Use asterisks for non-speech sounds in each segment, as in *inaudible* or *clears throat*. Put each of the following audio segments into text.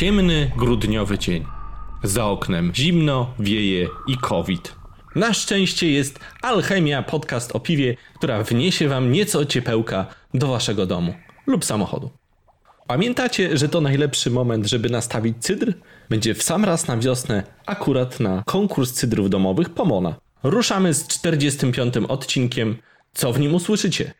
Ciemny, grudniowy dzień. Za oknem zimno, wieje i COVID. Na szczęście jest Alchemia, podcast o piwie, która wniesie wam nieco ciepełka do waszego domu lub samochodu. Pamiętacie, że to najlepszy moment, żeby nastawić cydr? Będzie w sam raz na wiosnę, akurat na konkurs cydrów domowych Pomona. Ruszamy z 45. odcinkiem. Co w nim usłyszycie?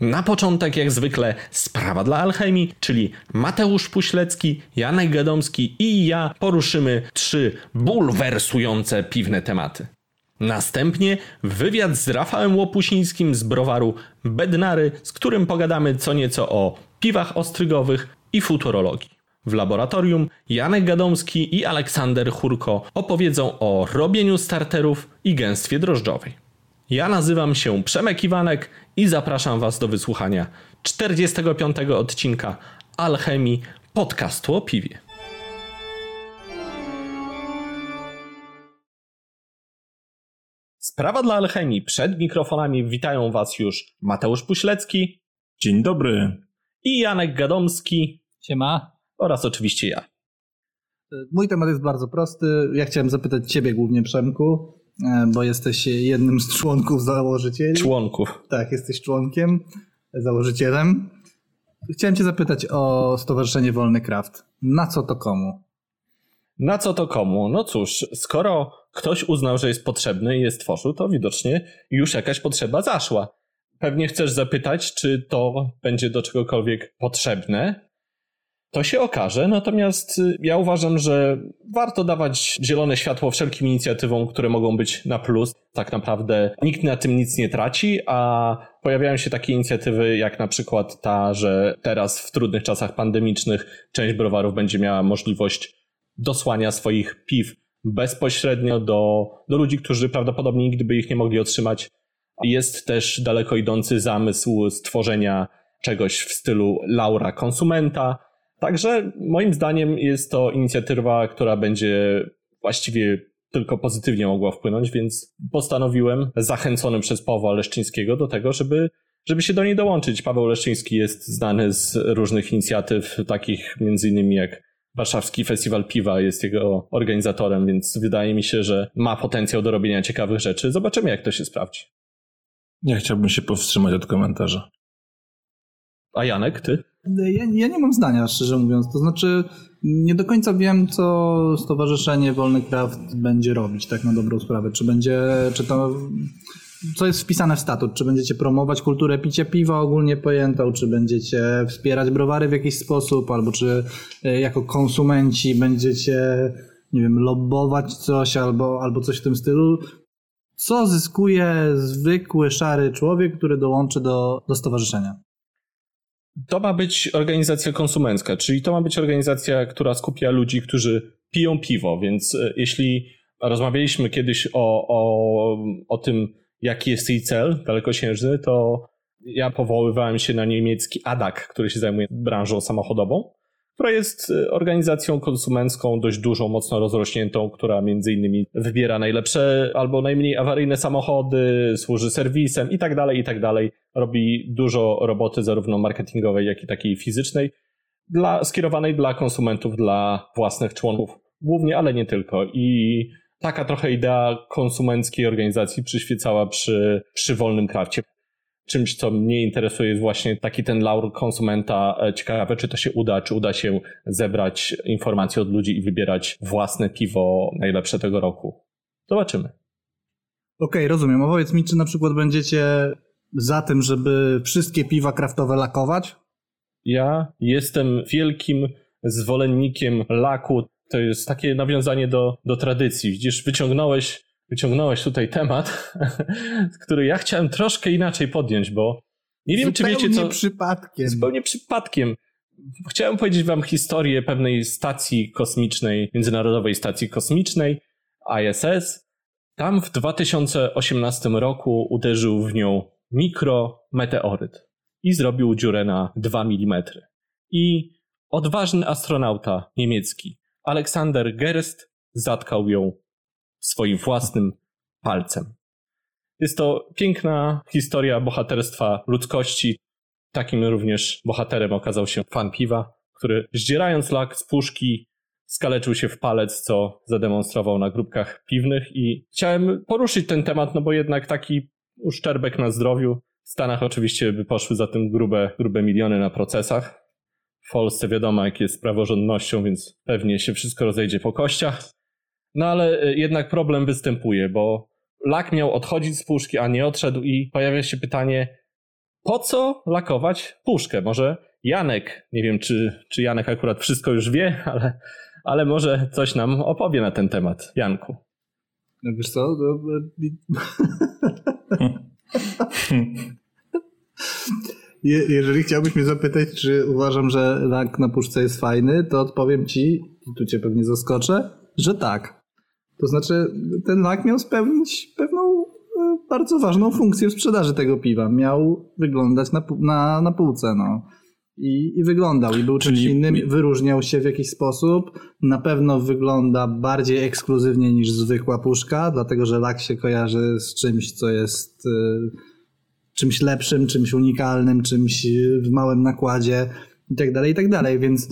Na początek, jak zwykle, sprawa dla alchemii, czyli Mateusz Puślecki, Janek Gadomski i ja poruszymy trzy bulwersujące piwne tematy. Następnie wywiad z Rafałem Łopusińskim z browaru Bednary, z którym pogadamy co nieco o piwach ostrygowych i futurologii. W laboratorium Janek Gadomski i Aleksander Churko opowiedzą o robieniu starterów i gęstwie drożdżowej. Ja nazywam się Przemek Iwanek i zapraszam Was do wysłuchania 45. odcinka Alchemii podcastu o piwie. Sprawa dla Alchemii. Przed mikrofonami witają Was już Mateusz Puślecki. Dzień dobry. I Janek Gadomski. Siema. Oraz oczywiście ja. Mój temat jest bardzo prosty. Ja chciałem zapytać Ciebie głównie, Przemku, bo jesteś jednym z członków założycieli. Członków. Tak, jesteś członkiem, założycielem. Chciałem Cię zapytać o Stowarzyszenie Wolny Kraft. Na co to komu? Na co to komu? No cóż, skoro ktoś uznał, że jest potrzebny i je stworzył, to widocznie już jakaś potrzeba zaszła. Pewnie chcesz zapytać, czy to będzie do czegokolwiek potrzebne. To się okaże, natomiast y, ja uważam, że warto dawać zielone światło wszelkim inicjatywom, które mogą być na plus. Tak naprawdę nikt na tym nic nie traci, a pojawiają się takie inicjatywy jak na przykład ta, że teraz w trudnych czasach pandemicznych część browarów będzie miała możliwość dosłania swoich piw bezpośrednio do, do ludzi, którzy prawdopodobnie nigdy by ich nie mogli otrzymać. Jest też daleko idący zamysł stworzenia czegoś w stylu Laura konsumenta. Także moim zdaniem jest to inicjatywa, która będzie właściwie tylko pozytywnie mogła wpłynąć, więc postanowiłem, zachęcony przez Pawła Leszczyńskiego, do tego, żeby, żeby się do niej dołączyć. Paweł Leszczyński jest znany z różnych inicjatyw, takich między innymi jak Warszawski Festiwal Piwa jest jego organizatorem, więc wydaje mi się, że ma potencjał do robienia ciekawych rzeczy. Zobaczymy, jak to się sprawdzi. Ja chciałbym się powstrzymać od komentarza. A Janek, ty? Ja, ja, nie mam zdania, szczerze mówiąc. To znaczy, nie do końca wiem, co Stowarzyszenie Wolny Kraft będzie robić, tak na dobrą sprawę. Czy będzie, czy to, co jest wpisane w statut? Czy będziecie promować kulturę picia piwa ogólnie pojętą, czy będziecie wspierać browary w jakiś sposób, albo czy e, jako konsumenci będziecie, nie wiem, lobbować coś, albo, albo coś w tym stylu. Co zyskuje zwykły, szary człowiek, który dołączy do, do stowarzyszenia? To ma być organizacja konsumencka, czyli to ma być organizacja, która skupia ludzi, którzy piją piwo, więc e, jeśli rozmawialiśmy kiedyś o, o, o tym, jaki jest jej cel dalekosiężny, to ja powoływałem się na niemiecki ADAC, który się zajmuje branżą samochodową, która jest e, organizacją konsumencką dość dużą, mocno rozrośniętą, która między innymi wybiera najlepsze albo najmniej awaryjne samochody, służy serwisem i tak dalej, i tak dalej. Robi dużo roboty zarówno marketingowej, jak i takiej fizycznej, dla, skierowanej dla konsumentów, dla własnych członków głównie, ale nie tylko. I taka trochę idea konsumenckiej organizacji przyświecała przy, przy wolnym krafcie czymś, co mnie interesuje, jest właśnie taki ten laur konsumenta. E, ciekawe, czy to się uda, czy uda się zebrać informacje od ludzi i wybierać własne piwo najlepsze tego roku. Zobaczymy. Okej, okay, rozumiem. A powiedz mi, czy na przykład będziecie za tym, żeby wszystkie piwa kraftowe lakować? Ja jestem wielkim zwolennikiem laku. To jest takie nawiązanie do, do tradycji. Widzisz, wyciągnąłeś wyciągnąłeś tutaj temat, *laughs* który ja chciałem troszkę inaczej podjąć, bo nie wiem, zupełnie czy wiecie co... przypadkiem. Zupełnie przypadkiem. Chciałem powiedzieć wam historię pewnej stacji kosmicznej, Międzynarodowej Stacji Kosmicznej, ISS. Tam w 2018 roku uderzył w nią mikrometeoryt i zrobił dziurę na 2 mm. I odważny astronauta niemiecki Aleksander Gerst zatkał ją swoim własnym palcem. Jest to piękna historia bohaterstwa ludzkości. Takim również bohaterem okazał się fan piwa, który zdzierając lak z puszki skaleczył się w palec, co zademonstrował na grupkach piwnych i chciałem poruszyć ten temat, no bo jednak taki uszczerbek na zdrowiu. W Stanach oczywiście by poszły za tym grube, grube miliony na procesach. W Polsce wiadomo, jak jest z praworządnością, więc pewnie się wszystko rozejdzie po kościach. No ale e, jednak problem występuje, bo lak miał odchodzić z puszki, a nie odszedł i pojawia się pytanie, po co lakować puszkę? Może Janek, nie wiem czy, czy Janek akurat wszystko już wie, *laughs* ale, ale może coś nam opowie na ten temat. Janku. No wiesz co? No, jeżeli chciałbyś mnie zapytać, czy uważam, że lak na puszce jest fajny, to odpowiem ci, tu cię pewnie zaskoczę, że tak. To znaczy, ten lak miał spełnić pewną e, bardzo ważną funkcję w sprzedaży tego piwa. Miał wyglądać na, na, na półce, no. I, I wyglądał, i był czymś innym, wyróżniał się w jakiś sposób. Na pewno wygląda bardziej ekskluzywnie niż zwykła puszka, dlatego że lak się kojarzy z czymś, co jest y, czymś lepszym, czymś unikalnym, czymś w małym nakładzie i tak dalej, i tak dalej. Więc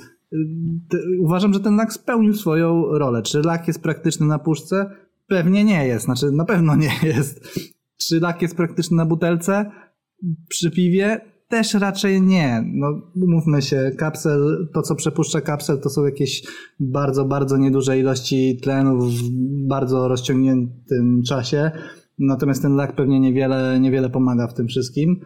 uważam, że ten lak spełnił swoją rolę. Czy lak jest praktyczny na puszce? Pewnie nie jest. Znaczy, na pewno nie *laughs* jest. Czy lak jest praktyczny na butelce? Przy piwie? Też raczej nie. No, umówmy się, kapsel, to co przepuszcza kapsel, to są jakieś bardzo, bardzo nieduże ilości tlenu w bardzo rozciągniętym czasie. Natomiast ten lak pewnie niewiele, niewiele pomaga w tym wszystkim.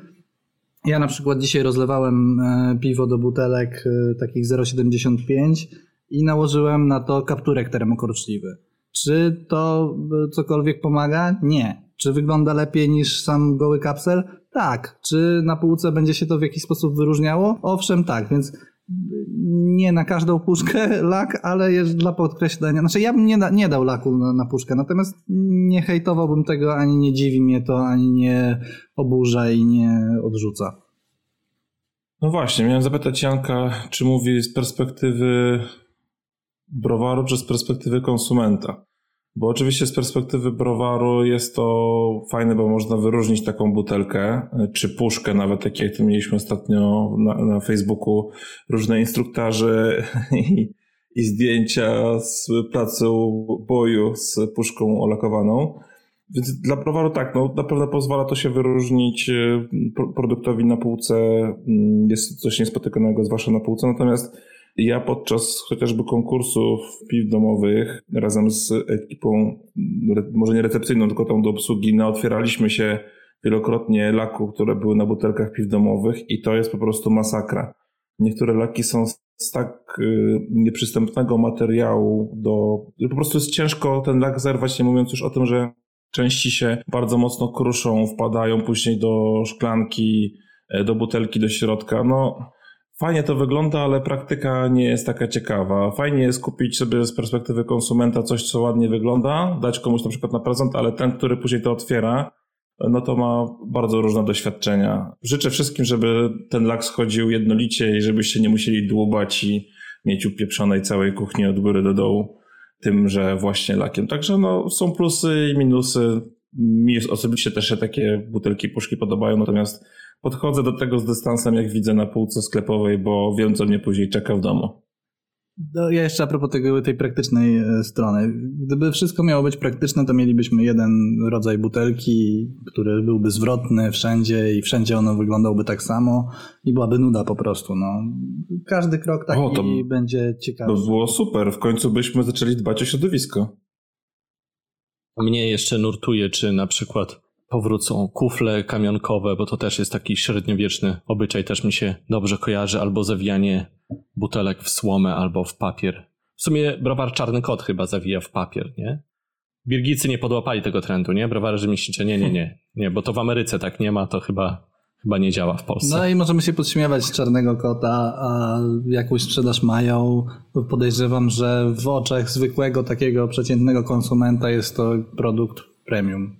Ja na przykład dzisiaj rozlewałem e, piwo do butelek e, takich 0,75 i nałożyłem na to kapturek termokorczliwy. Czy to e, cokolwiek pomaga? Nie. Czy wygląda lepiej niż sam goły kapsel? Tak. Czy na półce będzie się to w jakiś sposób wyróżniało? Owszem, tak. Więc nie na każdą puszkę *laughs* lak, ale jest dla podkreślenia. Znaczy ja bym nie, da, nie dał laku na, na puszkę, natomiast nie hejtowałbym tego, ani nie dziwi mnie to, ani nie oburza i nie odrzuca. No właśnie, miałem zapytać Janka, czy mówi z perspektywy browaru, czy z perspektywy konsumenta. Bo oczywiście z perspektywy browaru jest to fajne, bo można wyróżnić taką butelkę, czy puszkę, nawet takie jak tu mieliśmy ostatnio na, na Facebooku, różne instruktaże *laughs* i, i zdjęcia z placu boju z puszką olakowaną. Więc dla browaru tak, no, na pewno pozwala to się wyróżnić y, produktowi na półce. Mm, jest to coś niespotykanego, zwłaszcza na półce. Natomiast ja podczas chociażby konkursów piw domowych razem z ekipą, może nie recepcyjną, tylko tą do obsługi, naotwieraliśmy się wielokrotnie laku, które były na butelkach piw domowych i to jest po prostu masakra. Niektóre laki są z tak y, nieprzystępnego materiału do... Po prostu jest ciężko ten lak zerwać, nie mówiąc już o tym, że części się bardzo mocno kruszą, wpadają później do szklanki, e, do butelki, do środka. No Fajnie to wygląda, ale praktyka nie jest taka ciekawa. Fajnie jest kupić sobie z perspektywy konsumenta coś, co ładnie wygląda, dać komuś na przykład na prezent, ale ten, który później to otwiera, no to ma bardzo różne doświadczenia. Życzę wszystkim, żeby ten lak schodził jednolicie i żebyście nie musieli dłubać i mieć upieprzonej całej kuchni od góry do dołu tymże właśnie lakiem. Także no, są plusy i minusy. Mi osobiście też się takie butelki puszki podobają, natomiast podchodzę do tego z dystansem, jak widzę na półce sklepowej, bo wiem, co mnie później czeka w domu. No, ja jeszcze a propos tego, tej praktycznej e, strony. Gdyby wszystko miało być praktyczne, to mielibyśmy jeden rodzaj butelki, który byłby zwrotny wszędzie i wszędzie ono wyglądałby tak samo i byłaby nuda po prostu. No. Każdy krok taki o, to będzie ciekawy. To było super. W końcu byśmy zaczęli dbać o środowisko. Mnie jeszcze nurtuje, czy na przykład powrócą kufle kamionkowe, bo to też jest taki średniowieczny obyczaj, też mi się dobrze kojarzy, albo zawijanie butelek w słomę albo w papier. W sumie browar Czarny Kot chyba zawija w papier, nie? Birgicy nie podłapali tego trendu, nie? Browary rzemieślnicze, nie, nie, nie. Nie, bo to w Ameryce tak nie ma, to chyba chyba nie działa w Polsce. No i możemy się podśmiewać z czarnego kota, a jakąś sprzedaż mają. Podejrzewam, że w oczach zwykłego takiego przeciętnego konsumenta jest to produkt premium.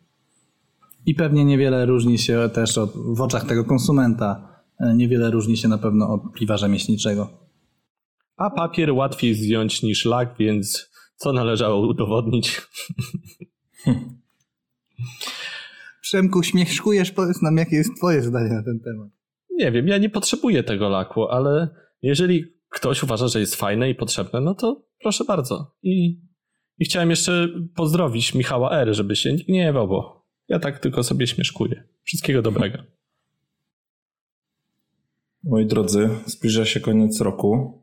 I pewnie niewiele różni się też od, w oczach tego konsumenta. E, niewiele różni się na pewno od piwa rzemieślniczego. A papier łatwiej zdjąć niż lak, więc co należało udowodnić? *laughs* Przemku, śmieszkujesz, powiedz nam, jakie jest twoje zdanie na ten temat. Nie wiem, ja nie potrzebuję tego laku, ale jeżeli ktoś uważa, że jest fajne i potrzebne, no to proszę bardzo. I, i chciałem jeszcze pozdrowić Michała R., żeby się nie gniewał, bo ja tak tylko sobie śmieszkuję. Wszystkiego dobrego. Moi drodzy, zbliża się koniec roku.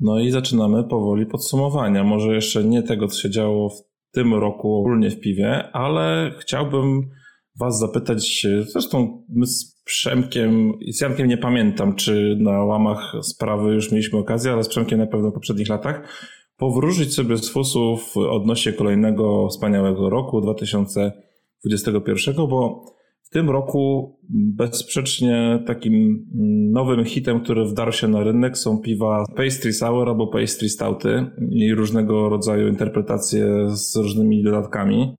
No i zaczynamy powoli podsumowania. Może jeszcze nie tego, co się działo w tym roku ogólnie w piwie, ale chciałbym Was zapytać, zresztą my z Przemkiem i z Jankiem nie pamiętam, czy na łamach sprawy już mieliśmy okazję, ale z Przemkiem na pewno w poprzednich latach, powróżyć sobie z fusów odnośnie kolejnego wspaniałego roku 2021, bo w tym roku bezsprzecznie takim nowym hitem, który wdarł się na rynek są piwa pastry sour albo pastry stouty i różnego rodzaju interpretacje z różnymi dodatkami.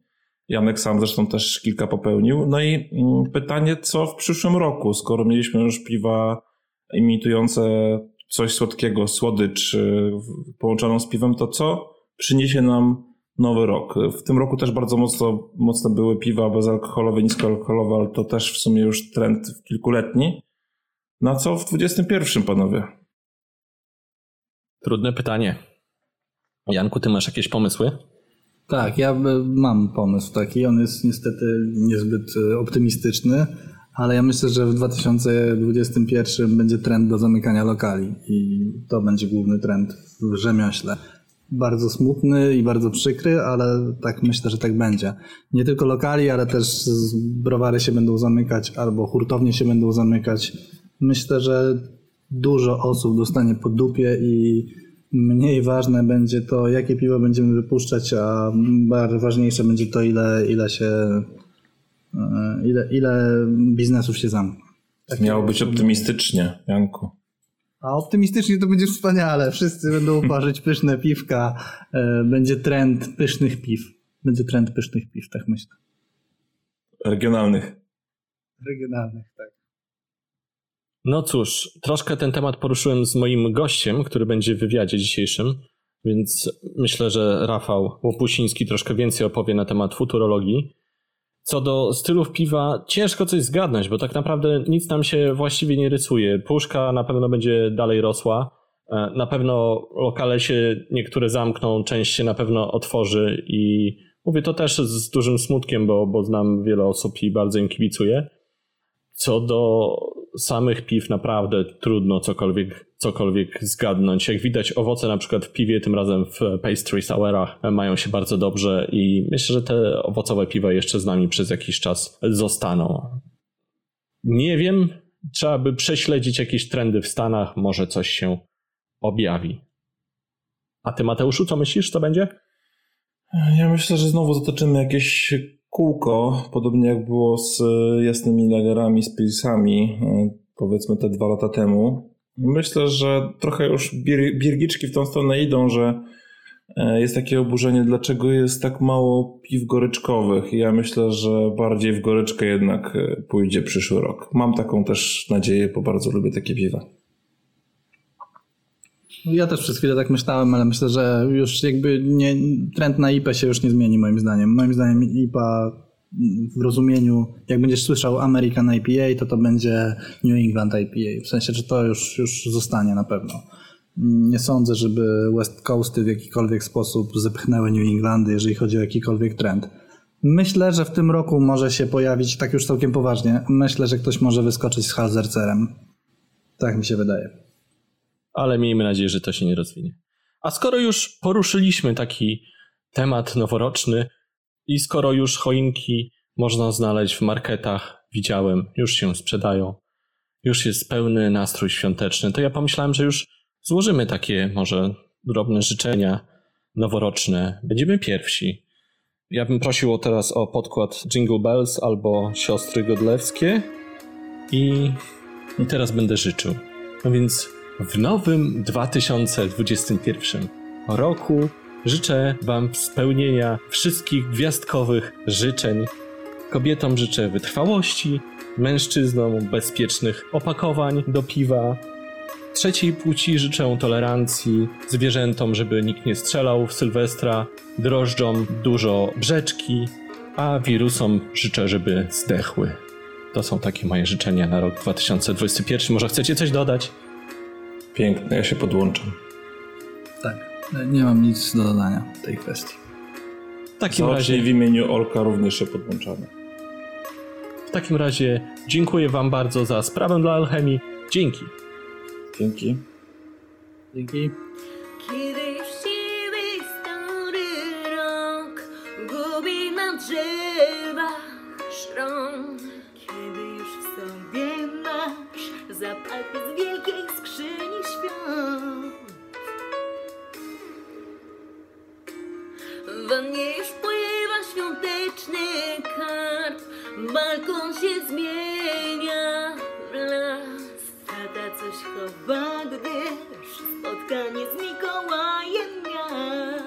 Janek sam zresztą też kilka popełnił. No i mm, pytanie, co w przyszłym roku, skoro mieliśmy już piwa imitujące coś słodkiego, słodycz y, połączoną z piwem, to co przyniesie nam nowy rok? W tym roku też bardzo mocno, mocno były piwa bezalkoholowe, niskoalkoholowe, ale to też w sumie już trend kilkuletni. Na co w 21, panowie? Trudne pytanie. Janku, ty masz jakieś pomysły? Tak, ja mam pomysł taki. On jest niestety niezbyt e, optymistyczny, ale ja myślę, że w 2021 będzie trend do zamykania lokali i to będzie główny trend w rzemiośle. Bardzo smutny i bardzo przykry, ale tak myślę, że tak będzie. Nie tylko lokali, ale też browary się będą zamykać albo hurtownie się będą zamykać. Myślę, że dużo osób dostanie po dupie i mniej ważne będzie to, jakie piwo będziemy wypuszczać, a bardzo ważniejsze będzie to, ile, ile się e, ile, ile biznesów się zamknie. Miało być optymistycznie, Janku. A optymistycznie to będzie wspaniale. Wszyscy będą *laughs* parzyć pyszne piwka. E, będzie trend pysznych piw. Będzie trend pysznych piw, tak myślę. Regionalnych. Regionalnych, tak. No cóż, troszkę ten temat poruszyłem z moim gościem, który będzie w wywiadzie dzisiejszym, więc myślę, że Rafał Łopusiński troszkę więcej opowie na temat futurologii. Co do stylów piwa, ciężko coś zgadnąć, bo tak naprawdę nic nam się właściwie nie rysuje. Puszka na pewno będzie dalej rosła. E, na pewno lokale się niektóre zamkną, część się na pewno otworzy i mówię to też z dużym smutkiem, bo, bo znam wiele osób i bardzo im kibicuję. Co do samych piw naprawdę trudno cokolwiek, cokolwiek zgadnąć. Jak widać, owoce na przykład w piwie, tym razem w pastry sourach mają się bardzo dobrze i myślę, że te owocowe piwa jeszcze z nami przez jakiś czas zostaną. Nie wiem, trzeba by prześledzić jakieś trendy w Stanach, może coś się objawi. A ty Mateuszu, co myślisz, co będzie? Ja myślę, że znowu zatoczymy jakieś kółko, podobnie jak było z e, jasnymi lagerami, z pilsami, e, powiedzmy te dwa lata temu. Myślę, że trochę już bir birgiczki w tą stronę idą, że e, jest takie oburzenie, dlaczego jest tak mało piw goryczkowych. Ja myślę, że bardziej w goryczkę jednak pójdzie przyszły rok. Mam taką też nadzieję, bo bardzo lubię takie piwa. Ja też przez chwilę tak myślałem, ale myślę, że już jakby nie, trend na IPę się już nie zmieni moim zdaniem. Moim zdaniem IPA w rozumieniu, jak będziesz słyszał American IPA, to to będzie New England IPA. W sensie, że to już, już zostanie na pewno. Nie sądzę, żeby West Coasty w jakikolwiek sposób zepchnęły New Englandy, jeżeli chodzi o jakikolwiek trend. Myślę, że w tym roku może się pojawić, tak już całkiem poważnie, myślę, że ktoś może wyskoczyć z Halzercerem. Tak mi się wydaje ale miejmy nadzieję, że to się nie rozwinie. A skoro już poruszyliśmy taki temat noworoczny i skoro już choinki można znaleźć w marketach, widziałem, już się sprzedają, już jest pełny nastrój świąteczny, to ja pomyślałem, że już złożymy takie może drobne życzenia noworoczne. Będziemy pierwsi. Ja bym prosił teraz o podkład Jingle Bells albo Siostry Godlewskie i, i teraz będę życzył. No więc w nowym 2021 roku życzę Wam spełnienia wszystkich gwiazdkowych życzeń. Kobietom życzę wytrwałości, mężczyznom bezpiecznych opakowań do piwa. Trzeciej płci życzę tolerancji, zwierzętom, żeby nikt nie strzelał w Sylwestra, drożdżom dużo brzeczki, a wirusom życzę, żeby zdechły. To są takie moje życzenia na rok 2021. Może chcecie coś dodać? Piękne, ja się podłączam. Tak, nie mam nic do dodania w tej kwestii. W takim Razie razie, w imieniu Olka również się podłączamy. w takim razie dziękuję wam bardzo za sprawę dla alchemii. Dzięki. Dzięki. Dzięki. Kiedy już siły stary rok gubi na drzewach szron Kiedy już w sobie masz zapachy z wielkiej W wannie już pływa świąteczny karp. Balkon się zmienia w las. Tata coś chowa, gdyż spotkanie z Mikołajem miał.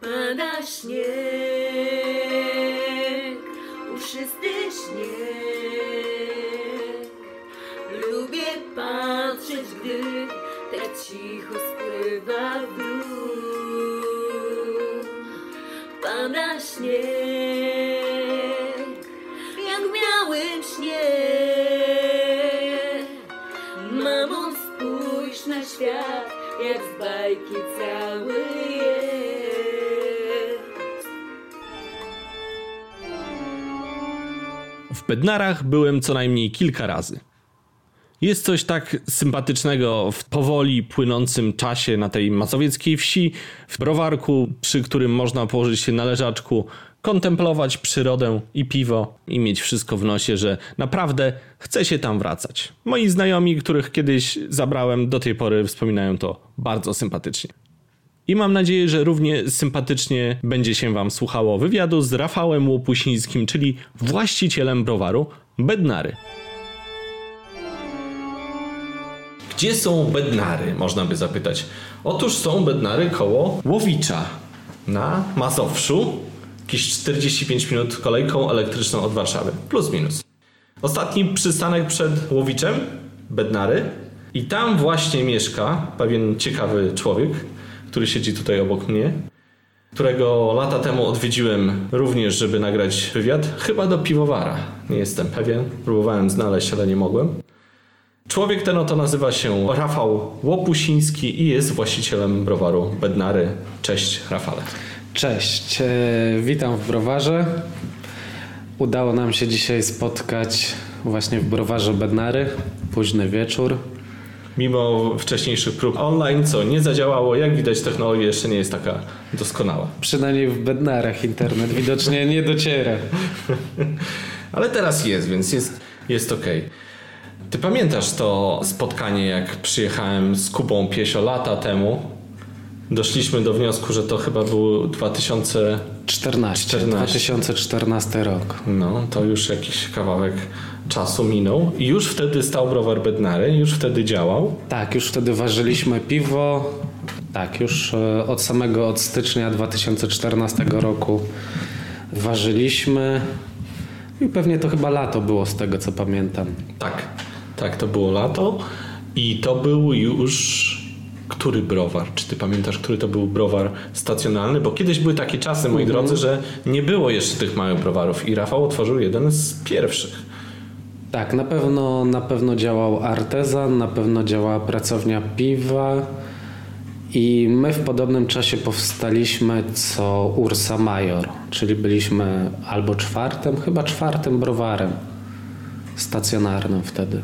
Pada śnieg, puszysty śnieg Lubię patrzeć, gdy tak cicho spływa w Pada śnieg, jak w białym śnie Mamo, spójrz na świat, jak z bajki cały W Bednarach byłem co najmniej kilka razy. Jest coś tak sympatycznego w powoli płynącym czasie na tej mazowieckiej wsi, w browarku, przy którym można położyć się na leżaczku, kontemplować przyrodę i piwo i mieć wszystko w nosie, że naprawdę chce się tam wracać. Moi znajomi, których kiedyś zabrałem, do tej pory wspominają to bardzo sympatycznie. I mam nadzieję, że równie sympatycznie będzie się Wam słuchało wywiadu z Rafałem Łopusińskim, czyli właścicielem browaru Bednary. Gdzie są Bednary, można by zapytać. Otóż są Bednary koło Łowicza na Mazowszu. Jakieś 45 minut kolejką elektryczną od Warszawy, plus minus. Ostatni przystanek przed Łowiczem, Bednary. I tam właśnie mieszka pewien ciekawy człowiek, który siedzi tutaj obok mnie, którego lata temu odwiedziłem również, żeby nagrać wywiad, chyba do piwowara. Nie jestem pewien, próbowałem znaleźć, ale nie mogłem. Człowiek ten oto nazywa się Rafał Łopusiński i jest właścicielem browaru Bednary. Cześć Rafale. Cześć, e, witam w browarze. Udało nam się dzisiaj spotkać właśnie w browarze Bednary. Późny wieczór. Mimo wcześniejszych prób online, co nie zadziałało, jak widać technologia jeszcze nie jest taka doskonała. Przynajmniej w Bednarach internet widocznie nie dociera. *laughs* Ale teraz jest, więc jest, jest ok. Ty pamiętasz to spotkanie, jak przyjechałem z Kubą Piesio lata temu? Doszliśmy do wniosku, że to chyba był 2000. 14, 14. 2014 rok. No, to już jakiś kawałek czasu minął. I już wtedy stał browar Bednary, już wtedy działał. Tak, już wtedy ważyliśmy piwo. Tak, już e, od samego od stycznia 2014 roku ważyliśmy. I pewnie to chyba lato było z tego co pamiętam. Tak, tak, to było lato. I to był już. Który browar? Czy ty pamiętasz, który to był browar stacjonalny? Bo kiedyś były takie czasy, moi drodzy, że nie było jeszcze tych małych browarów i Rafał otworzył jeden z pierwszych. Tak, na pewno, na pewno działał artezan, na pewno działała pracownia piwa i my w podobnym czasie powstaliśmy co Ursa Major, czyli byliśmy albo czwartym, chyba czwartym browarem stacjonarnym wtedy.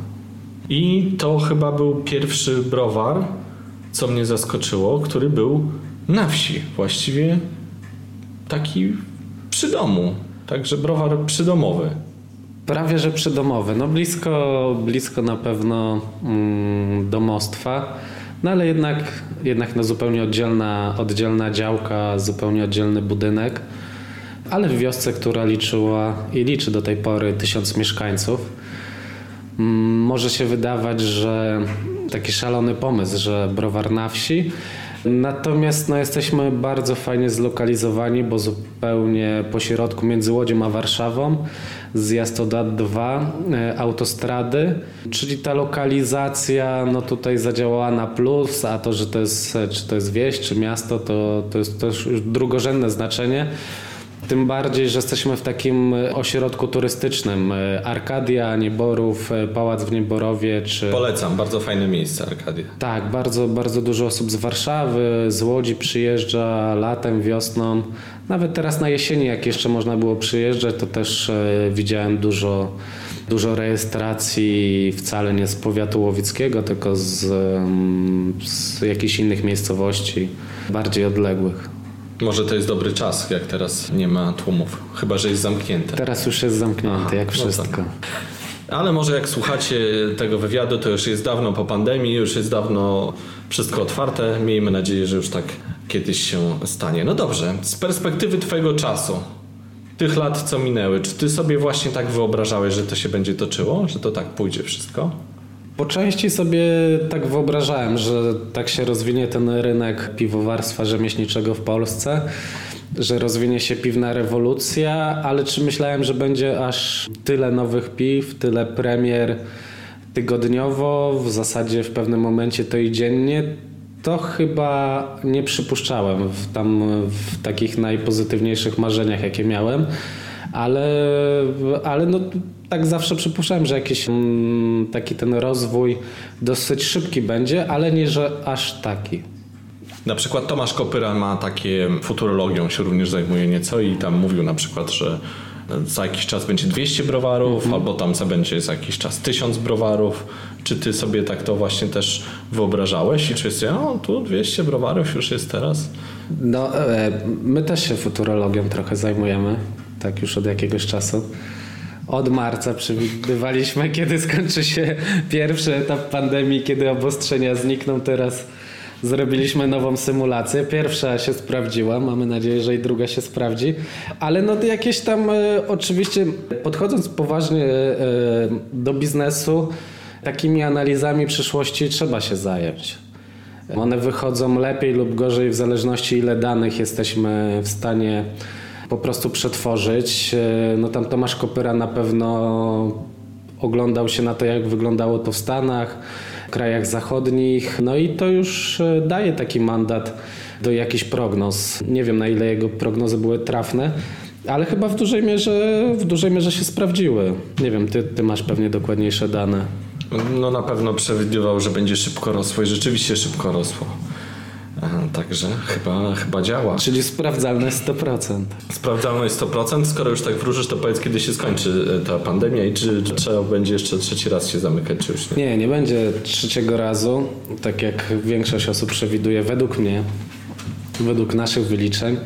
I to chyba był pierwszy browar, co mnie zaskoczyło, który był na wsi. Właściwie taki przy domu. Także browar przydomowy. Prawie że przydomowy, no blisko, blisko na pewno mm, domostwa, no ale jednak, jednak no zupełnie oddzielna, oddzielna działka, zupełnie oddzielny budynek, ale w wiosce, która liczyła i liczy do tej pory tysiąc mieszkańców. Może się wydawać, że taki szalony pomysł, że browar na wsi. Natomiast no, jesteśmy bardzo fajnie zlokalizowani, bo zupełnie po środku między Łodzią a Warszawą, zjazd od A2, e, autostrady, czyli ta lokalizacja no, tutaj zadziałała na plus, a to, że to jest, czy to jest wieś, czy miasto, to, to jest też drugorzędne znaczenie. Tym bardziej, że jesteśmy w takim ośrodku turystycznym. Arkadia, Nieborów, Pałac w Nieborowie czy... Polecam, bardzo fajne miejsce Arkadia. Tak, bardzo, bardzo dużo osób z Warszawy, z Łodzi przyjeżdża latem, wiosną. Nawet teraz na jesieni, jak jeszcze można było przyjeżdżać, to też e, widziałem dużo, dużo rejestracji wcale nie z powiatu łowickiego, tylko z, mm, z jakichś innych miejscowości bardziej odległych. Może to jest dobry czas, jak teraz nie ma tłumów, chyba że jest zamknięte. Teraz już jest zamknięte, Aha, jak no wszystko. tak. Ale może jak słuchacie tego wywiadu, to już jest dawno po pandemii, już jest dawno wszystko otwarte. Miejmy nadzieję, że już tak kiedyś się stanie. No dobrze, z perspektywy Twojego czasu, tych lat, co minęły, czy Ty sobie właśnie tak wyobrażałeś, że to się będzie toczyło, że to tak pójdzie wszystko? Po części sobie tak wyobrażałem, że tak się rozwinie ten rynek piwowarstwa rzemieślniczego w Polsce, że rozwinie się piwna rewolucja, ale czy myślałem, że będzie aż tyle nowych piw, tyle premier tygodniowo, w zasadzie w pewnym momencie to i dziennie, to chyba nie przypuszczałem w, tam w takich najpozytywniejszych marzeniach, jakie miałem, ale, ale no, tak zawsze przypuszczałem, że jakiś mm, taki ten rozwój dosyć szybki będzie, ale nie, że aż taki. Na przykład Tomasz Kopyra ma takie futurologią, się również zajmuje nieco i tam mówił na przykład, że za jakiś czas będzie 200 browarów, Mhm. albo tam za będzie za jakiś czas 1000 browarów. Czy ty sobie tak to właśnie też wyobrażałeś i czy jest, o tu 200 browarów już jest teraz? No, e, my też się futurologią trochę zajmujemy, tak już od jakiegoś czasu. Od marca przewidywaliśmy, *laughs* kiedy skończy się pierwszy etap pandemii, kiedy obostrzenia znikną. Teraz zrobiliśmy nową symulację. Pierwsza się sprawdziła, mamy nadzieję, że i druga się sprawdzi. Ale no jakieś tam e, oczywiście podchodząc poważnie e, do biznesu, takimi analizami przyszłości trzeba się zająć. One wychodzą lepiej lub gorzej w zależności ile danych jesteśmy w stanie po prostu przetworzyć. E, No tam Tomasz Kopyra na pewno oglądał się na to, jak wyglądało to w Stanach, w krajach zachodnich. No i to już e, daje taki mandat do jakichś prognoz. Nie wiem na ile jego prognozy były trafne, ale chyba w dużej mierze, w dużej mierze się sprawdziły. Nie wiem, ty, ty masz pewnie dokładniejsze dane. No na pewno przewidywał, że będzie szybko rosło i rzeczywiście szybko rosło. Także chyba, chyba działa. Czyli sprawdzalne 100%. Sprawdzalność 100%. Skoro już tak wróżysz, to powiedz, kiedy się skończy e, ta pandemia i czy, czy trzeba będzie jeszcze trzeci raz się zamykać, czy już nie? Nie, nie będzie trzeciego razu, tak jak większość osób przewiduje, według mnie, według naszych wyliczeń,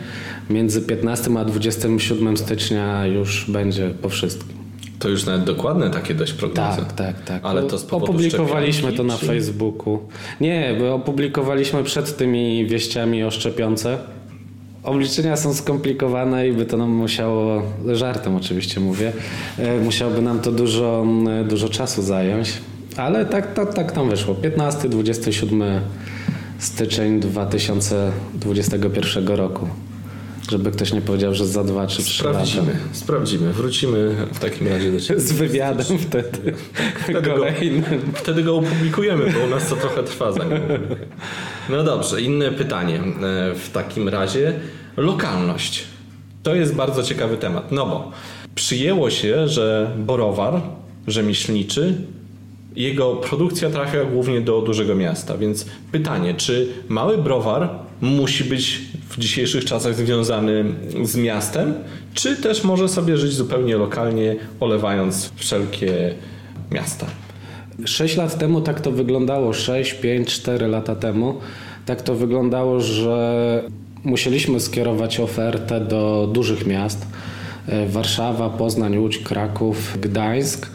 między 15 a 27 stycznia już będzie po wszystkim. To już nawet dokładne takie dość prognozy. Tak, tak, tak. Ale to z Opublikowaliśmy to na czy- Facebooku. Nie, bo opublikowaliśmy przed tymi wieściami o szczepionce. Obliczenia są skomplikowane i by to nam musiało, żartem oczywiście mówię, e, musiałoby nam to dużo, m, dużo czasu zająć. Ale tak, tak, tak tam wyszło. 15-27 styczeń 2021 roku. Żeby ktoś nie powiedział, że za 2 czy 3 lata. Sprawdzimy, sprawdzimy. Wrócimy w takim razie do ciebie. Z wywiadem wtedy. Wtedy go, wtedy go opublikujemy, bo u nas to trochę trwa zanim. No dobrze, inne pytanie e, w takim razie. Lokalność. To jest bardzo ciekawy temat, no bo przyjęło się, że borowar rzemieślniczy jego produkcja trafia głównie do dużego miasta, więc pytanie, czy mały browar musi być w dzisiejszych czasach związany z miastem, czy też może sobie żyć zupełnie lokalnie, olewając wszelkie miasta? 6 lat temu tak to wyglądało, 6, 5, 4 lata temu. Tak to wyglądało, że musieliśmy skierować ofertę do dużych miast. E, Warszawa, Poznań, Łódź, Kraków, Gdańsk,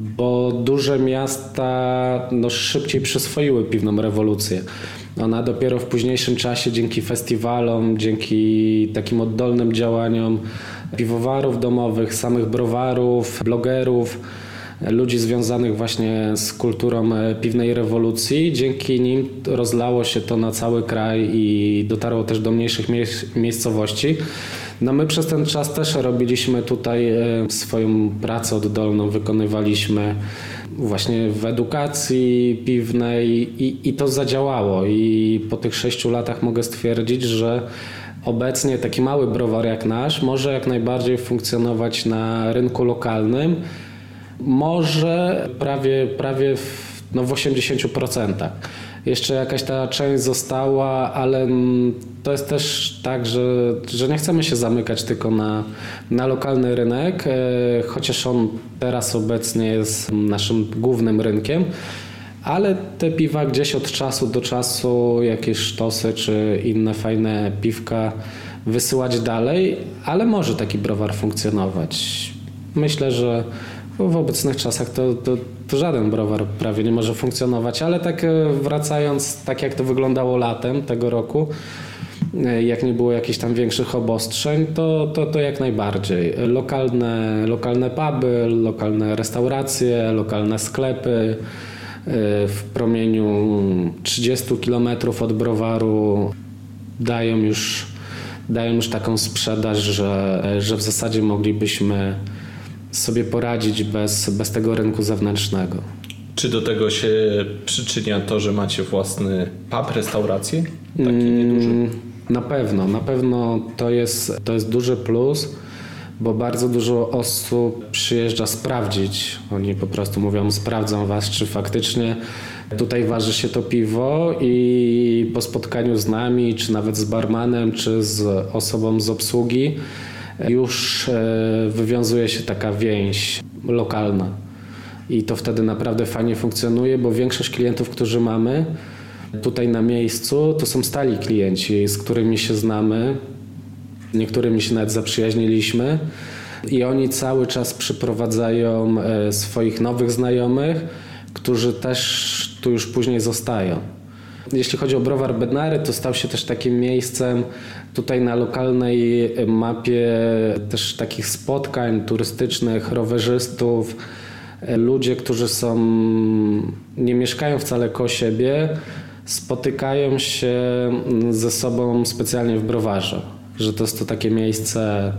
bo duże miasta no, szybciej przyswoiły piwną rewolucję. Ona dopiero w późniejszym czasie dzięki festiwalom, dzięki takim oddolnym działaniom piwowarów domowych, samych browarów, blogerów, ludzi związanych właśnie z kulturą e, piwnej rewolucji. Dzięki nim rozlało się to na cały kraj i dotarło też do mniejszych mie- miejscowości. No my przez ten czas też robiliśmy tutaj e, swoją pracę oddolną, wykonywaliśmy właśnie w edukacji piwnej i, i to zadziałało. I po tych sześciu latach mogę stwierdzić, że obecnie taki mały browar jak nasz może jak najbardziej funkcjonować na rynku lokalnym. Może prawie, prawie w, no w 80%. Jeszcze jakaś ta część została, ale to jest też tak, że, że nie chcemy się zamykać tylko na, na lokalny rynek, e, chociaż on teraz obecnie jest naszym głównym rynkiem. Ale te piwa gdzieś od czasu do czasu, jakieś sztosy czy inne fajne piwka wysyłać dalej, ale może taki browar funkcjonować. Myślę, że w obecnych czasach to, to, to, żaden browar prawie nie może funkcjonować, ale tak e, wracając, tak jak to wyglądało latem tego roku, e, jak nie było jakichś tam większych obostrzeń, to, to, to jak najbardziej. Lokalne, lokalne puby, lokalne restauracje, lokalne sklepy, E, w promieniu 30 km od browaru dają już, dają już taką sprzedaż, że, że w zasadzie moglibyśmy sobie poradzić bez, bez tego rynku zewnętrznego. Czy do tego się przyczynia to, że macie własny pub, restaurację? Taki mm, nieduży? Na pewno, na pewno to jest, to jest duży plus bo bardzo dużo osób przyjeżdża sprawdzić. Oni po prostu mówią, sprawdzą was, czy faktycznie tutaj waży się to piwo i po spotkaniu z nami, czy nawet z barmanem, czy z osobą z obsługi już e, wywiązuje się taka więź lokalna. I to wtedy naprawdę fajnie funkcjonuje, bo większość klientów, którzy mamy tutaj na miejscu, to są stali klienci, z którymi się znamy, Niektórymi się nawet zaprzyjaźniliśmy i oni cały czas przyprowadzają e, swoich nowych znajomych, którzy też tu już później zostają. Jeśli chodzi o browar Bednary, to stał się też takim miejscem tutaj na lokalnej mapie też takich spotkań turystycznych, rowerzystów, ludzie, którzy są, nie mieszkają wcale koło siebie, spotykają się ze sobą specjalnie w browarze. Że to jest to takie miejsce,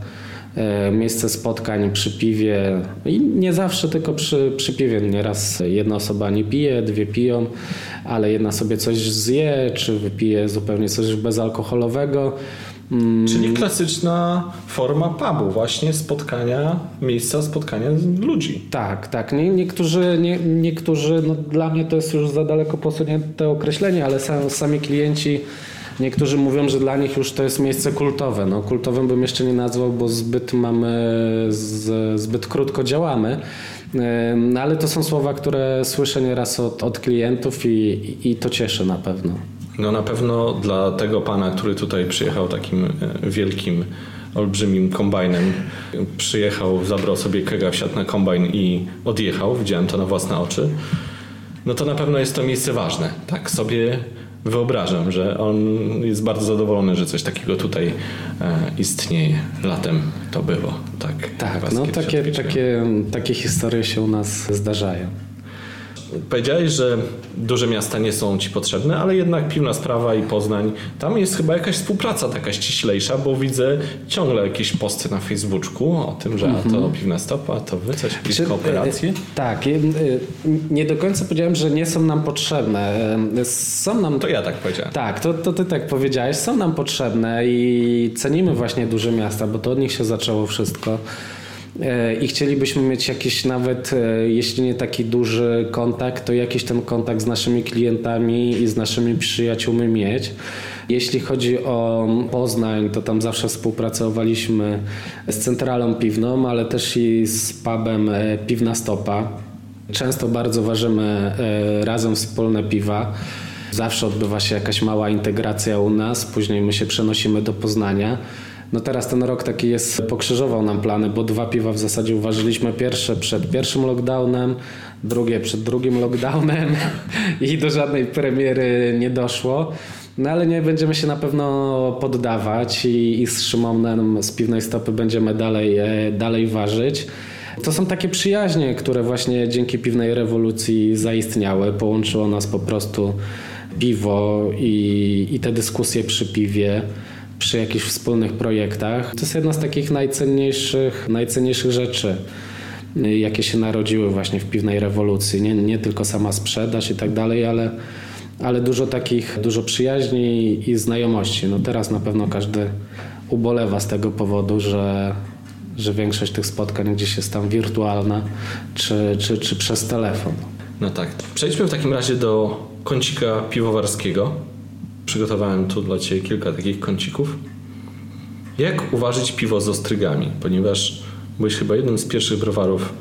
miejsce spotkań przy piwie i nie zawsze tylko przy, przy piwie. Nieraz jedna osoba nie pije, dwie piją, ale jedna sobie coś zje, czy wypije zupełnie coś bezalkoholowego. Mm. Czyli klasyczna forma pubu, właśnie spotkania, miejsca spotkania ludzi. Tak, tak. Nie, niektórzy, nie, niektórzy no dla mnie to jest już za daleko posunięte określenie, ale sam, sami klienci Niektórzy mówią, że dla nich już to jest miejsce kultowe. No, kultowym bym jeszcze nie nazwał, bo zbyt mamy, z, zbyt krótko działamy. No, ale to są słowa, które słyszę nieraz od, od klientów i, i to cieszy na pewno. No na pewno dla tego pana, który tutaj przyjechał takim e, wielkim, olbrzymim kombajnem, przyjechał, zabrał sobie kega, wsiadł na kombajn i odjechał, widziałem to na własne oczy, no to na pewno jest to miejsce ważne. Tak sobie wyobrażam, że on jest bardzo zadowolony, że coś takiego tutaj e, istnieje. Latem to było. Tak, tak no takie, takie, takie historie się u nas zdarzają. Powiedziałeś, że duże miasta nie są ci potrzebne, ale jednak Piwna Sprawa i Poznań, tam jest chyba jakaś współpraca taka ściślejsza, bo widzę ciągle jakieś posty na Facebooku o tym, że a to mhm. Piwna Stopa, a to wy coś, jakieś Czy, kooperacje? E, tak, e, nie do końca powiedziałem, że nie są nam potrzebne. E, są nam... To ja tak powiedziałem. Tak, to, to ty tak powiedziałeś. Są nam potrzebne i cenimy właśnie duże miasta, bo to od nich się zaczęło wszystko. E, i chcielibyśmy mieć jakiś nawet, e, jeśli nie taki duży kontakt, to jakiś ten kontakt z naszymi klientami i z naszymi przyjaciółmi mieć. Jeśli chodzi o Poznań, to tam zawsze współpracowaliśmy z centralą piwną, ale też i z pubem e, Piwna Stopa. Często bardzo ważymy razem wspólne piwa. Zawsze odbywa się jakaś mała integracja u nas, później my się przenosimy do Poznania. No teraz ten rok taki jest, pokrzyżował nam plany, bo dwa piwa w zasadzie uważyliśmy. Pierwsze przed pierwszym lockdownem, drugie przed drugim lockdownem *laughs* i do żadnej premiery nie doszło. No ale nie będziemy się na pewno poddawać i, i z Szymonem z piwnej stopy będziemy dalej, e, dalej ważyć. To są takie przyjaźnie, które właśnie dzięki piwnej rewolucji zaistniały. Połączyło nas po prostu piwo i, i te dyskusje przy piwie przy jakichś wspólnych projektach. To jest jedna z takich najcenniejszych, najcenniejszych rzeczy, jakie się narodziły właśnie w piwnej rewolucji. Nie, nie tylko sama sprzedaż i tak dalej, ale, ale dużo takich, dużo przyjaźni i znajomości. No teraz na pewno każdy ubolewa z tego powodu, że, że większość tych spotkań gdzieś jest tam wirtualna czy, czy, czy przez telefon. No tak. Przejdźmy w takim razie do kącika piwowarskiego. Przygotowałem tu dla Ciebie kilka takich kącików. Jak uważać piwo z ostrygami? Ponieważ byłeś chyba jednym z pierwszych browarów,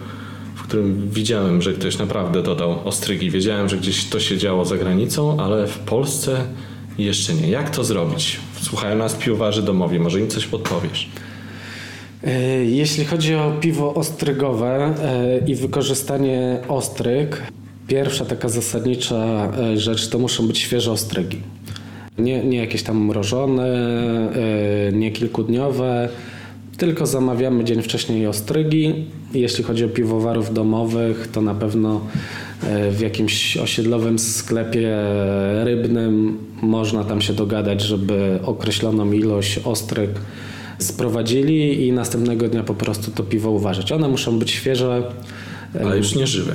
w którym widziałem, że ktoś naprawdę dodał ostrygi. Wiedziałem, że gdzieś to się działo za granicą, ale w Polsce jeszcze nie. Jak to zrobić? Słuchają nas piwowarzy domowi, może im coś podpowiesz. E, jeśli chodzi o piwo ostrygowe e, i wykorzystanie ostryg, pierwsza taka zasadnicza e, rzecz to muszą być świeże ostrygi. Nie, nie jakieś tam mrożone, nie kilkudniowe, tylko zamawiamy dzień wcześniej ostrygi. Jeśli chodzi o piwowarów domowych, to na pewno w jakimś osiedlowym sklepie rybnym można tam się dogadać, żeby określoną ilość ostryg sprowadzili i następnego dnia po prostu to piwo uważać. One muszą być świeże. Ale już nie żywe.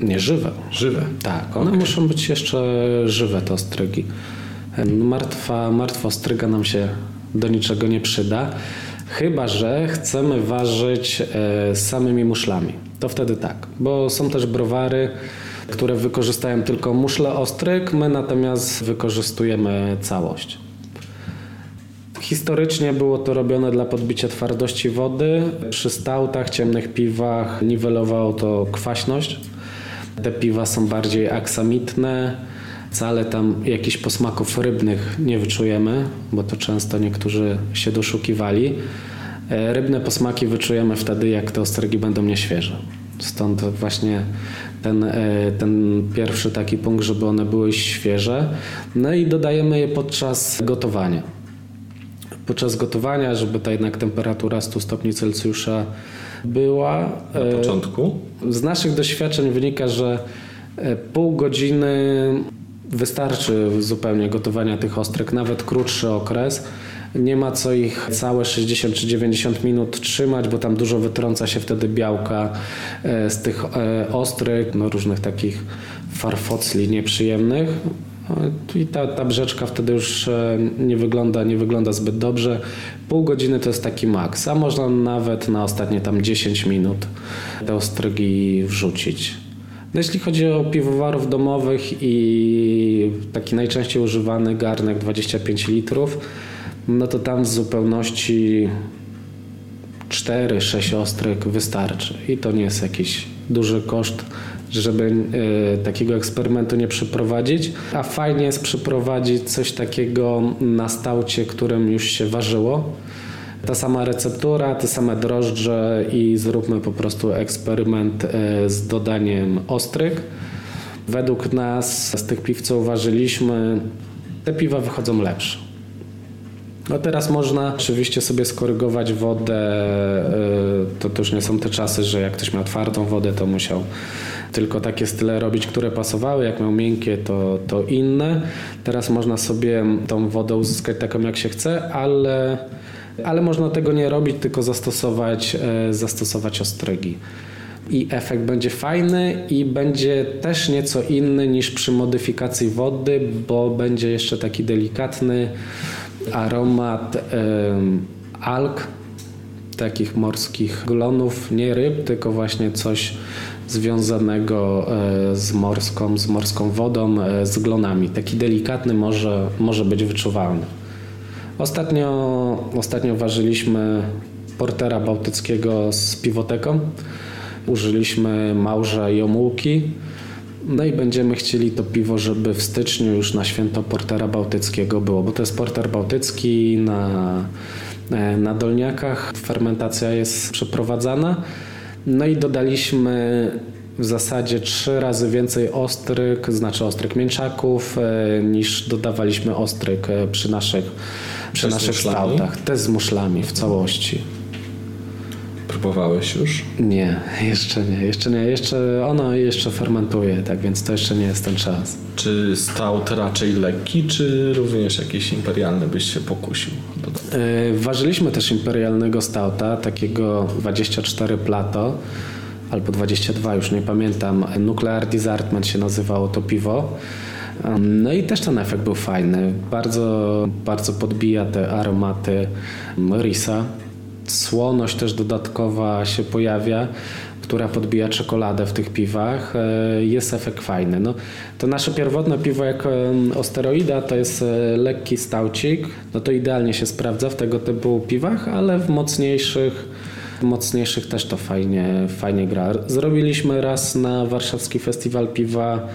Nie żywe. Żywe. Tak, one okay. muszą być jeszcze żywe, te ostrygi. Martwa, martwa ostryga nam się do niczego nie przyda, chyba że chcemy ważyć e, samymi muszlami. To wtedy tak, bo są też browary, które wykorzystają tylko muszle ostryg, my natomiast wykorzystujemy całość. Historycznie było to robione dla podbicia twardości wody. Przy stałtach, ciemnych piwach niwelowało to kwaśność. Te piwa są bardziej aksamitne. Wcale tam jakichś posmaków rybnych nie wyczujemy, bo to często niektórzy się doszukiwali. E, rybne posmaki wyczujemy wtedy, jak te ostrygi będą nieświeże. Stąd właśnie ten, e, ten pierwszy taki punkt, żeby one były świeże. No i dodajemy je podczas gotowania podczas gotowania, żeby ta jednak temperatura 100 stopni Celsjusza była. Na e, początku? Z naszych doświadczeń wynika, że pół godziny wystarczy zupełnie gotowania tych ostryg, nawet krótszy okres. Nie ma co ich całe 60 czy 90 minut trzymać, bo tam dużo wytrąca się wtedy białka e, z tych ostryg, no różnych takich farfocli nieprzyjemnych. I ta, ta brzeczka wtedy już e, nie wygląda, nie wygląda zbyt dobrze. Pół godziny to jest taki maks, a można nawet na ostatnie tam 10 minut te ostrygi wrzucić. No jeśli chodzi o piwowarów domowych i taki najczęściej używany garnek 25 litrów, no to tam w zupełności 4-6 ostryg wystarczy i to nie jest jakiś duży koszt żeby e, takiego eksperymentu nie przeprowadzić, a fajnie jest przeprowadzić coś takiego na stałcie, którym już się ważyło. Ta sama receptura, te same drożdże i zróbmy po prostu eksperyment e, z dodaniem ostryg. Według nas z tych piw, co uważyliśmy, te piwa wychodzą lepsze. No teraz można oczywiście sobie skorygować wodę. E, to, to już nie są te czasy, że jak ktoś miał twardą wodę, to musiał tylko takie style robić, które pasowały. Jak miał miękkie, to, to inne. Teraz można sobie tą wodę uzyskać taką, jak się chce, ale, ale można tego nie robić, tylko zastosować, e, zastosować ostrygi. I efekt będzie fajny i będzie też nieco inny niż przy modyfikacji wody, bo będzie jeszcze taki delikatny aromat alg, takich morskich glonów, nie ryb, tylko właśnie coś związanego e, z morską, z morską wodą, e, z glonami. Taki delikatny może, może być wyczuwalny. Ostatnio, ostatnio ważyliśmy portera bałtyckiego z piwoteką. Użyliśmy małże i omułki. No i będziemy chcieli to piwo, żeby w styczniu już na święto portera bałtyckiego było, bo to jest porter bałtycki na, e, na dolniakach. Fermentacja jest przeprowadzana. No i dodaliśmy w zasadzie trzy razy więcej ostryk, znaczy ostryk mięczaków, e, niż dodawaliśmy ostryk e, przy naszych, przy naszych stałtach. Te z muszlami w całości. Próbowałeś już? Nie, *laughs* jeszcze nie, jeszcze nie. Jeszcze ono jeszcze fermentuje, tak więc to jeszcze nie jest ten czas. Czy stout raczej lekki, czy również jakiś imperialny byś się pokusił? Yy, ważyliśmy też imperialnego stouta, takiego 24 plato albo 22, już nie pamiętam. Nuclear Disartment się nazywało to piwo. No i też ten efekt był fajny. Bardzo, bardzo podbija te aromaty risa. Słoność też dodatkowa się pojawia która podbija czekoladę w tych piwach, e, jest efekt fajny. No, to nasze pierwotne piwo jako osteroida to jest e, lekki stałcik, no to idealnie się sprawdza w tego typu piwach, ale w mocniejszych mocniejszych też to fajnie, fajnie gra. Zrobiliśmy raz na warszawski festiwal piwa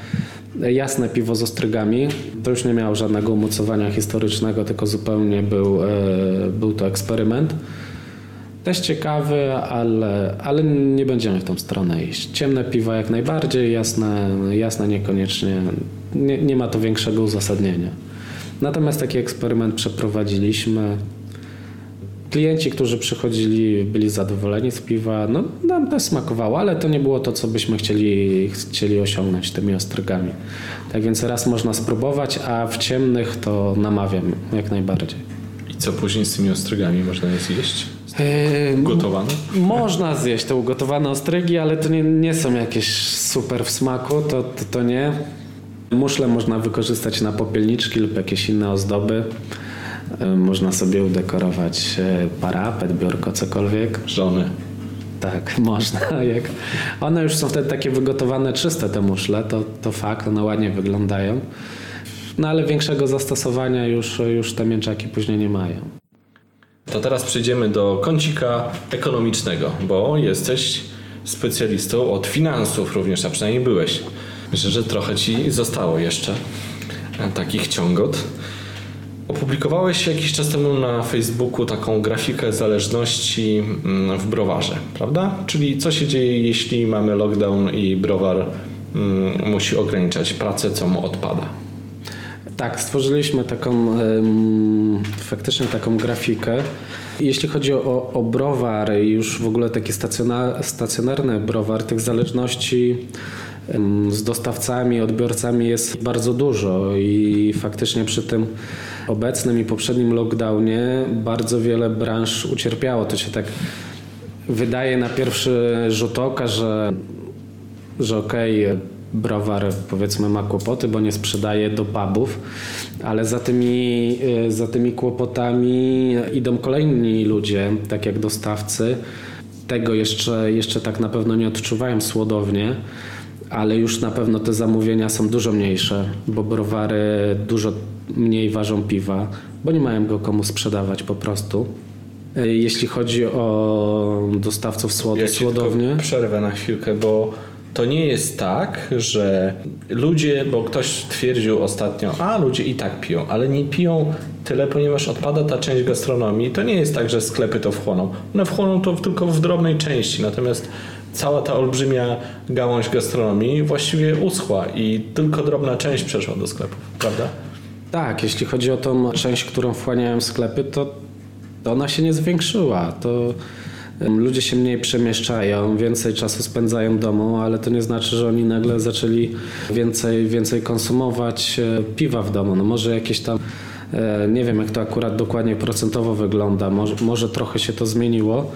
jasne piwo z ostrygami. To już nie miało żadnego umocowania historycznego, tylko zupełnie był, e, był to eksperyment. Też ciekawy, ale, ale nie będziemy w tą stronę iść. Ciemne piwa jak najbardziej, jasne, jasne niekoniecznie. Nie, nie ma to większego uzasadnienia. Natomiast taki eksperyment przeprowadziliśmy. Klienci, którzy przychodzili, byli zadowoleni z piwa. No, nam też smakowało, ale to nie było to, co byśmy chcieli, chcieli osiągnąć tymi ostrygami. Tak więc raz można spróbować, a w ciemnych to namawiam jak najbardziej. I co później z tymi ostrygami można je zjeść? Yy, Gotowane? Można zjeść te ugotowane ostrygi, ale to nie, nie są jakieś super w smaku, to, to, to nie. Muszle można wykorzystać na popielniczki lub jakieś inne ozdoby. Yy, Można sobie udekorować yy, parapet, biurko, cokolwiek. Żony. Tak, *laughs* można. Jak one już są wtedy takie wygotowane, czyste te muszle, to, to fakt, one ładnie wyglądają. No ale większego zastosowania już, już te mięczaki później nie mają. To teraz przejdziemy do kącika ekonomicznego, bo jesteś specjalistą od finansów również, a przynajmniej byłeś. Myślę, że trochę ci zostało jeszcze e, takich ciągot. Opublikowałeś jakiś czas temu na Facebooku taką grafikę zależności mm, w browarze, prawda? Czyli co się dzieje, jeśli mamy lockdown i browar mm, musi ograniczać pracę, co mu odpada. Tak, stworzyliśmy taką faktycznie taką grafikę. Jeśli chodzi o, o browar i już w ogóle taki stacjonar, stacjonarny browar, tych zależności z dostawcami, odbiorcami jest bardzo dużo i faktycznie przy tym obecnym i poprzednim lockdownie bardzo wiele branż ucierpiało. To się tak wydaje na pierwszy rzut oka, że że okej, browar powiedzmy ma kłopoty, bo nie sprzedaje do pubów, ale za tymi, y, za tymi kłopotami idą kolejni ludzie, tak jak dostawcy. Tego jeszcze, jeszcze tak na pewno nie odczuwają słodownie, ale już na pewno te zamówienia są dużo mniejsze, bo browary dużo mniej ważą piwa, bo nie mają go komu sprzedawać po prostu. Y, Jeśli chodzi o dostawców słodu, Ja słodownie. przerwę na chwilkę, bo to nie jest tak, że ludzie, bo ktoś twierdził ostatnio, a ludzie i tak piją, ale nie piją tyle, ponieważ odpada ta część gastronomii. To nie jest tak, że sklepy to wchłoną. One wchłoną to tylko w drobnej części, natomiast cała ta olbrzymia gałąź gastronomii właściwie uschła i tylko drobna część przeszła do sklepów, prawda? Tak, jeśli chodzi o tą część, którą wchłaniają sklepy, to, ona się nie zwiększyła. To ludzie się mniej przemieszczają, więcej czasu spędzają w domu, ale to nie znaczy, że oni nagle zaczęli więcej, więcej konsumować e, piwa w domu. No może jakieś tam, e, nie wiem jak to akurat dokładnie procentowo wygląda, może, może trochę się to zmieniło.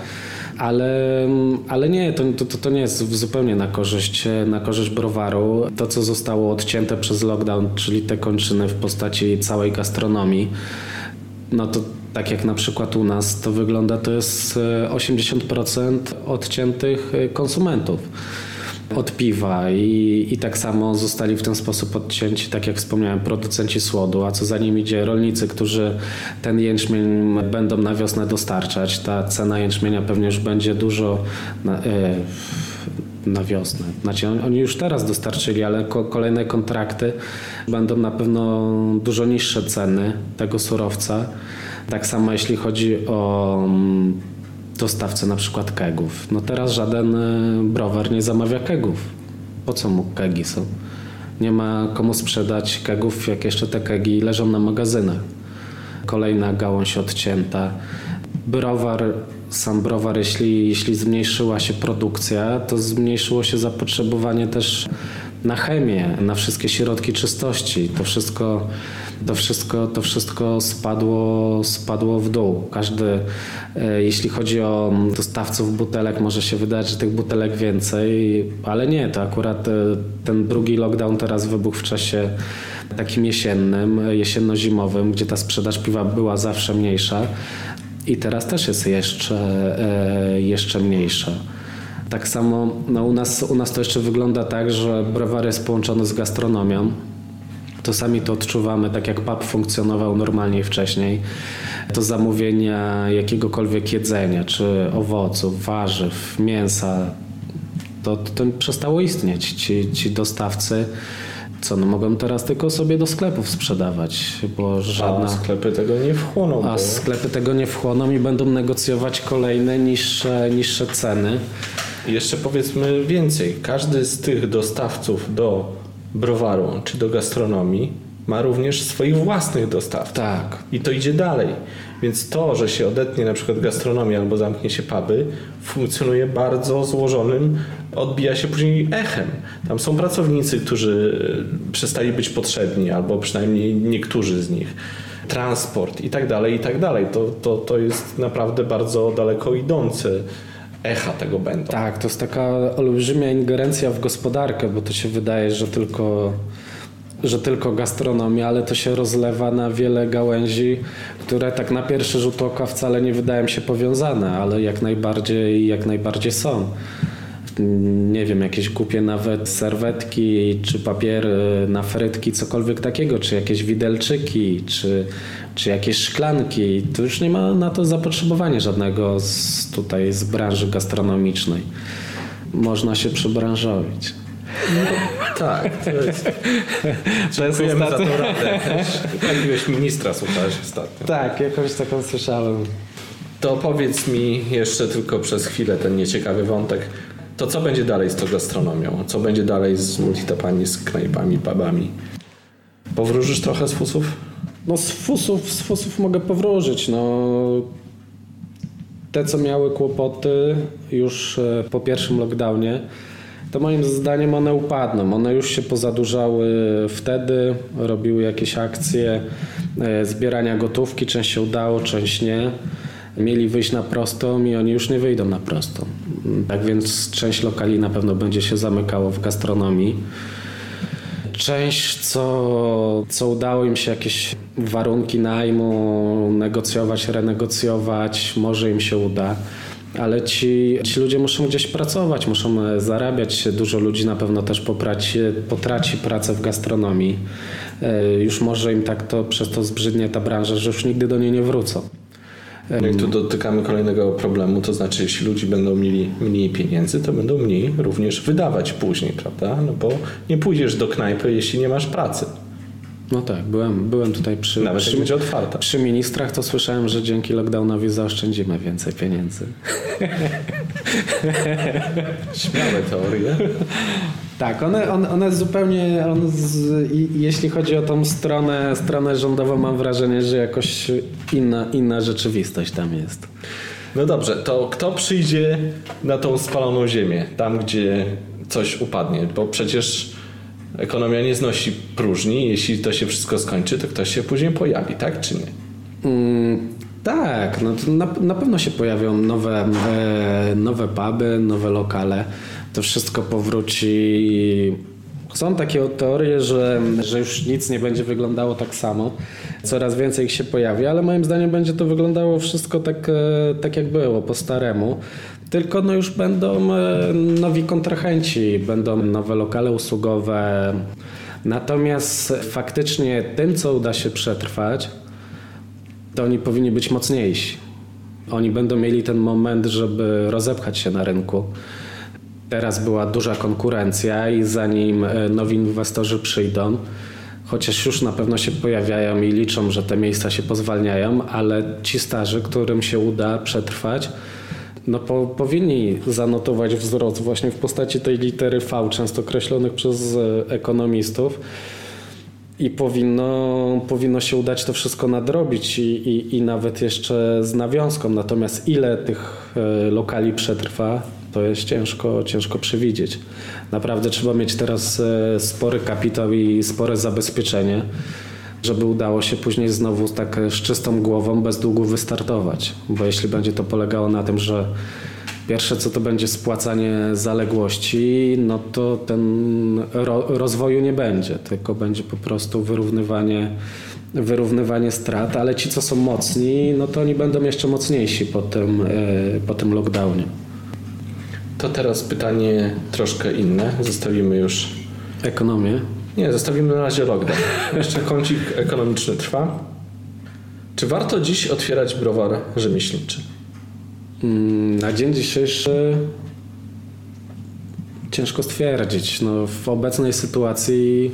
Ale, ale nie, to, to, to nie jest zupełnie na korzyść, na korzyść browaru. To, co zostało odcięte przez lockdown, czyli te kończyny w postaci całej gastronomii, no to tak jak na przykład u nas to wygląda, to jest e, 80% odciętych e, konsumentów od piwa i, i tak samo zostali w ten sposób odcięci, tak jak wspomniałem, producenci słodu, a co za nim idzie rolnicy, którzy ten jęczmień będą na wiosnę dostarczać. Ta cena jęczmienia pewnie już będzie dużo na, e, na wiosnę. Znaczy on- oni już teraz dostarczyli, ale ko- kolejne kontrakty będą na pewno dużo niższe ceny tego surowca. Tak samo jeśli chodzi o dostawcę na przykład kegów. No teraz żaden y, browar nie zamawia kegów. Po co mu kegi są? Nie ma komu sprzedać kegów, jak jeszcze te kegi leżą na magazynach. Kolejna gałąź odcięta. Browar, sam browar, jeśli, jeśli zmniejszyła się produkcja, to zmniejszyło się zapotrzebowanie też na chemię, na wszystkie środki czystości. To wszystko, to wszystko, to wszystko spadło, spadło w dół. Każdy, e, jeśli chodzi o dostawców butelek, może się wydać, że tych butelek więcej, ale nie, to akurat e, ten drugi lockdown teraz wybuchł w czasie takim jesiennym, jesienno-zimowym, gdzie ta sprzedaż piwa była zawsze mniejsza i teraz też jest jeszcze, e, jeszcze mniejsza. Tak samo no u, nas, u nas to jeszcze wygląda tak, że browar jest połączony z gastronomią. To sami to odczuwamy, tak jak pub funkcjonował normalnie wcześniej. To zamówienia jakiegokolwiek jedzenia, czy owoców, warzyw, mięsa, to, to przestało istnieć. Ci, ci dostawcy co, no mogą teraz tylko sobie do sklepów sprzedawać, bo żadna... A sklepy tego nie wchłoną. A bo... sklepy tego nie wchłoną i będą negocjować kolejne niższe, niższe ceny. I jeszcze powiedzmy więcej. Każdy z tych dostawców do browaru czy do gastronomii ma również swoich własnych dostawców. Tak. I to idzie dalej. Więc to, że się odetnie na przykład gastronomię albo zamknie się puby, funkcjonuje bardzo złożonym, odbija się później echem. Tam są pracownicy, którzy przestali być potrzebni, albo przynajmniej niektórzy z nich. Transport i tak dalej, i tak dalej. To, to, to jest naprawdę bardzo daleko idące echa tego będą. Tak, to jest taka olbrzymia ingerencja w gospodarkę, bo to się wydaje, że tylko że tylko gastronomia, ale to się rozlewa na wiele gałęzi, które tak na pierwszy rzut oka wcale nie wydają się powiązane, ale jak najbardziej, jak najbardziej są. Nie wiem, jakieś kupię nawet serwetki, czy papier na frytki, cokolwiek takiego, czy jakieś widelczyki, czy, czy jakieś szklanki. To już nie ma na to zapotrzebowania żadnego z, tutaj z branży gastronomicznej. Można się przebranżowić. No, *laughs* tak, to jest. Dziękujemy za tą radę. Jakiegoś ministra słuchałeś ostatnio. Tak, jakąś taką słyszałem. To powiedz mi jeszcze tylko przez chwilę ten nieciekawy wątek. To co będzie dalej z tą gastronomią? Co będzie dalej z multitapami, z knajpami, pubami? Powróżysz trochę z fusów? No z fusów, z fusów mogę powróżyć. No, te, co miały kłopoty już e, po pierwszym lockdownie, to moim zdaniem one upadną. One już się pozadłużały wtedy, robiły jakieś akcje e, zbierania gotówki, część się udało, część nie. Mieli wyjść na prostą i oni już nie wyjdą na prostą. Tak więc część lokali na pewno będzie się zamykało w gastronomii. Część, co, co udało im się jakieś warunki najmu negocjować, renegocjować, może im się uda ale ci, ci ludzie muszą gdzieś pracować, muszą e, zarabiać. Dużo ludzi na pewno też popraci, potraci pracę w gastronomii. E, już może im tak to przez to zbrzydnie ta branża, że już nigdy do niej nie wrócą. Jak tu dotykamy kolejnego problemu, to znaczy, jeśli ludzie będą mieli mniej pieniędzy, to będą mniej również wydawać później, prawda? No bo nie pójdziesz do knajpy, jeśli nie masz pracy. No tak, byłem, byłem tutaj przy, Nawet przy, będzie otwarta. przy ministrach, to słyszałem, że dzięki lockdownowi zaoszczędzimy więcej pieniędzy. *laughs* Śmiałe teorie. Tak, one, one, one zupełnie, one z, jeśli chodzi o tą stronę, stronę rządową, mam wrażenie, że jakoś inna, inna rzeczywistość tam jest. No dobrze, to kto przyjdzie na tą spaloną ziemię, tam gdzie coś upadnie? Bo przecież ekonomia nie znosi próżni. Jeśli to się wszystko skończy, to ktoś się później pojawi, tak czy nie? Mm, tak, no na, na, pewno się pojawią nowe, e, nowe puby, nowe lokale. To wszystko powróci. Są takie teorie, że, że już nic nie będzie wyglądało tak samo. Coraz więcej ich się pojawi, ale moim zdaniem będzie to wyglądało wszystko tak, e, tak jak było, po staremu. Tylko no już będą e, nowi kontrahenci, będą nowe lokale usługowe. Natomiast faktycznie tym, co uda się przetrwać, to oni powinni być mocniejsi. Oni będą mieli ten moment, żeby rozepchać się na rynku. Teraz była duża konkurencja i zanim e, nowi inwestorzy przyjdą, chociaż już na pewno się pojawiają i liczą, że te miejsca się pozwalniają, ale ci starzy, którym się uda przetrwać, no po, powinni zanotować wzrost właśnie w postaci tej litery V, często określonych przez e, ekonomistów. I powinno, powinno się udać to wszystko nadrobić i, i, i nawet jeszcze z nawiązką. Natomiast ile tych e, lokali przetrwa, to jest ciężko, ciężko przewidzieć. Naprawdę trzeba mieć teraz e, spory kapitał i spore zabezpieczenie żeby udało się później znowu tak z czystą głową, bez długu wystartować. Bo jeśli będzie to polegało na tym, że Pierwsze, co to będzie spłacanie zaległości, no to ten ro, rozwoju nie będzie, tylko będzie po prostu wyrównywanie, wyrównywanie strat, ale ci, co są mocni, no to oni będą jeszcze mocniejsi po tym, e, po tym lockdownie. To teraz pytanie troszkę inne. Zostawimy już. Ekonomię. Nie, zostawimy na razie lockdown. Jeszcze kącik ekonomiczny trwa. Czy warto dziś otwierać browar rzemieślniczy? Mm, Na dzień dzisiejszy ciężko stwierdzić. No, w obecnej sytuacji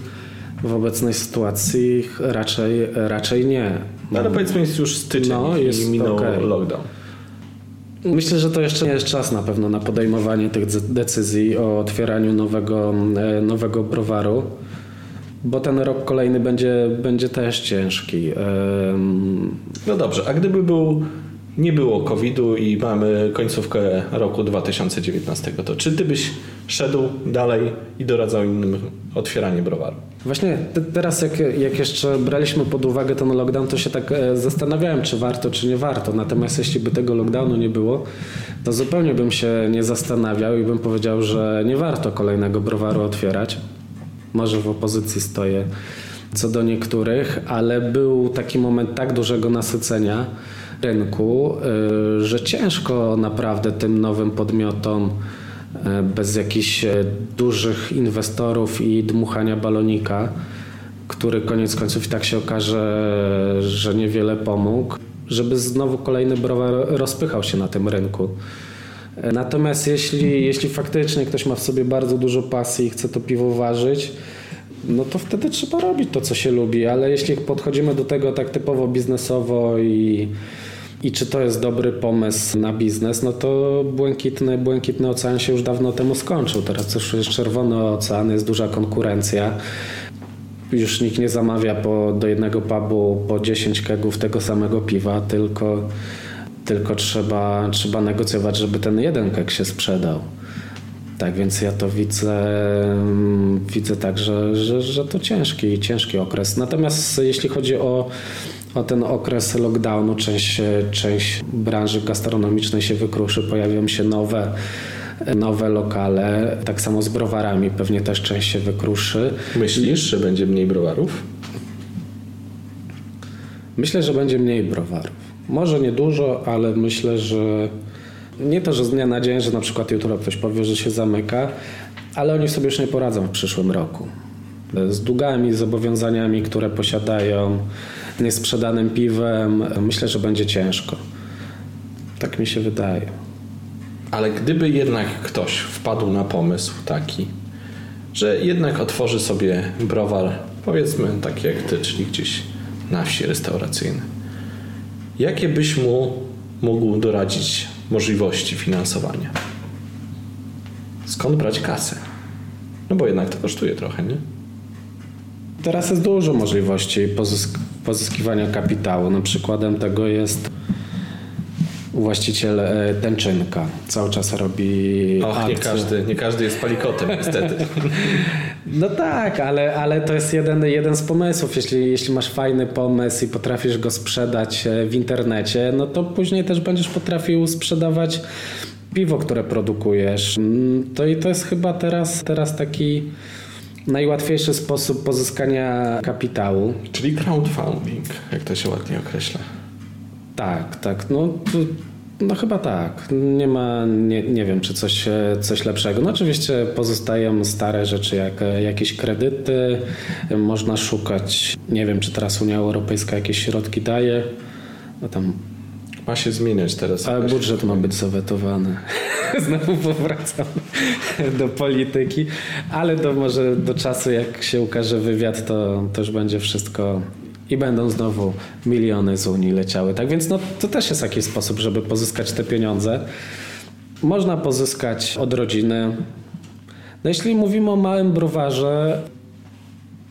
w obecnej sytuacji raczej, raczej nie. No, ale powiedzmy jest już styczeń No, i jest minął okej. lockdown. Myślę, że to jeszcze nie jest czas na pewno na podejmowanie tych decyzji o otwieraniu nowego, e, nowego browaru, bo ten rok kolejny będzie, będzie też ciężki. No dobrze, a gdyby był, nie było COVID-u i mamy końcówkę roku 2019, to czy ty byś szedł dalej i doradzał innym otwieranie browaru? Właśnie te, teraz jak, jak jeszcze braliśmy pod uwagę ten lockdown, to się tak e, zastanawiałem, czy warto, czy nie warto. Natomiast jeśli by tego lockdownu nie było, to zupełnie bym się nie zastanawiał i bym powiedział, że nie warto kolejnego browaru otwierać. Może w opozycji stoję co do niektórych, ale był taki moment tak dużego nasycenia rynku, y, że ciężko naprawdę tym nowym podmiotom e, bez jakichś e, dużych inwestorów i dmuchania balonika, który koniec końców i tak się okaże, że niewiele pomógł, żeby znowu kolejny browar rozpychał się na tym rynku. Natomiast jeśli, jeśli faktycznie ktoś ma w sobie bardzo dużo pasji i chce to piwo ważyć, no to wtedy trzeba robić to, co się lubi, ale jeśli podchodzimy do tego tak typowo biznesowo i, i czy to jest dobry pomysł na biznes, no to błękitny, błękitny ocean się już dawno temu skończył. Teraz już jest czerwony ocean, jest duża konkurencja. Już nikt nie zamawia po, do jednego pubu po 10 kegów tego samego piwa, tylko, tylko trzeba, trzeba negocjować, żeby ten jeden keg się sprzedał. Tak więc ja to widzę, mm, widzę tak, że, że, że to ciężki, ciężki okres. Natomiast jeśli chodzi o, o ten okres lockdownu, część, część branży gastronomicznej się wykruszy, pojawią się nowe, nowe lokale. Tak samo z browarami pewnie też część się wykruszy. Myślisz, że będzie mniej browarów? Myślę, że będzie mniej browarów. Może nie dużo, ale myślę, że nie to, że z dnia na dzień, że na przykład jutro ktoś powie, że się zamyka, ale oni sobie już nie poradzą w przyszłym roku. Z długami, zobowiązaniami, które posiadają, niesprzedanym piwem, myślę, że będzie ciężko. Tak mi się wydaje. Ale gdyby jednak ktoś wpadł na pomysł taki, że jednak otworzy sobie browar, powiedzmy taki jak ty, czyli gdzieś na wsi restauracyjny, jakie byś mu mógł doradzić możliwości finansowania? Skąd brać kasę? No bo jednak to kosztuje trochę, nie? Teraz jest dużo możliwości pozysk- pozyskiwania kapitału. No, przykładem tego jest właściciel e, Tęczynka. Cały czas robi Och, nie akcje. każdy, nie każdy jest palikotem, niestety. *laughs* No tak, ale, ale to jest jeden, jeden z pomysłów. Jeśli, jeśli masz fajny pomysł i potrafisz go sprzedać e, w internecie, no to później też będziesz potrafił sprzedawać piwo, które produkujesz. Mm, To i to jest chyba teraz, teraz taki najłatwiejszy sposób pozyskania kapitału. Czyli crowdfunding, jak to się ładnie określa. Tak, tak. No, to, no chyba tak. Nie ma, nie, nie wiem, czy coś, e, coś lepszego. No oczywiście pozostają stare rzeczy, jak e, jakieś kredyty. Można szukać, nie wiem, czy teraz Unia Europejska jakieś środki daje. No tam, Ma się zmieniać teraz. ale budżet ma być zawetowany. *laughs* Znowu powracam do polityki, ale to może do czasu, jak się ukaże wywiad, to, to już będzie wszystko i będą znowu miliony z Unii leciały. Tak więc no, to też jest jakiś sposób, żeby pozyskać te pieniądze. Można pozyskać od rodziny. No jeśli mówimy o małym browarze,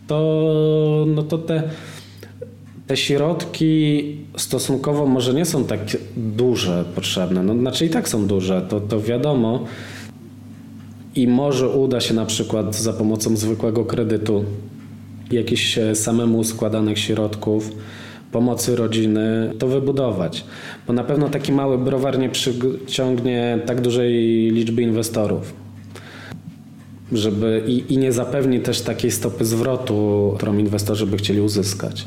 to, no to te, te środki stosunkowo może nie są tak duże potrzebne. No, znaczy i tak są duże, to, to wiadomo. I może uda się na przykład za pomocą zwykłego kredytu jakichś e, samemu składanych środków pomocy rodziny to wybudować. Bo na pewno taki mały browar nie przyciągnie tak dużej liczby inwestorów. Żeby, i, I nie zapewni też takiej stopy zwrotu, którą inwestorzy by chcieli uzyskać.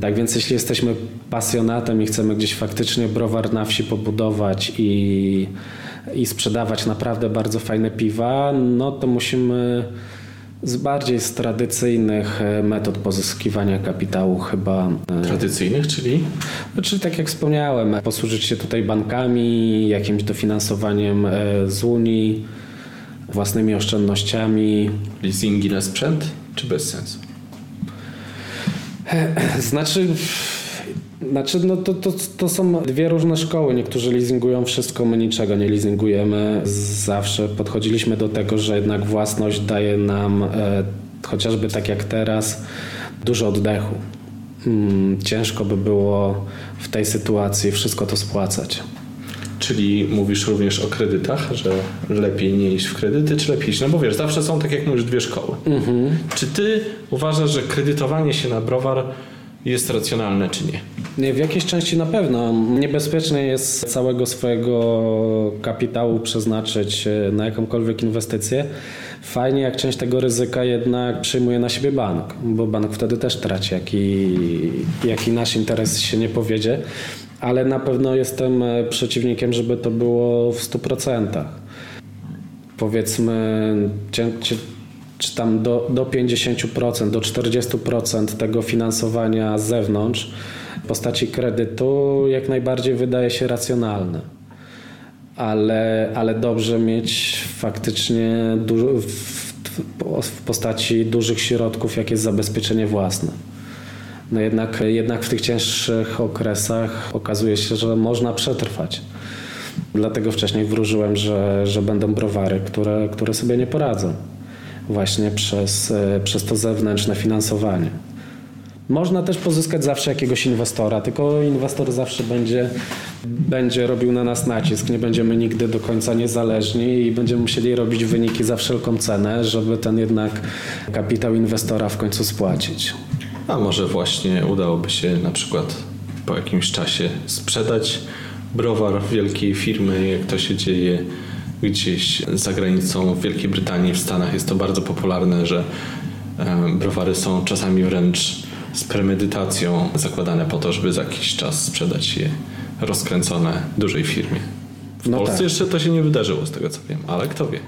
Tak więc jeśli jesteśmy pasjonatem i chcemy gdzieś faktycznie browar na wsi pobudować i, i sprzedawać naprawdę bardzo fajne piwa, no to musimy z bardziej z tradycyjnych e, metod pozyskiwania kapitału chyba. e, Tradycyjnych, czyli? Znaczy, tak jak wspomniałem, posłużyć się tutaj bankami, jakimś dofinansowaniem e, z Unii, własnymi oszczędnościami. Leasingi na sprzęt, czy bez sensu? Znaczy, znaczy no to, to, to są dwie różne szkoły. Niektórzy leasingują wszystko, my niczego nie leasingujemy. Zawsze podchodziliśmy do tego, że jednak własność daje nam, e, chociażby tak jak teraz, dużo oddechu. Mm, ciężko by było w tej sytuacji wszystko to spłacać. Czyli mówisz również o kredytach, że lepiej nie iść w kredyty, czy lepiej iść? No bo wiesz, zawsze są, tak jak mówisz, dwie szkoły. Czy ty uważasz, że kredytowanie się na browar jest racjonalne, czy nie? W jakiejś części na pewno. Niebezpiecznie jest całego swojego kapitału przeznaczyć e, na jakąkolwiek inwestycję. Fajnie, jak część tego ryzyka jednak przyjmuje na siebie bank, bo bank wtedy też traci, jaki, jaki nasz interes się nie powiedzie. Ale na pewno jestem e, przeciwnikiem, żeby to było w 100%. Powiedzmy, cię- cię- czy tam do, do 50%, do 40% tego finansowania z zewnątrz w postaci kredytu jak najbardziej wydaje się racjonalne. Ale, ale dobrze mieć faktycznie dużo, w, w, postaci dużych środków jakieś zabezpieczenie własne. No jednak, jednak w tych cięższych okresach okazuje się, że można przetrwać. Dlatego wcześniej wróżyłem, że, że będą browary, które, które sobie nie poradzą właśnie przez, e, przez to zewnętrzne finansowanie. Można też pozyskać zawsze jakiegoś inwestora, tylko inwestor zawsze będzie, będzie robił na nas nacisk. Nie będziemy nigdy do końca niezależni i będziemy musieli robić wyniki za wszelką cenę, żeby ten jednak kapitał inwestora w końcu spłacić. A może właśnie udałoby się na przykład po jakimś czasie sprzedać browar wielkiej firmy, jak to się dzieje gdzieś za granicą w Wielkiej Brytanii, w Stanach jest to bardzo popularne, że e, browary są czasami wręcz z premedytacją zakładane po to, żeby za jakiś czas sprzedać je rozkręcone dużej firmie. W No Polsce tak. jeszcze to się nie wydarzyło, z tego co wiem, ale kto wie.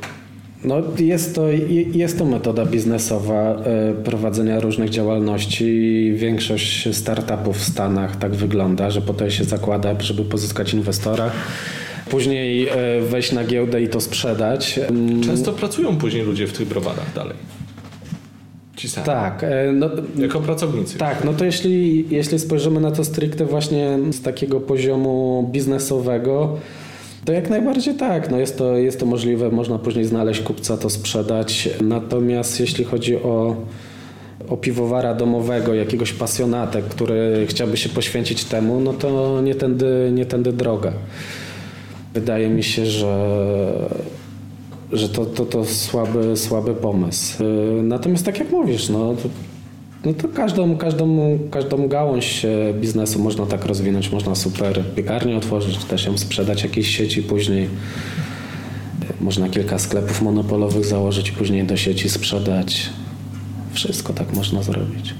No, jest, to, jest to metoda biznesowa e, prowadzenia różnych działalności. Większość startupów w Stanach tak wygląda, że po to się zakłada, żeby pozyskać inwestora. Później e, wejść na giełdę i to sprzedać. Mm, Często pracują później ludzie w tych browarach dalej. Tak, e, no, Jako pracownicy. tak, no to jeśli, jeśli spojrzymy na to stricte właśnie z takiego poziomu biznesowego, to jak najbardziej tak, no jest, to, jest to możliwe, można później znaleźć kupca, to sprzedać. Natomiast jeśli chodzi o, o piwowara domowego, jakiegoś pasjonatę, który chciałby się poświęcić temu, no to nie tędy, nie tędy droga. Wydaje mi się, że, że to, to, to słaby, słaby pomysł. Yy, Natomiast tak jak mówisz, no to, no to każdą, każdą, każdą gałąź biznesu można tak rozwinąć. Można super piekarnię otworzyć, też ją sprzedać jakiejś sieci później. Można kilka sklepów monopolowych założyć później do sieci sprzedać. Wszystko tak można zrobić.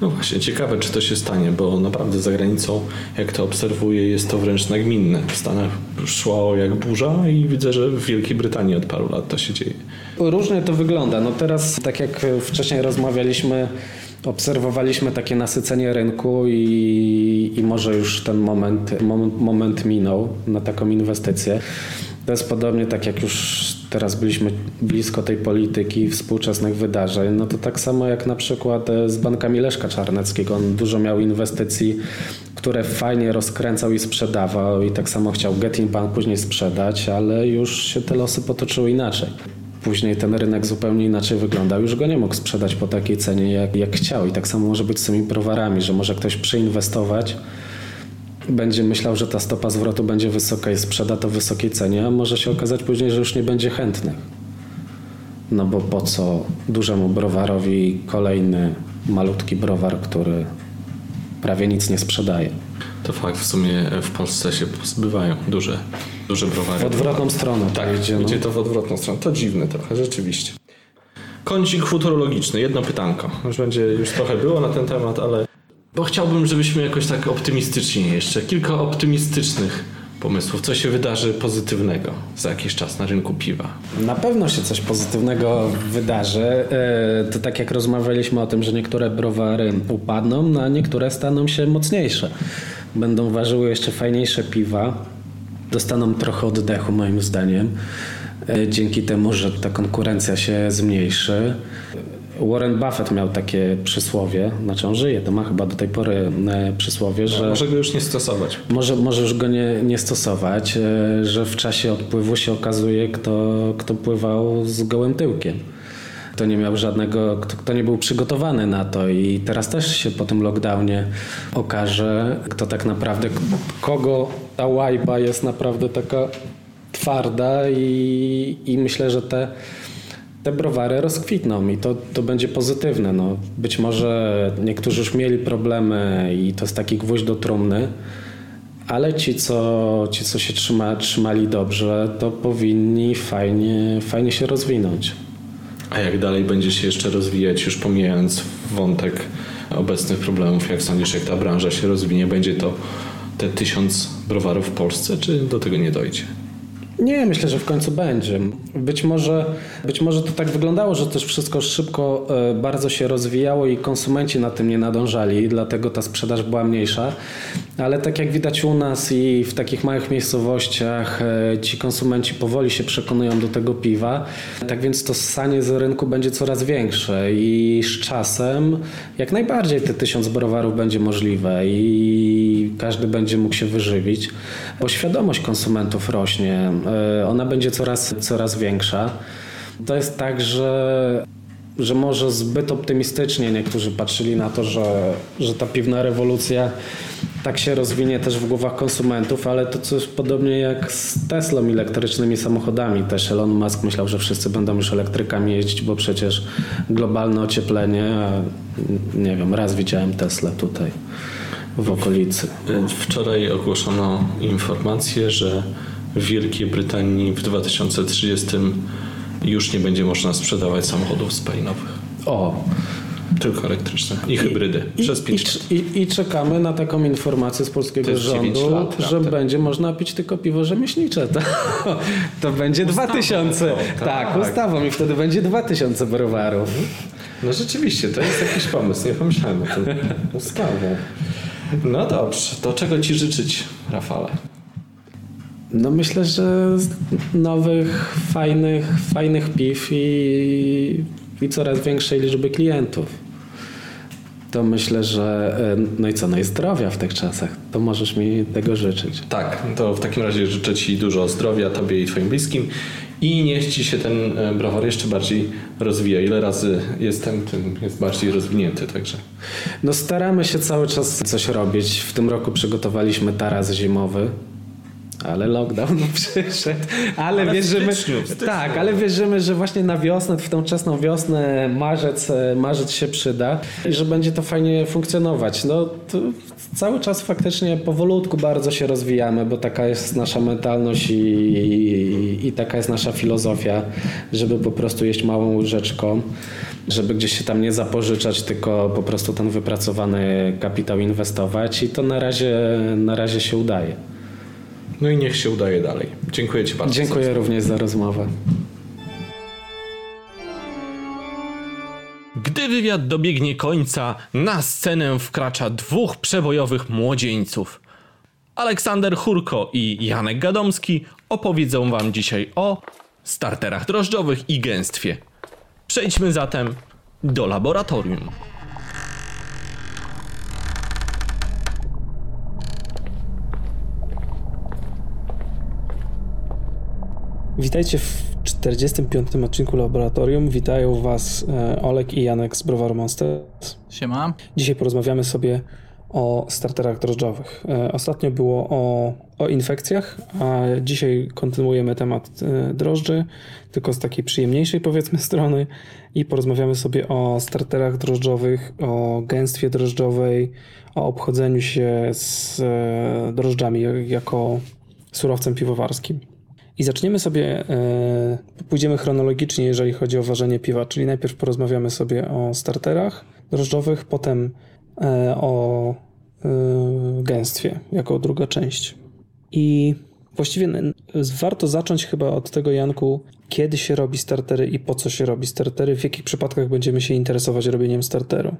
No właśnie, ciekawe czy to się stanie, bo naprawdę za granicą, jak to obserwuję, jest to wręcz nagminne. W Stanach szło jak burza i widzę, że w Wielkiej Brytanii od paru lat to się dzieje. Różnie to wygląda. No teraz, tak jak wcześniej rozmawialiśmy, obserwowaliśmy takie nasycenie rynku i, i może już ten moment, moment, minął na taką inwestycję. To jest podobnie tak jak już teraz byliśmy blisko tej polityki, współczesnych wydarzeń, no to tak samo jak na przykład e, z bankami Leszka Czarneckiego. On dużo miał inwestycji, które fajnie rozkręcał i sprzedawał i tak samo chciał Getin Bank później sprzedać, ale już się te losy potoczyły inaczej. Później ten rynek zupełnie inaczej wyglądał. Już go nie mógł sprzedać po takiej cenie, jak, jak chciał. I tak samo może być z tymi browarami, że może ktoś przeinwestować, będzie myślał, że ta stopa zwrotu będzie wysoka i sprzeda to w wysokiej cenie, a może się okazać później, że już nie będzie chętnych. No bo po co dużemu browarowi kolejny malutki browar, który prawie nic nie sprzedaje. To fakt, w sumie w Polsce się pozbywają duże, duże browary. W odwrotną stronę Tak, to idzie. idzie No. to w odwrotną stronę. To dziwne trochę, rzeczywiście. Kącik futurologiczny, jedno pytanko. Już będzie, już trochę było na ten temat, ale... Bo chciałbym, żebyśmy jakoś tak optymistycznie jeszcze, kilka optymistycznych pomysłów. Co się wydarzy pozytywnego za jakiś czas na rynku piwa? Na pewno się coś pozytywnego wydarzy. E, To tak jak rozmawialiśmy o tym, że niektóre browary upadną, no a niektóre staną się mocniejsze. Będą ważyły jeszcze fajniejsze piwa. Dostaną trochę oddechu moim zdaniem. E, Dzięki temu, że ta konkurencja się zmniejszy. Warren Buffett miał takie przysłowie, znaczy on żyje, to ma chyba do tej pory e, przysłowie, że... Może go już nie stosować. Może, może już go nie, nie stosować, e, że w czasie odpływu się okazuje, kto, kto pływał z gołym tyłkiem. Kto nie miał żadnego, kto, kto nie był przygotowany na to i teraz też się po tym lockdownie okaże, kto tak naprawdę, kogo ta łajba jest naprawdę taka twarda i, i myślę, że te, te browary rozkwitną i to, to będzie pozytywne. No, być może niektórzy już mieli problemy i to jest taki gwóźdź do trumny, ale ci, co, ci, co się trzyma, trzymali dobrze, to powinni fajnie, fajnie się rozwinąć. A jak dalej będzie się jeszcze rozwijać, już pomijając wątek obecnych problemów, jak sądzisz, jak ta branża się rozwinie, będzie to te tysiąc browarów w Polsce, czy do tego nie dojdzie? Nie, myślę, że w końcu będzie. Być może, być może to tak wyglądało, że też wszystko szybko e, bardzo się rozwijało i konsumenci na tym nie nadążali, dlatego ta sprzedaż była mniejsza. Ale tak jak widać u nas i w takich małych miejscowościach, e, ci konsumenci powoli się przekonują do tego piwa. Tak więc to ssanie z rynku będzie coraz większe i z czasem jak najbardziej te tysiąc browarów będzie możliwe i każdy będzie mógł się wyżywić, bo świadomość konsumentów rośnie. E, Ona będzie coraz, coraz większa. To jest tak, że, że może zbyt optymistycznie niektórzy patrzyli na to, że, że ta piwna rewolucja tak się rozwinie też w głowach konsumentów, ale to coś podobnie jak z Teslą i elektrycznymi samochodami. Też Elon Musk myślał, że wszyscy będą już elektrykami jeździć, bo przecież globalne ocieplenie, nie wiem, raz widziałem Tesla tutaj w okolicy. Wczoraj ogłoszono informację, że w Wielkiej Brytanii w 2030 już nie będzie można sprzedawać samochodów spalinowych. O, Tylko elektryczne i hybrydy. Przez I, 5 lat. i, I czekamy na taką informację z To polskiego rządu, lat, że prawda? będzie można pić tylko piwo rzemieślnicze. To, *laughs* to będzie 2000. tak. Tak, ustawą i wtedy będzie 2000 browarów. No rzeczywiście, to jest jakiś pomysł. Nie pomyślałem o tym. *laughs* Ustawą. No dobrze, to czego Ci życzyć, Rafale? No myślę, że nowych, fajnych, fajnych piw i, i coraz większej liczby klientów. To myślę, że e, no i co, no i zdrowia w tych czasach. To możesz mi tego życzyć. Tak, to w takim razie życzę Ci dużo zdrowia, Tobie i Twoim bliskim i niech Ci się ten e, browar jeszcze bardziej rozwija. Ile razy jestem, tym jest bardziej rozwinięty, także... No staramy się cały czas coś robić. W tym roku przygotowaliśmy taras zimowy. Ale lockdown *laughs* przyszedł. Ale, Ale wierzymy. styczniu, styczniu. Tak, ale wierzymy, że właśnie na wiosnę, w tą wczesną wiosnę, marzec, e, marzec się przyda i że będzie to fajnie funkcjonować. No cały czas faktycznie powolutku bardzo się rozwijamy, bo taka jest nasza mentalność i, i, i taka jest nasza filozofia, żeby po prostu jeść małą łyżeczką, żeby gdzieś się tam nie zapożyczać, tylko po prostu ten wypracowany kapitał inwestować i to na razie, na razie się udaje. No i niech się udaje dalej. Dziękuję Ci bardzo. Dziękuję również za rozmowę. Gdy wywiad dobiegnie końca, na scenę wkracza dwóch przebojowych młodzieńców. Aleksander Churko i Janek Gadomski opowiedzą Wam dzisiaj o starterach drożdżowych i gęstwie. Przejdźmy zatem do laboratorium. Witajcie w 45. odcinku Laboratorium. Witają Was e, Olek i Janek z Browaru Monsters. Siema. Dzisiaj porozmawiamy sobie o starterach drożdżowych. E, ostatnio było o, o infekcjach, a dzisiaj kontynuujemy temat e, drożdży, tylko z takiej przyjemniejszej powiedzmy *laughs* strony i porozmawiamy sobie o starterach drożdżowych, o gęstwie drożdżowej, o obchodzeniu się z e, drożdżami jako surowcem piwowarskim. I zaczniemy sobie, pójdziemy chronologicznie, jeżeli chodzi o ważenie piwa, czyli najpierw porozmawiamy sobie o starterach drożdżowych, potem o gęstwie, jako druga część. I właściwie warto zacząć chyba od tego, Janku, kiedy się robi startery i po co się robi startery, w jakich przypadkach będziemy się interesować robieniem starteru.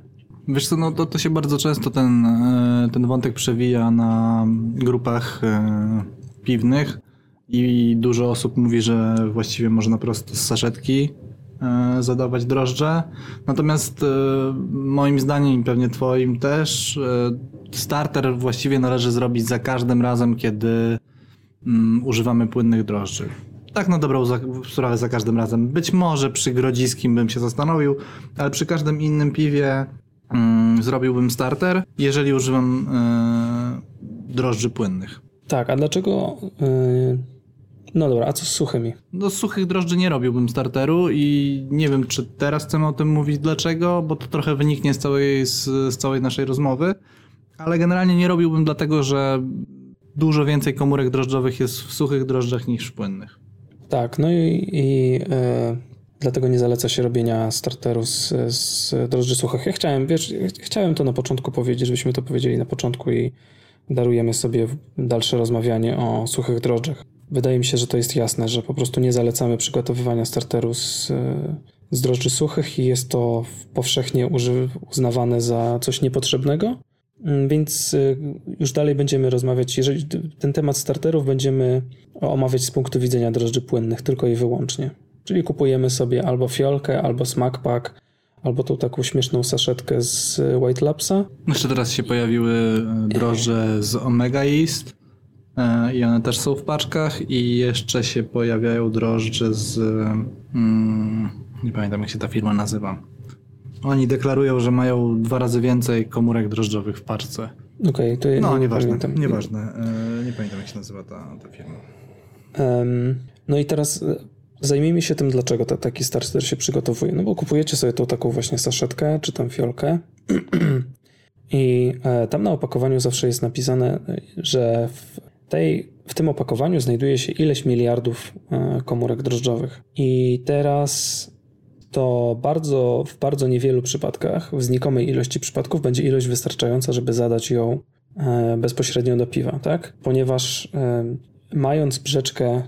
Wiesz co, no to, to się bardzo często ten, e, ten wątek przewija na grupach e, piwnych i dużo osób mówi, że właściwie można po prostu z saszetki E, zadawać drożdże. Natomiast moim zdaniem i pewnie twoim też starter właściwie należy zrobić za każdym razem, kiedy mm, używamy płynnych drożdży. Tak na dobrą sprawę za każdym razem. Być może przy grodziskim bym się zastanowił, ale przy każdym innym piwie mm, zrobiłbym starter, jeżeli używam drożdży płynnych. Tak, a dlaczego no dobra, a co z suchymi? No z suchych drożdży nie robiłbym starteru i nie wiem, czy teraz chcemy o tym mówić dlaczego, bo to trochę wyniknie z całej, z, z całej naszej rozmowy, ale generalnie nie robiłbym dlatego, że dużo więcej komórek drożdżowych jest w suchych drożdżach niż w płynnych. Tak, no i, i e, dlatego nie zaleca się robienia starteru z, z drożdży suchych. Ja chciałem, wiesz, chciałem to na początku powiedzieć, żebyśmy to powiedzieli na początku i darujemy sobie dalsze rozmawianie o suchych drożdżach. Wydaje mi się, że to jest jasne, że po prostu nie zalecamy przygotowywania starteru z, z drożdży suchych i jest to powszechnie uznawane za coś niepotrzebnego. Mm, więc y, już dalej będziemy rozmawiać, jeżeli ten temat starterów będziemy omawiać z punktu widzenia drożdży płynnych tylko i wyłącznie. Czyli kupujemy sobie albo fiolkę, albo smack pack, albo tą taką śmieszną saszetkę z White Labsa. Jeszcze teraz się pojawiły e, drożdże z Omega East i one też są w paczkach i jeszcze się pojawiają drożdże z mm, nie pamiętam jak się ta firma nazywa. Oni deklarują, że mają dwa razy więcej komórek drożdżowych w paczce. Okej, okay, to ja No, nie nieważne, pamiętam. nieważne. E, nie pamiętam jak się nazywa ta, ta firma. Um, no i teraz e, zajmijmy się tym, dlaczego ta, taki starter się przygotowuje. No bo kupujecie sobie tą taką właśnie saszetkę, czy tam fiolkę *clears throat* i tam na opakowaniu zawsze jest napisane, że w tej, w tym opakowaniu znajduje się ileś miliardów e, komórek drożdżowych. I teraz to bardzo, w bardzo niewielu przypadkach, w znikomej ilości przypadków, będzie ilość wystarczająca, żeby zadać ją e, bezpośrednio do piwa, tak? Ponieważ e, mając brzeczkę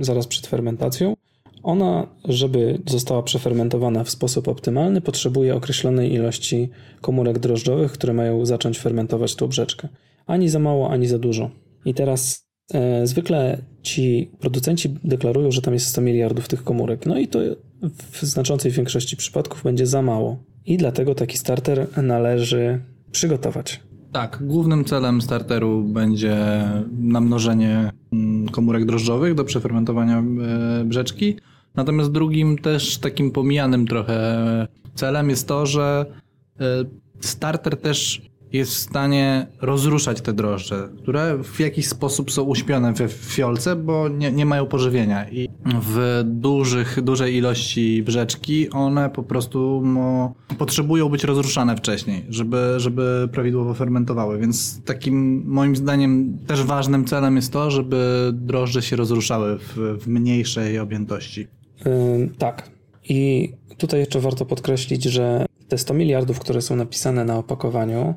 zaraz przed fermentacją, ona, żeby została przefermentowana w sposób optymalny, potrzebuje określonej ilości komórek drożdżowych, które mają zacząć fermentować tą brzeczkę. Ani za mało, ani za dużo. I teraz e, zwykle ci producenci deklarują, że tam jest 100 miliardów tych komórek. No i to w znaczącej większości przypadków będzie za mało. I dlatego taki starter należy przygotować. Tak, głównym celem starteru będzie namnożenie mm, komórek drożdżowych do przefermentowania e, brzeczki. Natomiast drugim też takim pomijanym trochę celem jest to, że e, starter też jest w stanie rozruszać te drożdże, które w jakiś sposób są uśpione we fiolce, bo nie, nie mają pożywienia i w dużych, dużej ilości brzeczki one po prostu mo, potrzebują być rozruszane wcześniej, żeby, żeby prawidłowo fermentowały, więc takim moim zdaniem też ważnym celem jest to, żeby drożdże się rozruszały w, w mniejszej objętości. Yy, tak. I tutaj jeszcze warto podkreślić, że te 100 miliardów, które są napisane na opakowaniu,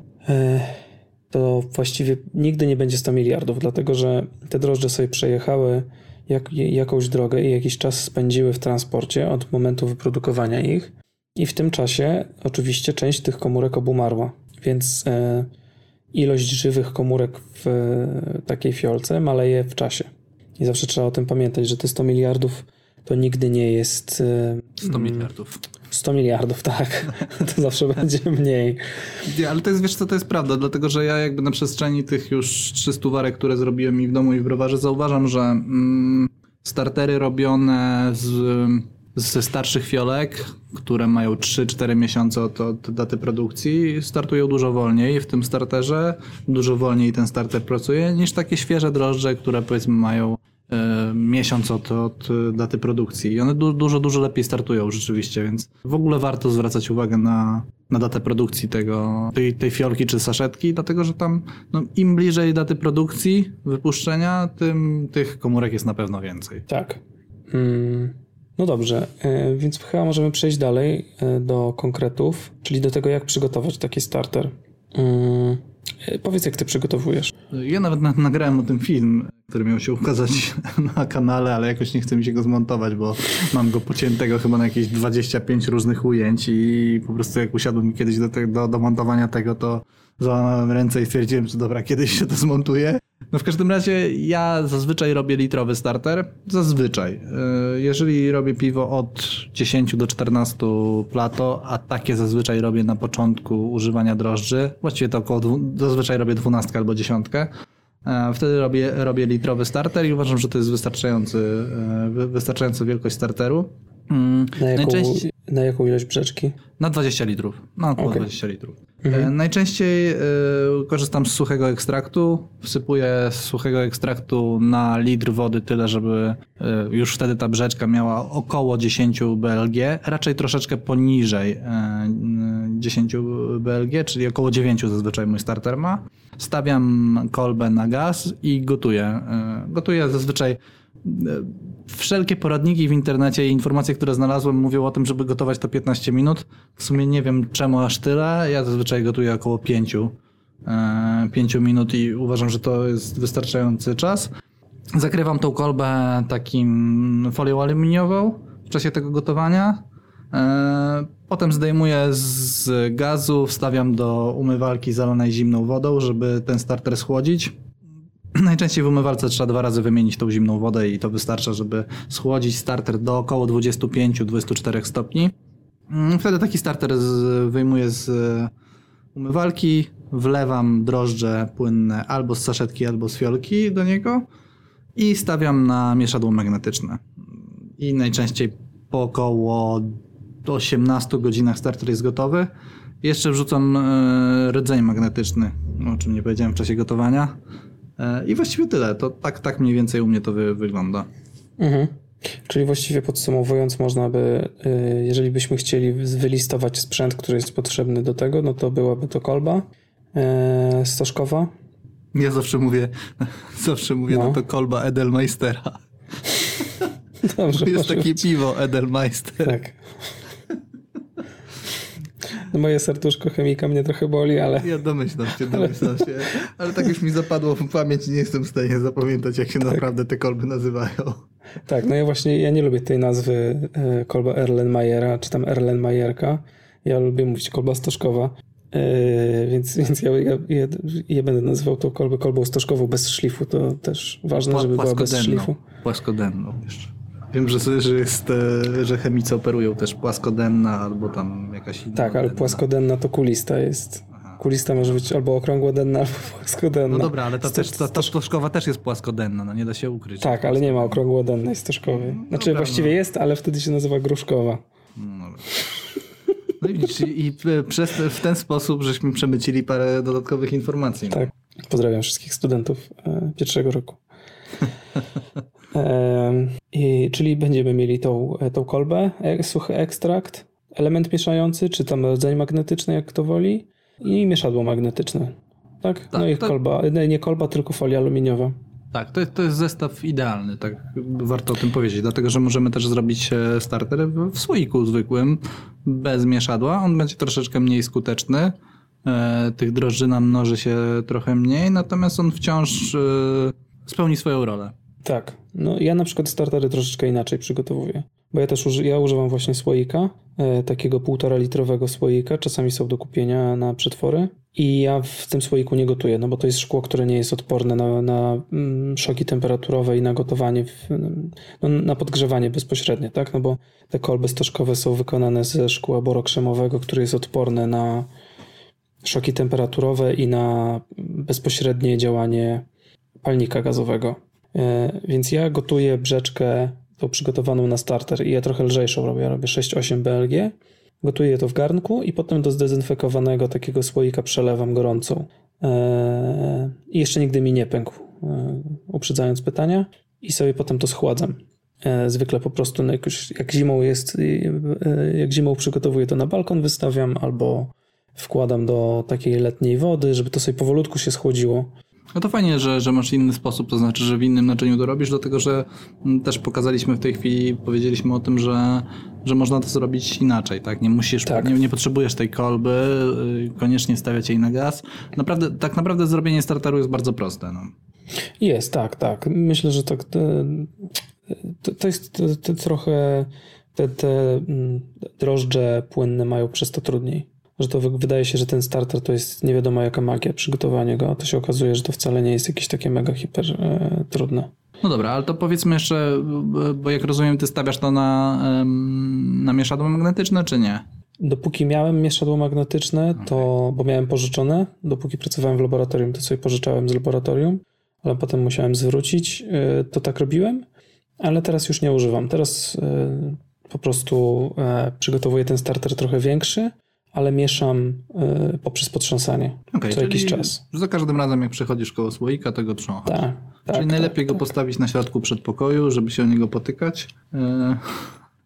to właściwie nigdy nie będzie 100 miliardów, dlatego że te drożdże sobie przejechały jak, jakąś drogę i jakiś czas spędziły w transporcie od momentu wyprodukowania ich. I w tym czasie oczywiście część tych komórek obumarła, więc e, ilość żywych komórek w takiej fiolce maleje w czasie. I zawsze trzeba o tym pamiętać, że te 100 miliardów to nigdy nie jest. 100 e, miliardów. 100 miliardów, tak. To zawsze będzie mniej. ale to jest, wiesz co, to jest prawda, dlatego że ja jakby na przestrzeni tych już 300 warek, które zrobiłem mi w domu i w browarze, zauważam, że mm, startery robione z, ze starszych fiolek, które mają 3-4 miesiące od, od daty produkcji, startują dużo wolniej w tym starterze, dużo wolniej ten starter pracuje niż takie świeże drożdże, które powiedzmy mają miesiąc od, od daty produkcji. I one du, dużo, dużo lepiej startują rzeczywiście, więc w ogóle warto zwracać uwagę na, na datę produkcji tego, tej, tej fiolki czy saszetki, dlatego że tam no, im bliżej daty produkcji, wypuszczenia, tym tych komórek jest na pewno więcej. Tak. Mm, no dobrze, e, więc chyba możemy przejść dalej e, do konkretów, czyli do tego, jak przygotować taki starter. E, powiedz, jak ty przygotowujesz. Ja nawet na- nagrałem o tym film, który miał się ukazać *laughs* na kanale, ale jakoś nie chce mi się go zmontować, bo mam go pociętego chyba na jakieś 25 różnych ujęć i po prostu jak usiadłem kiedyś do, te, do, do montowania tego, to załamałem ręce i stwierdziłem, że dobra, kiedyś się to zmontuje. No w każdym razie ja zazwyczaj robię litrowy starter. Zazwyczaj. Yy, Jeżeli robię piwo od 10 do 14 plato, a takie zazwyczaj robię na początku używania drożdży, właściwie to około, zazwyczaj robię 12 albo 10. E, Wtedy robię, robię litrowy starter i uważam, że to jest wystarczający, wy- wystarczająca wielkość starteru. Mm, Na jaką, Najczęściej na jaką ilość brzeczki? na 20 litrów. Na około Okej. 20 litrów. Mhm. E, Najczęściej e, korzystam z suchego ekstraktu. Wsypuję z suchego ekstraktu na litr wody tyle, żeby e, już wtedy ta brzeczka miała około 10 BLG, raczej troszeczkę poniżej n- 10 BLG, czyli około 9 zazwyczaj mój starter ma. Stawiam kolbę na gaz i gotuję. Gotuję zazwyczaj Wszelkie poradniki w internecie i informacje, które znalazłem, mówią o tym, żeby gotować to 15 minut. W sumie nie wiem czemu aż tyle. Ja zazwyczaj gotuję około 5, e, 5 minut i uważam, że to jest wystarczający czas. Zakrywam tą kolbę takim folią aluminiową w czasie tego gotowania. E, Potem zdejmuję z gazu, wstawiam do umywalki zalanej zimną wodą, żeby ten starter schłodzić. *clears throat* Najczęściej w umywalce trzeba dwa razy wymienić tą zimną wodę i to wystarcza, żeby schłodzić starter do około 25-24 stopni. Mm, Wtedy taki starter z, wyjmuję z e, umywalki, wlewam drożdże płynne albo z saszetki, albo z fiolki do niego i stawiam na mieszadło magnetyczne. I najczęściej po około 18 godzinach starter jest gotowy. Jeszcze wrzucam e, rdzeń magnetyczny, o czym nie powiedziałem w czasie gotowania. I właściwie tyle. To tak, tak mniej więcej u mnie to wy, wygląda. Mhm. Czyli właściwie podsumowując, można by, y, jeżeli byśmy chcieli wylistować sprzęt, który jest potrzebny do tego, no to byłaby to kolba e, stożkowa. Ja zawsze mówię, *laughs* zawsze mówię, No. no. to kolba Edelmeistera. *laughs* Dobrze, jest takie być. piwo Edelmeister. Tak. No moje serduszko chemika mnie trochę boli, ale Ja domyślam się, domyślam się. Ale tak już mi zapadło w pamięć i nie jestem w stanie zapamiętać, jak się naprawdę te kolby nazywają. tak, no ja właśnie, ja nie lubię tej nazwy e, kolba Erlenmajera, czy tam Erlenmajerka. Ja lubię mówić kolba stożkowa. E, więc więc ja, ja, ja, ja będę nazywał tą kolbę kolbą stożkową bez szlifu. To też ważne, żeby była bez szlifu. Płaskodenną jeszcze. Wiem, że, że, jest, e, że chemicy operują też płaskodenna albo tam jakaś inna. Tak, ale denna. płaskodenna to kulista jest. Kulista może być albo okrągłodenna, *laughs* albo płaskodenna. No dobra, ale ta, też, ta, ta stożkowa też jest płaskodenna, no nie da się ukryć. Tak, ale nie ma okrągłodennej stożkowej. Znaczy dobra, właściwie no. jest, ale wtedy się nazywa gruszkowa. No, dobra. no i, widzisz, i i przez, w ten sposób żeśmy przemycili parę dodatkowych informacji. Tak. Pozdrawiam wszystkich studentów e, pierwszego roku. I, czyli będziemy mieli tą, tą kolbę, e, suchy ekstrakt, element mieszający, czy tam rdzeń magnetyczny, jak kto woli, i mieszadło magnetyczne. Tak? no Tak, i to- kolba, nie, nie kolba, tylko folia aluminiowa. Tak, to, jest- to jest zestaw idealny, tak warto o tym powiedzieć, dlatego że możemy też zrobić e, starter w, słoiku zwykłym, bez mieszadła. On będzie troszeczkę mniej skuteczny. E, tych drożdży namnoży się trochę mniej, natomiast on wciąż spełni swoją rolę. Tak. No ja na przykład startery troszeczkę inaczej przygotowuję. Bo ja też uży, ja używam właśnie słoika, e, takiego półtora litrowego słoika, czasami są do kupienia na przetwory i ja w tym słoiku nie gotuję, no bo to jest szkło, które nie jest odporne na, na mm, szoki temperaturowe i na gotowanie, w, no, na podgrzewanie bezpośrednie, tak? No bo te kolby stożkowe są wykonane ze szkła borokrzemowego, które jest odporne na szoki temperaturowe i na bezpośrednie działanie palnika gazowego. E, Więc ja gotuję brzeczkę tą przygotowaną na starter i ja trochę lżejszą robię. Ja robię 6-8 BLG, gotuję to w garnku i potem do zdezynfekowanego takiego słoika przelewam gorącą. Eee, I jeszcze nigdy mi nie pękł, eee, uprzedzając pytania. I sobie potem to schładzam. Zwykle po prostu no jak, już, jak zimą jest, jak zimą przygotowuję to na balkon, wystawiam albo wkładam do takiej letniej wody, żeby to sobie powolutku się schłodziło. No to fajnie, że, że masz inny sposób, to znaczy, że w innym naczyniu to robisz, dlatego że mm, też pokazaliśmy w tej chwili, powiedzieliśmy o tym, że, że można to zrobić inaczej, tak? Nie musisz, Tak. nie, nie potrzebujesz tej kolby, y, koniecznie stawiać jej na gaz. Naprawdę, tak naprawdę zrobienie starteru jest bardzo proste. No. Jest, tak, tak. Myślę, że tak. To, to jest to, to trochę. Te, te mm, drożdże płynne mają przez to trudniej. Że to wy- wydaje się, że ten starter to jest nie wiadomo jaka magia przygotowania go, a to się okazuje, że to wcale nie jest jakieś takie mega hiper e, trudne. no dobra, ale to powiedzmy jeszcze, y, bo jak rozumiem, ty stawiasz to na, na mieszadło magnetyczne, czy nie? Dopóki miałem mieszadło magnetyczne, to, bo miałem pożyczone, dopóki pracowałem w laboratorium, to sobie pożyczałem z laboratorium, ale potem musiałem zwrócić, e, to tak robiłem, ale teraz już nie używam. Teraz e, po prostu e, przygotowuję ten starter trochę większy, ale mieszam e, poprzez potrząsanie Okej, co jakiś czas. Za każdym razem, jak przechodzisz koło słoika, to go trząchasz. Tak, tak, Czyli najlepiej tak, go postawić na środku przedpokoju, żeby się o niego potykać e,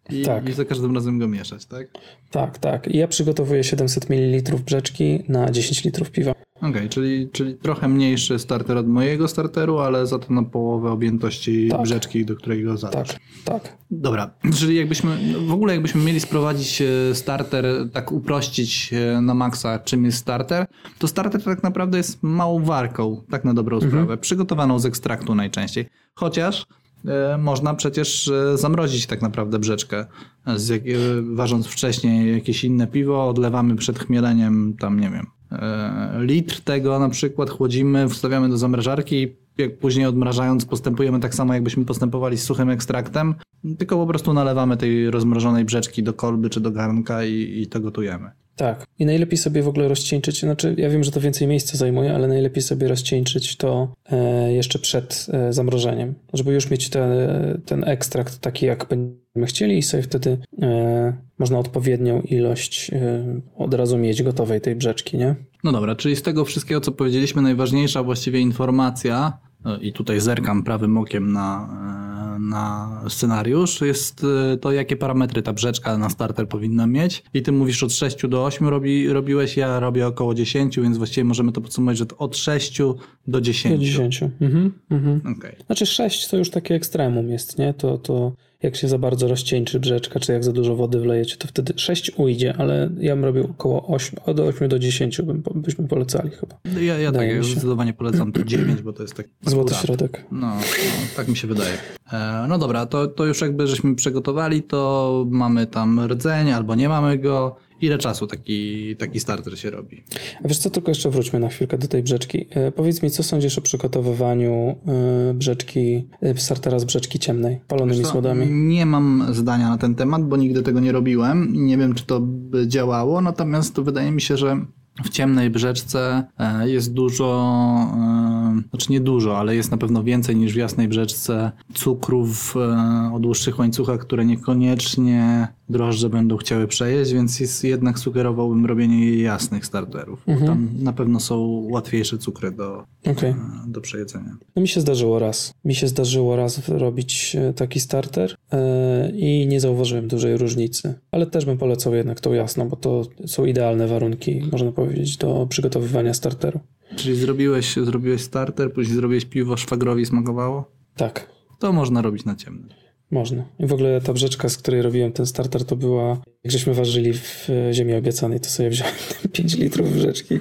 i, Tak. i za każdym razem go mieszać, tak? Tak, tak. I ja przygotowuję 700 ml brzeczki na 10 litrów piwa. Okej, czyli, czyli trochę mniejszy starter od mojego starteru, ale za to na połowę objętości Tak. brzeczki, do której go zadasz. Tak, tak. Dobra, czyli jakbyśmy, w ogóle jakbyśmy mieli sprowadzić e, starter, tak uprościć e, na maksa, czym jest starter, to starter tak naprawdę jest małą warką, tak na dobrą sprawę, przygotowaną z ekstraktu najczęściej. Chociaż e, można przecież zamrozić tak naprawdę brzeczkę, ważąc wcześniej jakieś inne piwo, odlewamy przed chmieleniem tam, nie wiem, litr tego na przykład, chłodzimy, wstawiamy do zamrażarki i jak później odmrażając postępujemy tak samo, jakbyśmy postępowali z suchym ekstraktem, tylko po prostu nalewamy tej rozmrożonej brzeczki do kolby czy do garnka i, i to gotujemy. Tak. I najlepiej sobie w ogóle rozcieńczyć, znaczy ja wiem, że to więcej miejsca zajmuje, ale najlepiej sobie rozcieńczyć to e, jeszcze przed e, zamrożeniem, żeby już mieć ten, ten ekstrakt taki, jak będziemy chcieli i sobie wtedy e, można odpowiednią ilość od razu mieć gotowej tej brzeczki, nie? No dobra, czyli z tego wszystkiego, co powiedzieliśmy, najważniejsza właściwie informacja, no i tutaj zerkam prawym okiem na, na scenariusz, jest e, to, jakie parametry ta brzeczka na starter powinna mieć. I ty mówisz od 6 do 8 robi, robiłeś, ja robię około 10, więc właściwie możemy to podsumować, że od 6 do 10. Do 10. Mhm, mhm. Okej. Znaczy 6 to już takie ekstremum jest, nie? To, to jak się za bardzo rozcieńczy brzeczka, czy jak za dużo wody wlejecie, to wtedy 6 ujdzie, ale ja bym robił około 8, od 8 do 10 bym, byśmy polecali chyba. Ja, ja tak, ja zdecydowanie polecam to 9, bo to jest tak Złoty akurat. środek. No, no, tak mi się wydaje. E, no dobra, to, to już jakby żeśmy przygotowali, to mamy tam rdzeń albo nie mamy go. Ile czasu taki, taki starter się robi? A wiesz co, tylko jeszcze wróćmy na chwilkę do tej brzeczki. E, powiedz mi, co sądzisz o przygotowywaniu e, brzeczki, e, startera z brzeczki ciemnej, palonymi słodami? Nie mam zdania na ten temat, bo nigdy tego nie robiłem i nie wiem, czy to by działało, natomiast wydaje mi się, że w ciemnej brzeczce e, jest dużo, e, znaczy nie dużo, ale jest na pewno więcej niż w jasnej brzeczce cukrów e, o dłuższych łańcuchach, które niekoniecznie drożdże będą chciały przejeść, więc jest, jednak sugerowałbym robienie jasnych starterów. bo Tam na pewno są łatwiejsze cukry do, e, do przejedzenia. No mi się zdarzyło raz. Mi się zdarzyło raz robić taki starter i nie zauważyłem dużej różnicy. Ale też bym polecał jednak tą jasną, bo to są idealne warunki, można powiedzieć, do przygotowywania starteru. Czyli zrobiłeś, zrobiłeś starter, później zrobiłeś piwo, szwagrowi smakowało? Tak, To można robić na ciemnym. można. I w ogóle ta brzeczka, z której robiłem ten starter, to była, jak żeśmy ważyli w e, Ziemi Obiecanej, to sobie wziąłem *laughs* 5 litrów brzeczki *laughs*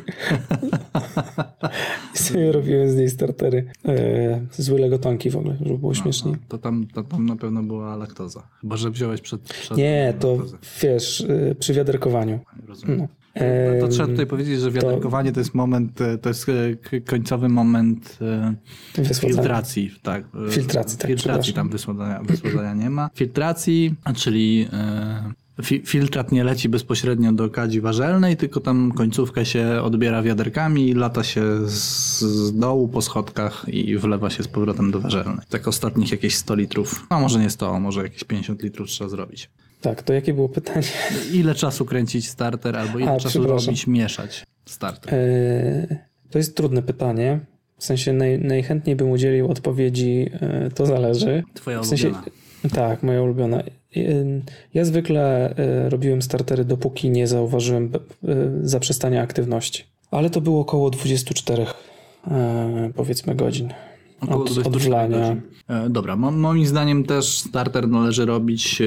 i sobie robiłem z niej startery. E, złe legotonki w ogóle, żeby było śmieszniej. To tam, to tam na pewno była laktoza. Chyba, że wziąłeś przed... przed Nie, to wiesz, y, przy wiaderkowaniu. Rozumiem. No. To Em, trzeba tutaj powiedzieć, że wiaderkowanie to jest moment, e, to jest e, końcowy moment e, Wysłodzenia. filtracji. Tak, e, Filtracji, tak, Filtracji tam wysłodzenia, wysłodzenia nie ma. Filtracji, czyli e, Fi- filtrat nie leci bezpośrednio do kadzi warzelnej, tylko tam końcówkę się odbiera wiaderkami, lata się z, dołu po schodkach i wlewa się z powrotem do warzelnej. Tak ostatnich jakieś 100 litrów, a może nie 100, może jakieś 50 litrów trzeba zrobić. Tak, to jakie było pytanie? Ile czasu kręcić starter albo ile A, czasu robić, mieszać starter? E, To jest trudne pytanie. W sensie naj, najchętniej bym udzielił odpowiedzi, e, to zależy. Twoja W sensie, ulubiona. tak, moja ulubiona. E, Ja zwykle robiłem startery, dopóki nie zauważyłem zaprzestania aktywności. Ale to było około 24 e, powiedzmy godzin. Około od, 24 od wlania. godzin. E, Dobra, mo- moim zdaniem też starter należy robić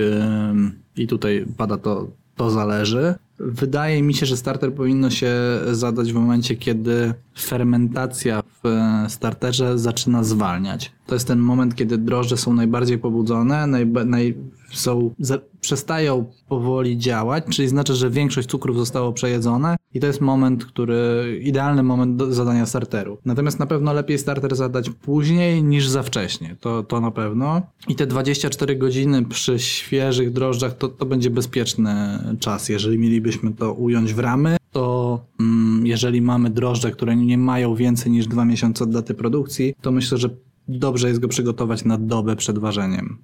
i tutaj pada to, to zależy. Wydaje mi się, że starter powinno się zadać w momencie, kiedy fermentacja w e, starterze zaczyna zwalniać. To jest ten moment, kiedy drożdże są najbardziej pobudzone, najba- naj, są, za, przestają powoli działać, czyli znaczy, że większość cukrów zostało przejedzone i to jest moment, który, idealny moment do zadania starteru. Natomiast na pewno lepiej starter zadać później niż za wcześnie, to, to na pewno. I te 24 godziny przy świeżych drożdżach to, to będzie bezpieczny czas, jeżeli mielibyśmy to ująć w ramy, to mm, jeżeli mamy drożdże, które nie mają więcej niż dwa miesiące od daty produkcji, to myślę, że dobrze jest go przygotować na dobę przed ważeniem.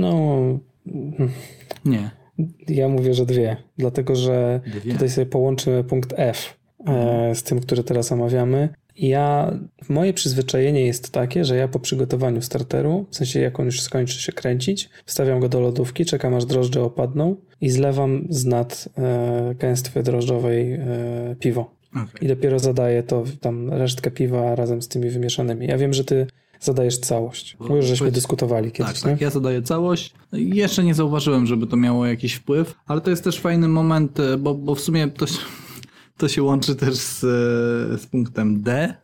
No, Nie. ja mówię, że dwie, dlatego że Dwie. tutaj sobie połączymy punkt F e, z tym, który teraz omawiamy. Ja, moje przyzwyczajenie jest takie, że ja po przygotowaniu starteru, w sensie jak on już skończy się kręcić, wstawiam go do lodówki, czekam aż drożdże opadną i zlewam z nad e, gęstwy drożdżowej e, piwo. Okay. I dopiero zadaję to tam resztkę piwa razem z tymi wymieszanymi. Ja wiem, że ty zadajesz całość. Bo już żeśmy dyskutowali kiedyś, tak, nie? tak, ja zadaję całość. Jeszcze nie zauważyłem, żeby to miało jakiś wpływ, ale to jest też fajny moment, e, bo, bo w sumie to, się- *laughs* to się łączy też z, e, z punktem D.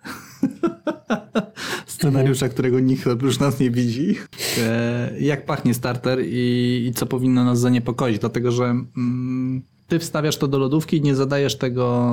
*laughs* Scenariusza, którego nikt oprócz nas nie widzi. E, Jak pachnie starter i, i co powinno nas zaniepokoić, dlatego że mm, ty wstawiasz to do lodówki i nie zadajesz tego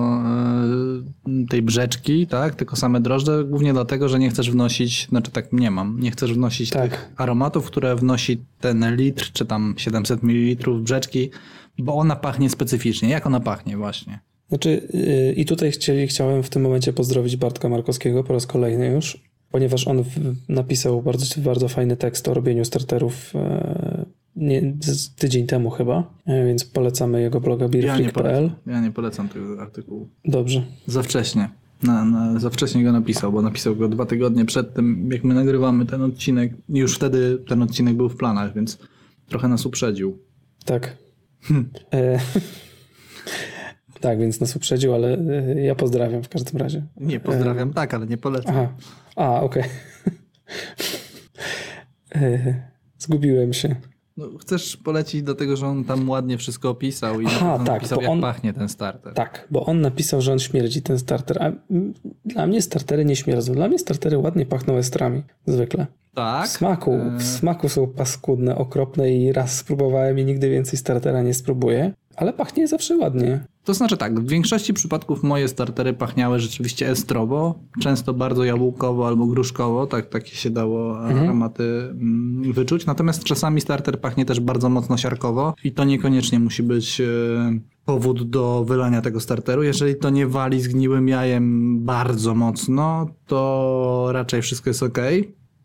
e, tej brzeczki, tak? Tylko same drożdże, głównie dlatego, że nie chcesz wnosić, znaczy tak nie mam, nie chcesz wnosić Tak. tych aromatów, które wnosi ten litr, czy tam 700 ml brzeczki, bo ona pachnie specyficznie. Jak ona pachnie właśnie? Znaczy, yy, i tutaj chcieli, chciałem w tym momencie pozdrowić Bartka Markowskiego po raz kolejny już, ponieważ on napisał bardzo, bardzo fajny tekst o robieniu starterów e, nie, tydzień temu chyba, e, więc polecamy jego bloga Ja beerfreak.pl. polecam, ja nie polecam tego artykułu. Dobrze. Za wcześnie. Na, na, za wcześnie go napisał, bo napisał go dwa tygodnie przed tym, jak my nagrywamy ten odcinek. Już wtedy ten odcinek był w planach, więc trochę nas uprzedził. Tak. E, tak, więc nas uprzedził, ale e, ja pozdrawiam w każdym razie. Nie pozdrawiam, tak, ale nie polecam. Aha. A, okej. E, Zgubiłem się. No, chcesz polecić do tego, że on tam ładnie wszystko opisał i Aha, tak, napisał, jak on- pachnie ten starter. Tak, bo on napisał, że on śmierdzi ten starter. A dla mnie startery nie śmierdzą. Dla mnie startery ładnie pachną estrami. Zwykle. Tak? W smaku, E, w smaku są paskudne, okropne i raz spróbowałem i nigdy więcej startera nie spróbuję. Ale pachnie zawsze ładnie. To znaczy tak, w większości przypadków moje startery pachniały rzeczywiście estrowo, często bardzo jabłkowo albo gruszkowo, tak takie się dało Mhm. aromaty mm, wyczuć. Natomiast czasami starter pachnie też bardzo mocno siarkowo i to niekoniecznie musi być e, powód do wylania tego starteru. Jeżeli to nie wali zgniłym jajem bardzo mocno, to raczej wszystko jest ok.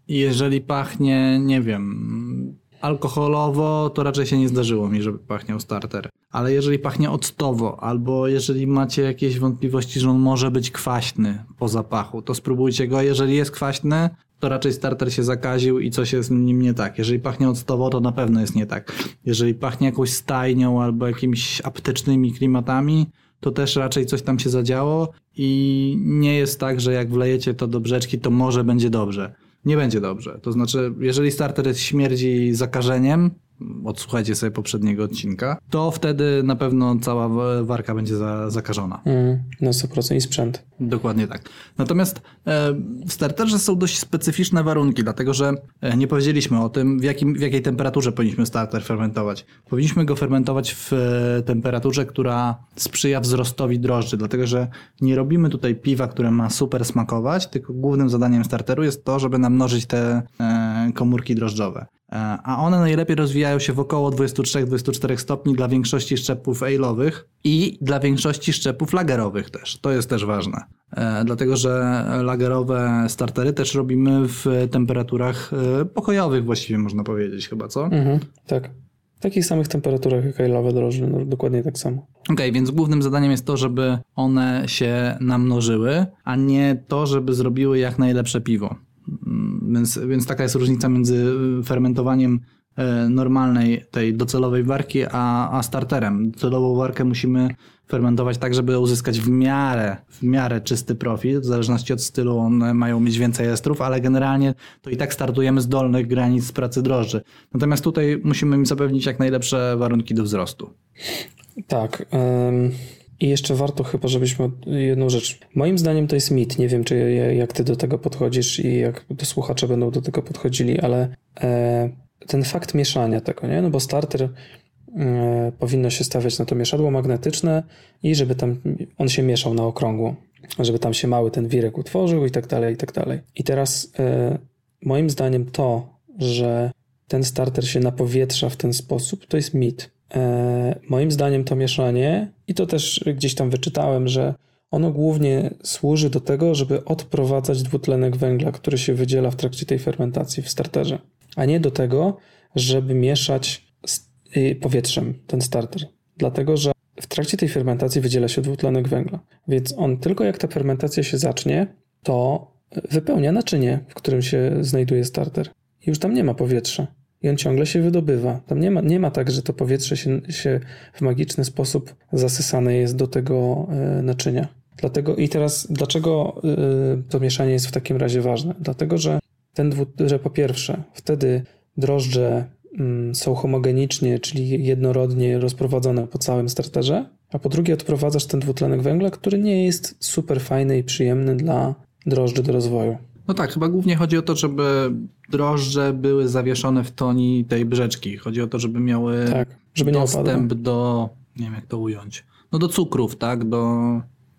Jeżeli pachnie, nie wiem, alkoholowo, to raczej się nie zdarzyło mi, żeby pachniał starter. Ale jeżeli pachnie octowo, albo jeżeli macie jakieś wątpliwości, że on może być kwaśny po zapachu, to spróbujcie go. Jeżeli jest kwaśny, to raczej starter się zakaził i coś jest z nim nie tak. Jeżeli pachnie octowo, to na pewno jest nie tak. Jeżeli pachnie jakąś stajnią albo jakimiś aptecznymi klimatami, to też raczej coś tam się zadziało i nie jest tak, że jak wlejecie to do brzeczki, to może będzie dobrze. Nie będzie dobrze. To znaczy, jeżeli starter śmierdzi zakażeniem, odsłuchajcie sobie poprzedniego odcinka, to wtedy na pewno cała wa- warka będzie za, zakażona. Mm, na 100% i sprzęt. Dokładnie tak. Natomiast e, w starterze są dość specyficzne warunki, dlatego że e, nie powiedzieliśmy o tym, w, jakim, w jakiej temperaturze powinniśmy starter fermentować. Powinniśmy go fermentować w e, temperaturze, która sprzyja wzrostowi drożdży, dlatego że nie robimy tutaj piwa, które ma super smakować, tylko głównym zadaniem starteru jest to, żeby namnożyć te komórki drożdżowe. E, a one najlepiej rozwijają się w około 23-24 stopni dla większości szczepów ale'owych i dla większości szczepów lagerowych też. To jest też ważne. E, dlatego, że lagerowe startery też robimy w temperaturach e, pokojowych właściwie można powiedzieć chyba, co? Mhm, tak. W takich samych temperaturach jak ale'owe drożdże, no, dokładnie tak samo. Okej, okay, więc głównym zadaniem jest to, żeby one się namnożyły, a nie to, żeby zrobiły jak najlepsze piwo. Mm, więc, więc taka jest różnica między fermentowaniem e, normalnej, tej docelowej warki, a, a starterem. Docelową warkę musimy fermentować tak, żeby uzyskać w miarę, w miarę czysty profil. W zależności od stylu one mają mieć więcej estrów, ale generalnie to i tak startujemy z dolnych granic pracy drożdży. Natomiast tutaj musimy im zapewnić jak najlepsze warunki do wzrostu. Tak. I jeszcze warto chyba, żebyśmy jedną rzecz. Moim zdaniem to jest mit. Nie wiem, czy jak ty do tego podchodzisz i jak to słuchacze będą do tego podchodzili, ale e, ten fakt mieszania tego, nie? No bo starter e, powinno się stawiać na to mieszadło magnetyczne i żeby tam on się mieszał na okrągło, żeby tam się mały ten wirek utworzył i tak dalej, i tak dalej. I teraz e, moim zdaniem to, że ten starter się napowietrza w ten sposób, to jest mit. E, moim zdaniem to mieszanie, i to też gdzieś tam wyczytałem, że ono głównie służy do tego, żeby odprowadzać dwutlenek węgla, który się wydziela w trakcie tej fermentacji w starterze, a nie do tego, żeby mieszać y, powietrzem ten starter. Dlatego, że w trakcie tej fermentacji wydziela się dwutlenek węgla. Więc on tylko jak ta fermentacja się zacznie, to wypełnia naczynie, w którym się znajduje starter. Już tam nie ma powietrza i on ciągle się wydobywa. Tam nie ma, nie ma tak, że to powietrze się, się w magiczny sposób zasysane jest do tego e, naczynia. Dlatego i teraz, dlaczego e, to mieszanie jest w takim razie ważne? Dlatego, że ten że po pierwsze, wtedy drożdże mm, są homogenicznie, czyli jednorodnie rozprowadzone po całym starterze, a po drugie odprowadzasz ten dwutlenek węgla, który nie jest super fajny i przyjemny dla drożdży do rozwoju. No tak, chyba głównie chodzi o to, żeby drożdże były zawieszone w toni tej brzeczki. Chodzi o to, żeby miały tak, żeby dostęp do, nie wiem jak to ująć, no do cukrów, tak, do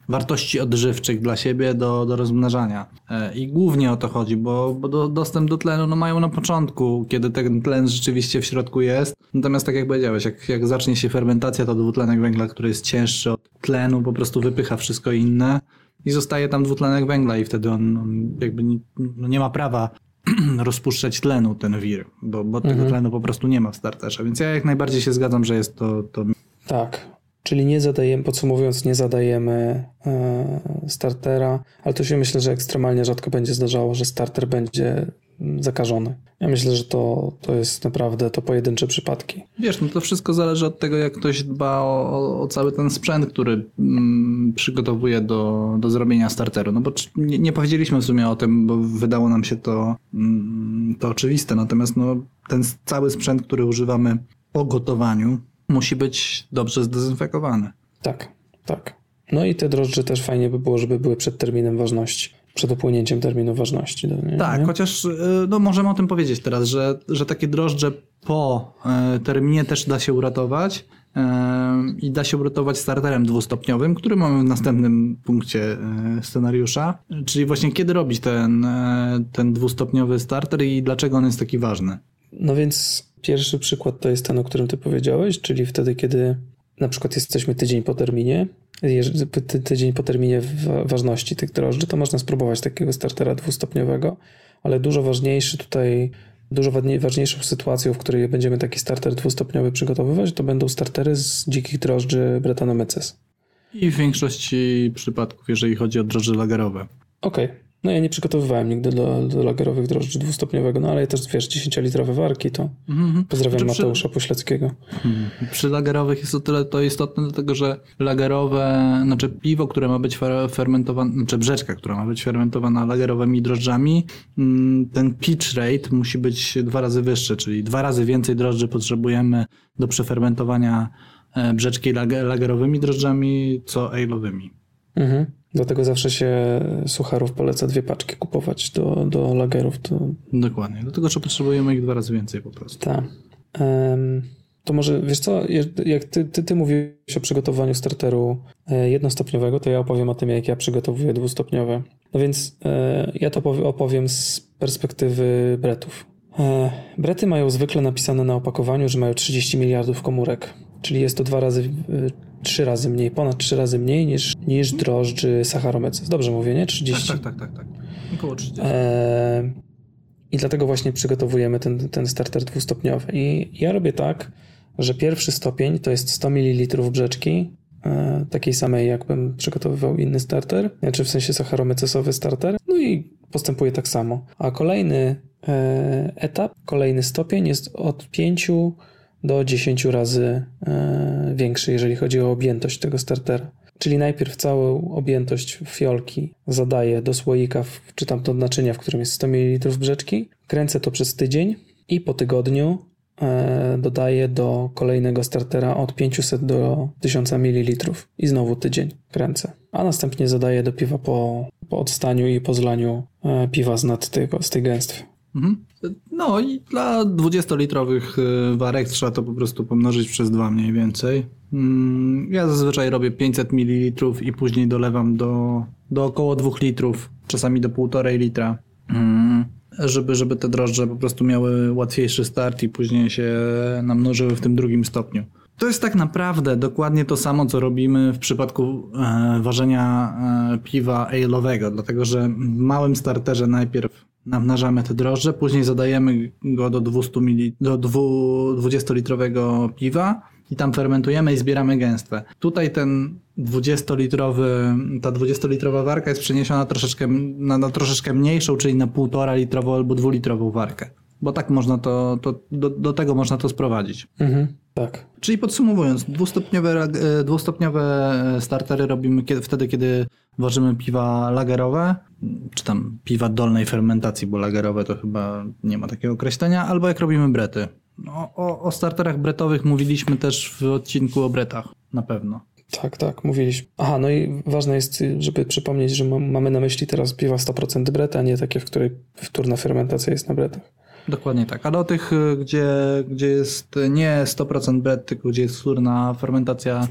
wartości odżywczych dla siebie do, do rozmnażania. E, I głównie o to chodzi, bo, bo do, dostęp do tlenu no mają na początku, kiedy ten tlen rzeczywiście w środku jest. Natomiast tak jak powiedziałeś, jak, jak zacznie się fermentacja, to dwutlenek węgla, który jest cięższy od tlenu, po prostu wypycha wszystko inne i zostaje tam dwutlenek węgla i wtedy on, on jakby nie, no nie ma prawa *clears throat* rozpuszczać tlenu ten wir, bo, bo tego mhm. tlenu po prostu nie ma w starterze. Więc ja jak najbardziej się zgadzam, że jest to... to... Tak, czyli nie zadajemy, podsumowując, nie zadajemy e, startera, ale to się myślę, że ekstremalnie rzadko będzie zdarzało, że starter będzie zakażony. Ja myślę, że to, to jest naprawdę to pojedyncze przypadki. Wiesz, no to wszystko zależy od tego, jak ktoś dba o, o cały ten sprzęt, który mm, przygotowuje do, do zrobienia starteru. No bo nie, nie, powiedzieliśmy w sumie o tym, bo wydało nam się to, mm, to oczywiste. Natomiast no, ten cały sprzęt, który używamy po gotowaniu, musi być dobrze zdezynfekowany. Tak, tak. No i te drożdże też fajnie by było, żeby były przed terminem ważności przed upłynięciem terminu ważności. Nie? Tak, chociaż y, no, możemy o tym powiedzieć teraz, że, że takie drożdże po y, terminie też da się uratować y, i da się uratować starterem dwustopniowym, który mamy w następnym punkcie scenariusza, czyli właśnie kiedy robić ten, ten dwustopniowy starter i dlaczego on jest taki ważny. No więc pierwszy przykład to jest ten, o którym ty powiedziałeś, czyli wtedy, kiedy na przykład jesteśmy tydzień po terminie, tydzień po terminie ważności tych drożdży, to można spróbować takiego startera dwustopniowego, ale dużo ważniejszy tutaj, dużo ważniejszą sytuacją, w której będziemy taki starter dwustopniowy przygotowywać, to będą startery z dzikich drożdży Brettanomyces. I w większości przypadków, jeżeli chodzi o drożdże lagerowe. Okej. Okay. No ja nie przygotowywałem nigdy do, do lagerowych drożdży dwustopniowego, no ale też wiesz, 10-litrowe warki, to mm-hmm. pozdrawiam znaczy, Mateusza przy... Pośleckiego. Hmm. Przy lagerowych jest o tyle to istotne, dlatego że lagerowe, znaczy piwo, które ma być fermentowane, znaczy brzeczka, która ma być fermentowana lagerowymi drożdżami, mm, ten pitch rate musi być dwa razy wyższy, czyli dwa razy więcej drożdży potrzebujemy do przefermentowania e, brzeczki lagerowymi drożdżami, co ale'owymi. Mhm. Dlatego zawsze się sucharów poleca dwie paczki kupować do, do lagerów. To... Dokładnie. Dlatego, że potrzebujemy ich dwa razy więcej po prostu. Tak. Um, to może, wiesz co, jak ty, ty, ty mówisz o przygotowaniu starteru e, jednostopniowego, to ja opowiem o tym, jak ja przygotowuję dwustopniowe. No więc e, ja to opowiem z perspektywy bretów. E, Brety mają zwykle napisane na opakowaniu, że mają 30 miliardów komórek, czyli jest to dwa razy, trzy razy mniej, ponad trzy razy mniej niż, niż drożdży Saccharomyces. Dobrze mówię, nie? 30. Tak, tak, tak, tak. Około 30. E, I dlatego właśnie przygotowujemy ten, ten starter dwustopniowy. I ja robię tak, że pierwszy stopień to jest 100 ml brzeczki, e, takiej samej jakbym przygotowywał inny starter, znaczy w sensie sacharomecysowy starter, no i postępuję tak samo. A kolejny e, etap, kolejny stopień jest od 5 do 10 razy e, większy, jeżeli chodzi o objętość tego startera. Czyli najpierw całą objętość fiolki zadaję do słoika, czy tam do naczynia, w którym jest 100 ml brzeczki. Kręcę to przez tydzień i po tygodniu e, dodaję do kolejnego startera od 500 do 1000 ml i znowu tydzień kręcę. A następnie zadaję do piwa po, po odstaniu i po zlaniu e, piwa z, nad tego, z tej gęstwy. Mhm. No i dla 20-litrowych y, warek trzeba to po prostu pomnożyć przez dwa mniej więcej. Mm, Ja zazwyczaj robię 500 ml i później dolewam do, do około 2 litrów, czasami do 1,5 litra, Mm, żeby, żeby te drożdże po prostu miały łatwiejszy start i później się namnożyły w tym drugim stopniu. To jest tak naprawdę dokładnie to samo, co robimy w przypadku e, ważenia e, piwa ale'owego, dlatego że w małym starterze najpierw namnażamy te drożdże, później zadajemy go do 200 mili, do dwu- 20-litrowego piwa i tam fermentujemy i zbieramy gęstwę. Tutaj ten 20-litrowy, ta 20-litrowa warka jest przeniesiona troszeczkę, na, na troszeczkę mniejszą, czyli na 1,5 litrową albo 2-litrową warkę. Bo tak można to, to do, do tego można to sprowadzić. Mhm, tak. Czyli podsumowując, dwustopniowe, e, dwustopniowe startery robimy kiedy, wtedy, kiedy ważymy piwa lagerowe, czy tam piwa dolnej fermentacji, bo lagerowe to chyba nie ma takiego określenia, albo jak robimy brety. No, o, o starterach bretowych mówiliśmy też w odcinku o bretach, na pewno. Tak, tak, mówiliśmy. Aha, no i ważne jest, żeby przypomnieć, że ma- mamy na myśli teraz piwa 100% breta, a nie takie, w której wtórna fermentacja jest na bretach. Dokładnie tak. A do tych, y, gdzie, gdzie jest nie 100% bret, tylko gdzie jest wtórna fermentacja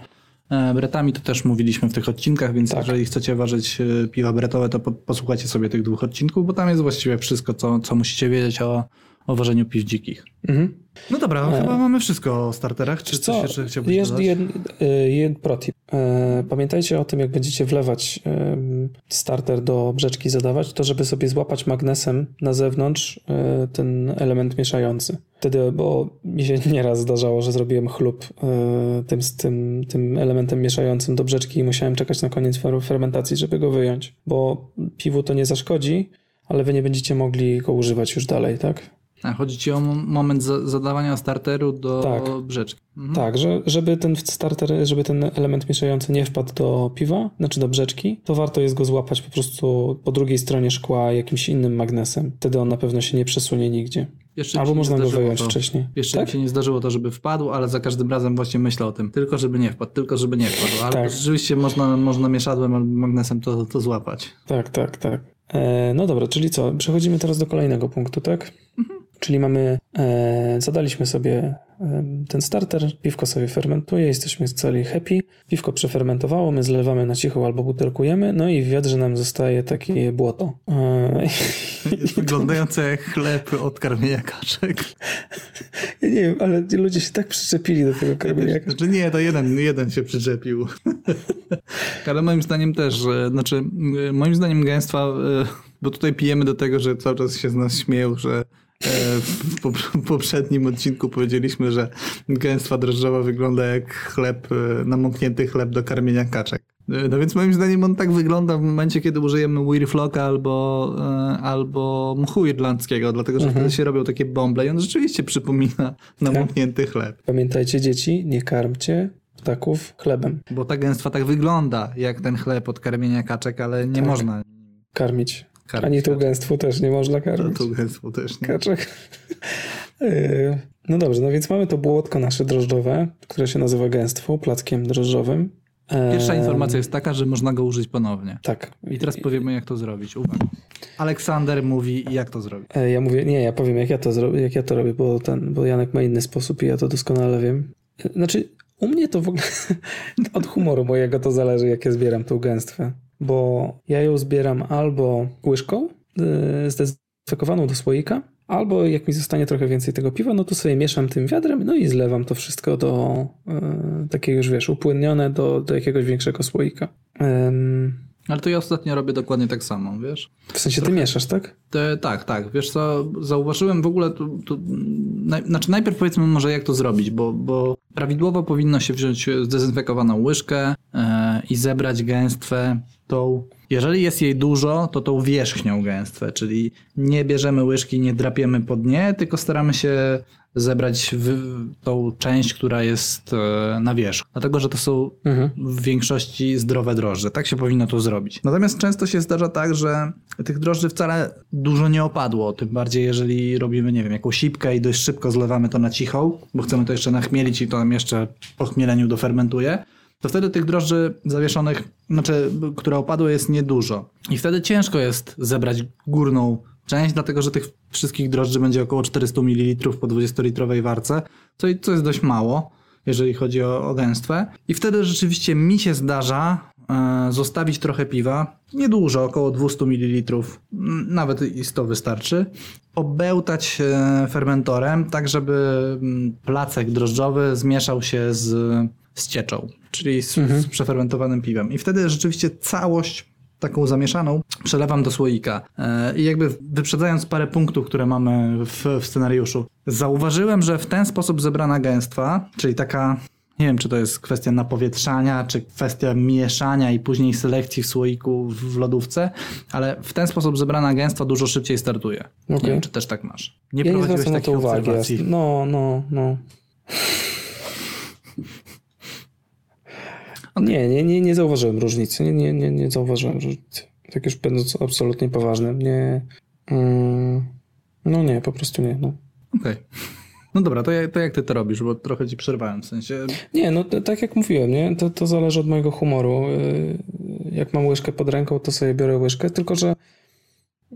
e, bretami, to też mówiliśmy w tych odcinkach, więc Tak. jeżeli chcecie ważyć y, piwa bretowe, to po, posłuchajcie sobie tych dwóch odcinków, bo tam jest właściwie wszystko, co, co musicie wiedzieć o, o ważeniu piw dzikich. Mhm. No dobra, E. chyba mamy wszystko o starterach. Czy Wiesz coś co, jeszcze chciałbyś jest dodać? jed, y, jed protip. E, Pamiętajcie o tym, jak będziecie wlewać em, starter do brzeczki zadawać, to żeby sobie złapać magnesem na zewnątrz e, ten element mieszający. Wtedy, bo mi się *laughs* nieraz zdarzało, że zrobiłem chlub e, tym, z tym, tym elementem mieszającym do brzeczki i musiałem czekać na koniec fer- fermentacji, żeby go wyjąć, bo piwu to nie zaszkodzi, ale wy nie będziecie mogli go używać już dalej, tak? A, chodzi ci o mom- moment za- zadawania starteru do Tak. brzeczki. Mhm. Tak, że, żeby ten starter, żeby ten element mieszający nie wpadł do piwa, znaczy do brzeczki, to warto jest go złapać po prostu po drugiej stronie szkła jakimś innym magnesem. Wtedy on na pewno się nie przesunie nigdzie. Jeszcze Albo można go wyjąć to. wcześniej. Jeszcze tak? mi się nie zdarzyło to, żeby wpadł, ale za każdym razem właśnie myślę o tym. Tylko żeby nie wpadł, tylko żeby nie wpadł. Ale Tak. rzeczywiście można, można mieszadłem albo magnesem to, to złapać. Tak, tak, tak. E, no dobra, czyli co? Przechodzimy teraz do kolejnego punktu, tak? Czyli mamy, e, zadaliśmy sobie e, ten starter, piwko sobie fermentuje, jesteśmy cali happy, piwko przefermentowało, my zlewamy na cicho albo butelkujemy, no i w wiadrze nam zostaje takie błoto. E, *laughs* Wyglądające jak chleb od karmienia kaczek. Ja *laughs* nie wiem, ale ludzie się tak przyczepili do tego karmieniaka. Znaczy nie, to jeden, jeden się przyczepił. *laughs* Ale moim zdaniem też, że, znaczy moim zdaniem gęstwa, bo tutaj pijemy do tego, że cały czas się z nas śmieją, że e, w pop- poprzednim odcinku powiedzieliśmy, że gęstwa drożdżowa wygląda jak chleb, e, namoknięty chleb do karmienia kaczek. E, No więc moim zdaniem on tak wygląda w momencie, kiedy użyjemy Wirflocka albo, e, albo mchu irlandzkiego, dlatego że wtedy się robią takie bąble i on rzeczywiście przypomina namoknięty chleb. Pamiętajcie dzieci, nie karmcie ptaków chlebem. Bo ta gęstwa tak wygląda, jak ten chleb od karmienia kaczek, ale nie Tak. można Karmić. Ani kaczek. gęstwą też nie można To, karmić. tą gęstwą też nie. Kaczek. Yy, *laughs* No dobrze, no więc mamy to błotko nasze drożdżowe, które się nazywa gęstwą, plackiem drożdżowym. Pierwsza informacja jest taka, że można go użyć ponownie. Tak. I teraz powiemy, jak to zrobić. Uwaga. Aleksander mówi, jak to zrobić. E, Ja mówię, nie, ja powiem, jak ja to zrobię, jak ja to robię, bo ten, bo Janek ma inny sposób i ja to doskonale wiem. E, Znaczy, u mnie to w ogóle *laughs* od humoru mojego to zależy, jak ja zbieram tą gęstwę. Bo ja ją zbieram albo łyżką yy, zdezynfekowaną do słoika, Albo jak mi zostanie trochę więcej tego piwa, no to sobie mieszam tym wiadrem, no i zlewam to wszystko do e, takiego już, wiesz, upłynnione do, do jakiegoś większego słoika. Ale to ja ostatnio robię dokładnie tak samo, wiesz? w sensie ty mieszasz, tak? Te, tak, tak. Wiesz co, zauważyłem w ogóle, tu, tu, naj, znaczy najpierw powiedzmy może jak to zrobić, bo, bo prawidłowo powinno się wziąć zdezynfekowaną łyżkę e, i zebrać gęstwę tą, jeżeli jest jej dużo, to tą wierzchnią gęstwę, czyli nie bierzemy łyżki, nie drapiemy po dnie, tylko staramy się zebrać w, tą część, która jest e, na wierzchu. Dlatego, że to są Mhm. w większości zdrowe drożdże. Tak się powinno to zrobić. Natomiast często się zdarza tak, że tych drożdży wcale dużo nie opadło. Tym bardziej, jeżeli robimy, nie wiem, jakąś sipkę i dość szybko zlewamy to na cichą, bo chcemy to jeszcze nachmielić i to nam jeszcze po chmieleniu dofermentuje, to wtedy tych drożdży zawieszonych, znaczy, które opadły jest niedużo. I wtedy ciężko jest zebrać górną część, dlatego że tych wszystkich drożdży będzie około 400 ml po 20-litrowej warce, co, co jest dość mało jeżeli chodzi o, o gęstwę. I wtedy rzeczywiście mi się zdarza e, zostawić trochę piwa, niedużo, około 200 ml, nawet i 100 wystarczy, obełtać e, fermentorem, tak żeby placek drożdżowy zmieszał się z, z cieczą, czyli z, z przefermentowanym piwem. I wtedy rzeczywiście całość taką zamieszaną przelewam do słoika. E, I jakby wyprzedzając parę punktów, które mamy w, w scenariuszu, zauważyłem, że w ten sposób zebrana gęstwa, czyli taka, nie wiem, czy to jest kwestia napowietrzania, czy kwestia mieszania i później selekcji w słoiku w lodówce, ale w ten sposób zebrana gęstwa dużo szybciej startuje. Nie Okej. wiem, czy też tak masz. Nie Ja nie prowadziłeś to takich uwagi. obserwacji. jasne. No, no, no. Nie, nie, nie, nie zauważyłem różnicy. Nie, nie, nie, nie zauważyłem różnicy. Tak już będąc absolutnie poważnym. Nie. Mm, no nie, po prostu nie. No. Okej. No dobra, to, jak- to jak ty to robisz, bo trochę ci przerwałem, w sensie... Nie, no tak jak mówiłem, nie? To, to zależy od mojego humoru. Yy, Jak mam łyżkę pod ręką, to sobie biorę łyżkę, tylko że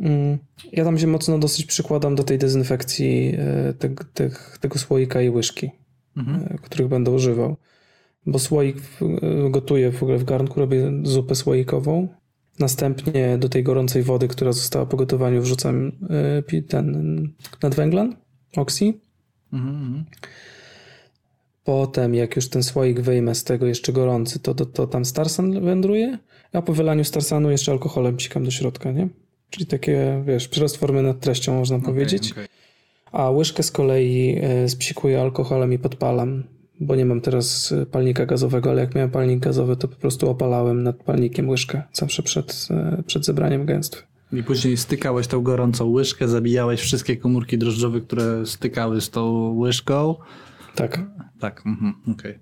mm, ja tam się mocno dosyć przykładam do tej dezynfekcji yy, tych, tych, tego słoika i łyżki, Mhm. yy, których będę używał. Bo słoik yy, gotuję w ogóle w garnku, robię zupę słoikową. Następnie do tej gorącej wody, która została po gotowaniu, wrzucam pi- ten nadwęglan, oksy. Mhm. Potem, jak już ten słoik wyjmę z tego jeszcze gorący, to, to, to tam starsan wędruje, a po wylaniu starsanu jeszcze alkoholem psikam do środka, nie? Czyli takie, wiesz, przyrost formy nad treścią, można powiedzieć. Okej, okej. A łyżkę z kolei e, spsikuję alkoholem i podpalam, bo nie mam teraz e, palnika gazowego, ale jak miałem palnik gazowy, to po prostu opalałem nad palnikiem łyżkę zawsze przed, e, przed zebraniem gęstwy. I później stykałeś tą gorącą łyżkę, zabijałeś wszystkie komórki drożdżowe, które stykały z tą łyżką. Tak. Tak, mhm, okej.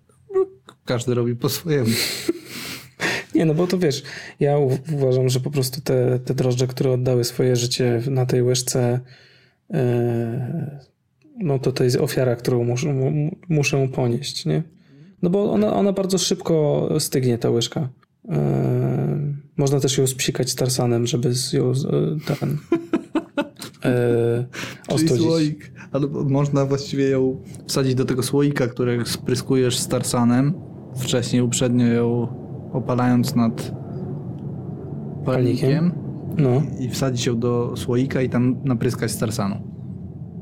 Każdy robi po swojemu. *laughs* Nie, no bo to wiesz, ja uważam, że po prostu te, te drożdże, które oddały swoje życie na tej łyżce, e, no to to jest ofiara, którą muszę, mu- muszę ponieść, nie? No bo ona, ona bardzo szybko stygnie, ta łyżka. E, można też ją spsikać starsanem, żeby z ją z- e, ten *laughs* Czyli ostudzić. słoik. Albo można właściwie ją wsadzić do tego słoika, który spryskujesz starsanem. Wcześniej uprzednio ją opalając nad palnikiem. No, I wsadzić ją do słoika i tam napryskać starsanu.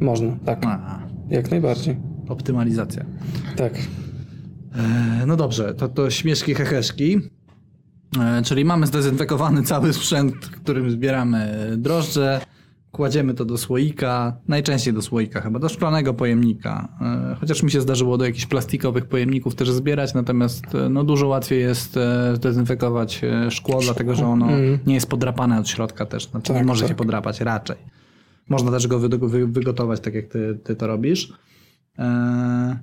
Można, tak, A, jak najbardziej. optymalizacja. Tak. E, No dobrze, to, to śmieszki heheszki. E, Czyli mamy zdezynfekowany cały sprzęt, którym zbieramy drożdże. Kładziemy to do słoika, najczęściej do słoika chyba, do szklanego pojemnika. E, Chociaż mi się zdarzyło do jakichś plastikowych pojemników też zbierać, natomiast e, no, dużo łatwiej jest e, zdezynfekować szkło, dlatego że ono Mm. nie jest podrapane od środka też. Znaczy nie Tak, może się tak. podrapać raczej. Można też go wy, wy, wygotować tak jak ty, ty to robisz. E,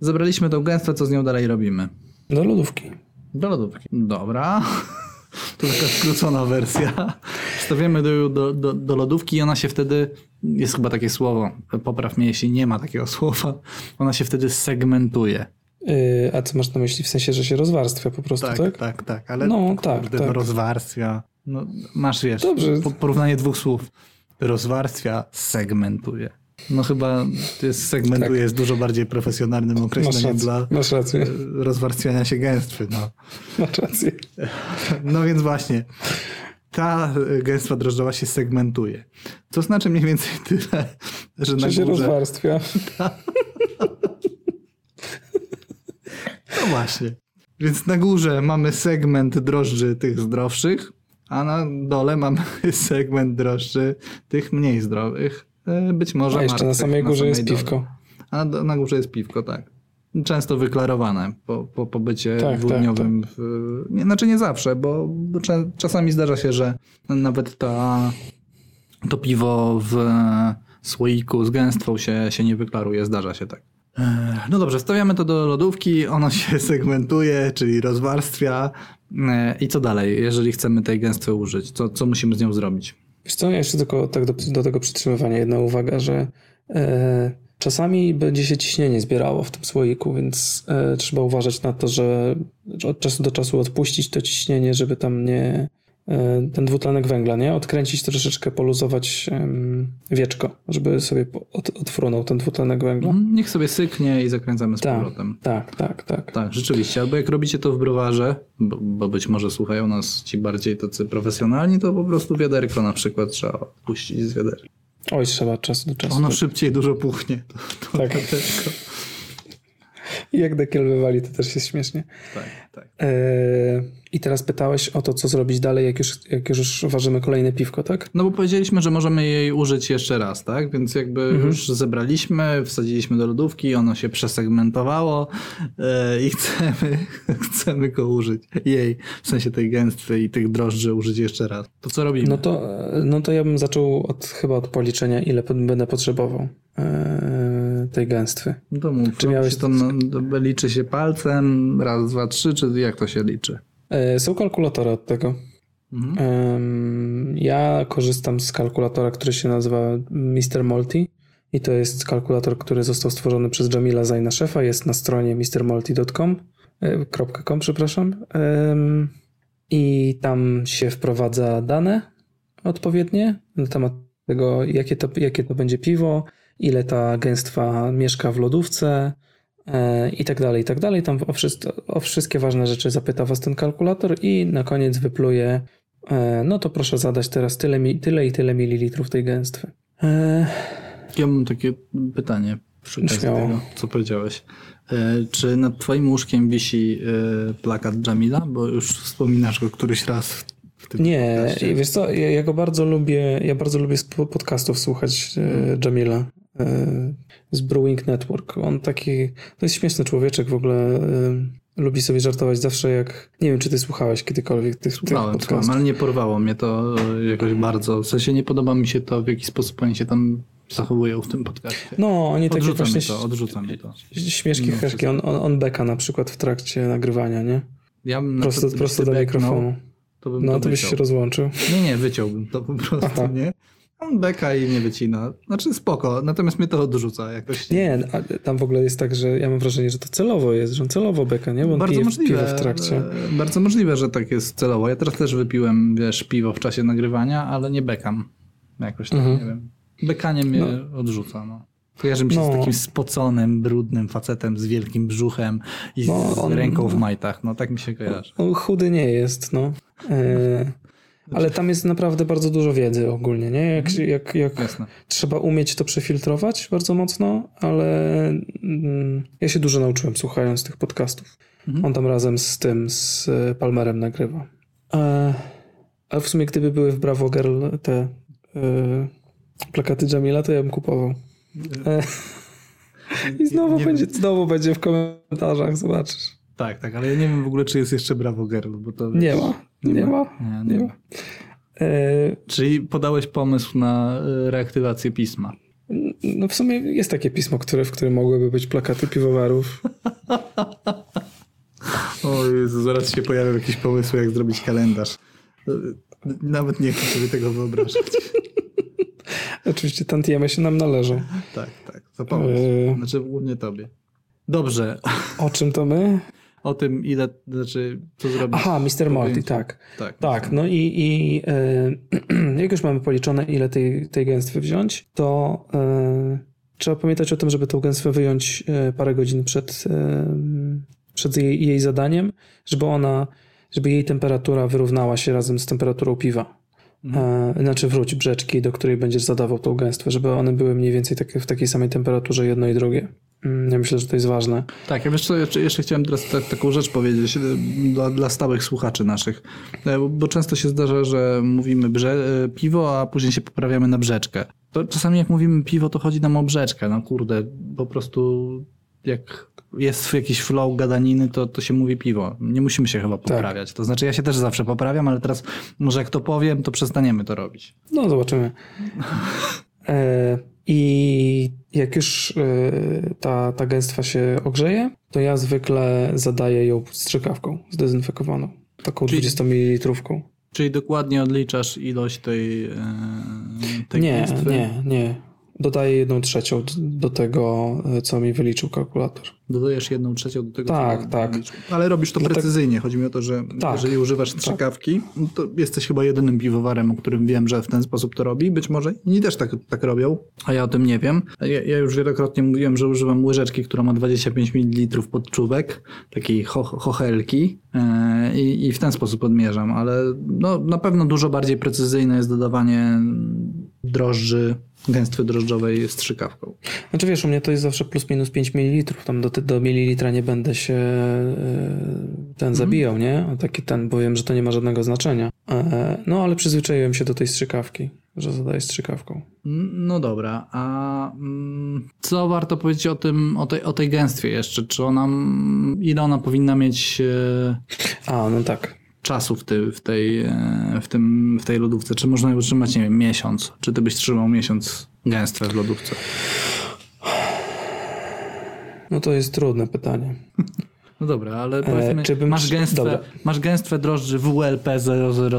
Zebraliśmy tą gęstwę, co z nią dalej robimy? Do lodówki. Do lodówki. Dobra. *laughs* To taka skrócona wersja. Wstawiamy do, do, do, do lodówki i ona się wtedy, jest chyba takie słowo, popraw mnie jeśli nie ma takiego *laughs* słowa, ona się wtedy segmentuje. Yy, a co masz na myśli? W sensie, że się rozwarstwia po prostu, tak? Tak, tak, tak. Ale No, kurde, tak, no, tak. rozwarstwia. No, masz, wiesz, Dobrze. po- porównanie dwóch słów. Rozwarstwia, segmentuje. No chyba jest segmentuje Tak. jest dużo bardziej profesjonalnym określeniem dla masz rację, e, rozwarstwiania się gęstwy. No. masz rację. *laughs* No więc właśnie. ta e, gęstwa drożdżowa się segmentuje. To znaczy mniej więcej *laughs* tyle, że na Czy się górze... rozwarstwia? *laughs* No właśnie. Więc na górze mamy segment drożdży tych zdrowszych, a na dole mamy *laughs* segment drożdży tych mniej zdrowych. E, Być może A jeszcze na martwych samej górze jest samej dole. piwko. A na, na górze jest piwko, tak. Często wyklarowane po, po pobycie Tak, dwudniowym. W, nie, znaczy nie zawsze, bo czasami zdarza się, że nawet ta, to piwo w słoiku z gęstwą się, się nie wyklaruje. Zdarza się tak. Ech, No dobrze, stawiamy to do lodówki, ono się *laughs* segmentuje, czyli rozwarstwia. Ech, I co dalej, jeżeli chcemy tej gęstwy użyć? Co, co musimy z nią zrobić? Wiesz co, jeszcze tylko tak do, do tego przytrzymywania jedna uwaga, że e, czasami będzie się ciśnienie zbierało w tym słoiku, więc e, trzeba uważać na to, że od czasu do czasu odpuścić to ciśnienie, żeby tam nie e, ten dwutlenek węgla, nie? Odkręcić troszeczkę, poluzować wieczko, żeby sobie od, odfrunął ten dwutlenek węgla. Mhm, Niech sobie syknie i zakręcamy z Tak, powrotem. tak, tak, tak. Tak, rzeczywiście. Albo jak robicie to w browarze, bo, bo być może słuchają nas ci bardziej tacy profesjonalni, to po prostu wiaderko na przykład trzeba odpuścić z wiaderka. Oj, trzeba od czasu do czasu. Ono szybciej dużo puchnie. To, to Tak. wiaderko. I jak dekiel wywali, to też jest śmiesznie. Tak, tak. E, I teraz pytałeś o to, co zrobić dalej, jak już, jak już ważymy kolejne piwko, tak? No bo powiedzieliśmy, że możemy jej użyć jeszcze raz, tak? Więc jakby Mhm. już zebraliśmy, wsadziliśmy do lodówki, ono się przesegmentowało e, i chcemy, *laughs* chcemy go użyć. Jej, w sensie tej gęstwy i tych drożdży użyć jeszcze raz. To co robimy? No to, no to ja bym zaczął od, chyba od policzenia, ile będę potrzebował e, tej gęstwy. No mów, Czy miałeś- to to liczy się palcem, raz, dwa, trzy, czy jak to się liczy? E, są kalkulatory od tego. Mhm. Ja korzystam z kalkulatora, który się nazywa Mr. Multi i to jest kalkulator, który został stworzony przez Jamila Zajna Szefa, jest na stronie mrmulti.com e, .com, przepraszam. I tam się wprowadza dane odpowiednie na temat tego, jakie to, jakie to będzie piwo, ile ta gęstwa mieszka w lodówce e, i tak dalej, i tak dalej. Tam o, wszystko, o wszystkie ważne rzeczy zapyta was ten kalkulator i na koniec wypluje e, no to proszę zadać teraz tyle, tyle i tyle mililitrów tej gęstwy. E, Ja mam takie pytanie przy okazji tego, co powiedziałeś. Czy nad twoim łóżkiem wisi plakat Jamila? Bo już wspominasz go któryś raz w tym Nie, podcaście. wiesz co, ja, ja go bardzo lubię, ja bardzo lubię z po- podcastów słuchać e, Jamila z Brewing Network. On taki, to jest śmieszny człowieczek w ogóle, e, lubi sobie żartować zawsze jak, nie wiem czy ty słuchałeś kiedykolwiek tych, tych Słuchałem, słuchałem, podcastów. ale nie porwało mnie to e, jakoś bardzo. W sensie nie podoba mi się to, w jaki sposób oni się tam zachowują w tym podcaście. No, oni takie odrzuca właśnie to, odrzuca mi to. śmieszki, heszki, on, on, on beka na przykład w trakcie nagrywania, nie? Ja bym na Prosto, przykład, prosto do mikrofonu. To bym No, to byś się rozłączył. Nie, nie, wyciąłbym to po prostu, Aha. nie? On beka i nie wycina. Znaczy spoko, natomiast mnie to odrzuca jakoś. Nie, tam w ogóle jest tak, że ja mam wrażenie, że to celowo jest, że on celowo beka, nie? Bo on bardzo pije możliwe, piwo w trakcie. e, Bardzo możliwe, że tak jest celowo. Ja teraz też wypiłem, wiesz, piwo w czasie nagrywania, ale nie bekam. Jakoś tak, Mhm. nie wiem. Bekanie mnie odrzuca, no. Kojarzy mi się z No. takim spoconym, brudnym facetem z wielkim brzuchem i z No, on- ręką w majtach. No tak mi się kojarzy. On chudy nie jest, no. E, ale tam jest naprawdę bardzo dużo wiedzy ogólnie, nie? Jak, się- jak, jak Jasne. trzeba umieć to przefiltrować bardzo mocno, ale mm, ja się dużo nauczyłem słuchając tych podcastów. Mhm. On tam razem z tym, z e, Palmerem nagrywa. E, ale w sumie gdyby były w Bravo Girl te e, plakaty Jamila, to ja bym kupował. E, *laughs* I znowu Nie będzie, znowu będzie w komentarzach, zobaczysz. Tak, tak, ale ja nie wiem w ogóle, czy jest jeszcze Bravo Girl, bo to... Nie ma, nie ma, Nie, nie nie ma. E, Czyli podałeś pomysł na e, reaktywację pisma. No w sumie jest takie pismo, które, w którym mogłyby być plakaty piwowarów. O Jezu, zaraz się pojawią jakieś pomysły, jak zrobić kalendarz. E, Nawet nie chcę sobie tego wyobrażać. Oczywiście tantiemy się nam należą. Tak, tak, za pomysł. Eee. Znaczy głównie tobie. Dobrze, O czym to my? O tym ile, znaczy co zrobić. Aha, Mr. wyjęciu. tak. Tak, Tak, no i, i e, *clears throat* jak już mamy policzone, ile tej, tej gęstwy wziąć, to e, trzeba pamiętać o tym, żeby tą gęstwę wyjąć e, parę godzin przed, przed jej, jej zadaniem, żeby ona, żeby jej temperatura wyrównała się razem z temperaturą piwa. E, znaczy wróć brzeczki, do której będziesz zadawał tą gęstwę, żeby one były mniej więcej takie, w takiej samej temperaturze jedno i drugie. Mm, Ja myślę, że to jest ważne. Tak, ja wiesz jeszcze, jeszcze chciałem teraz tak, taką rzecz powiedzieć e, dla, dla stałych słuchaczy naszych, E, bo, bo często się zdarza, że mówimy brze, e, piwo, a później się poprawiamy na brzeczkę. To czasami jak mówimy piwo, to chodzi nam o brzeczkę, no kurde, po prostu jak jest jakiś flow gadaniny, to, to się mówi piwo. Nie musimy się chyba poprawiać. To znaczy ja się też zawsze poprawiam, ale teraz może jak to powiem, to przestaniemy to robić. No, zobaczymy. *laughs* E, I jak już e, ta, ta gęstwa się ogrzeje, to ja zwykle zadaję ją strzykawką zdezynfekowaną. Taką Czyli- 20 ml. Czyli dokładnie odliczasz ilość tej, e, tej Nie, gęstwy? nie, nie. Dodaję jedną trzecią do tego, e, co mi wyliczył kalkulator. Dodajesz jedną trzecią do tego. Tak, co tak. robisz. Ale robisz to tak- precyzyjnie. Chodzi mi o to, że Tak, jeżeli używasz strzykawki, no to jesteś chyba jedynym piwowarem, o którym wiem, że w ten sposób to robi. Być może inni też tak, tak robią, a ja o tym nie wiem. Ja, ja już wielokrotnie mówiłem, że używam łyżeczki, która ma 25 ml podczubek, takiej cho, chochelki i, i w ten sposób odmierzam, ale no, na pewno dużo bardziej precyzyjne jest dodawanie drożdży, gęstwy drożdżowej strzykawką. Znaczy wiesz, u mnie to jest zawsze plus minus 5 ml. Tam do, do mililitra nie będę się e, ten zabijał, nie? A taki ten, bo wiem, że to nie ma żadnego znaczenia. E, No ale przyzwyczaiłem się do tej strzykawki, że zadaję strzykawką. No dobra, a mm, co warto powiedzieć o tym, o tej, o tej gęstwie jeszcze? Czy ona, mm, ile ona powinna mieć e, A, no tak. czasu w, ty, w, tej, w, tym, w tej lodówce? Czy można ją utrzymać, nie wiem, miesiąc? Czy ty byś trzymał miesiąc gęstwę w lodówce? No to jest trudne pytanie. *laughs* No dobra, ale powiedzmy, czy bym masz, gęstwę, dobra. masz drożdży WLP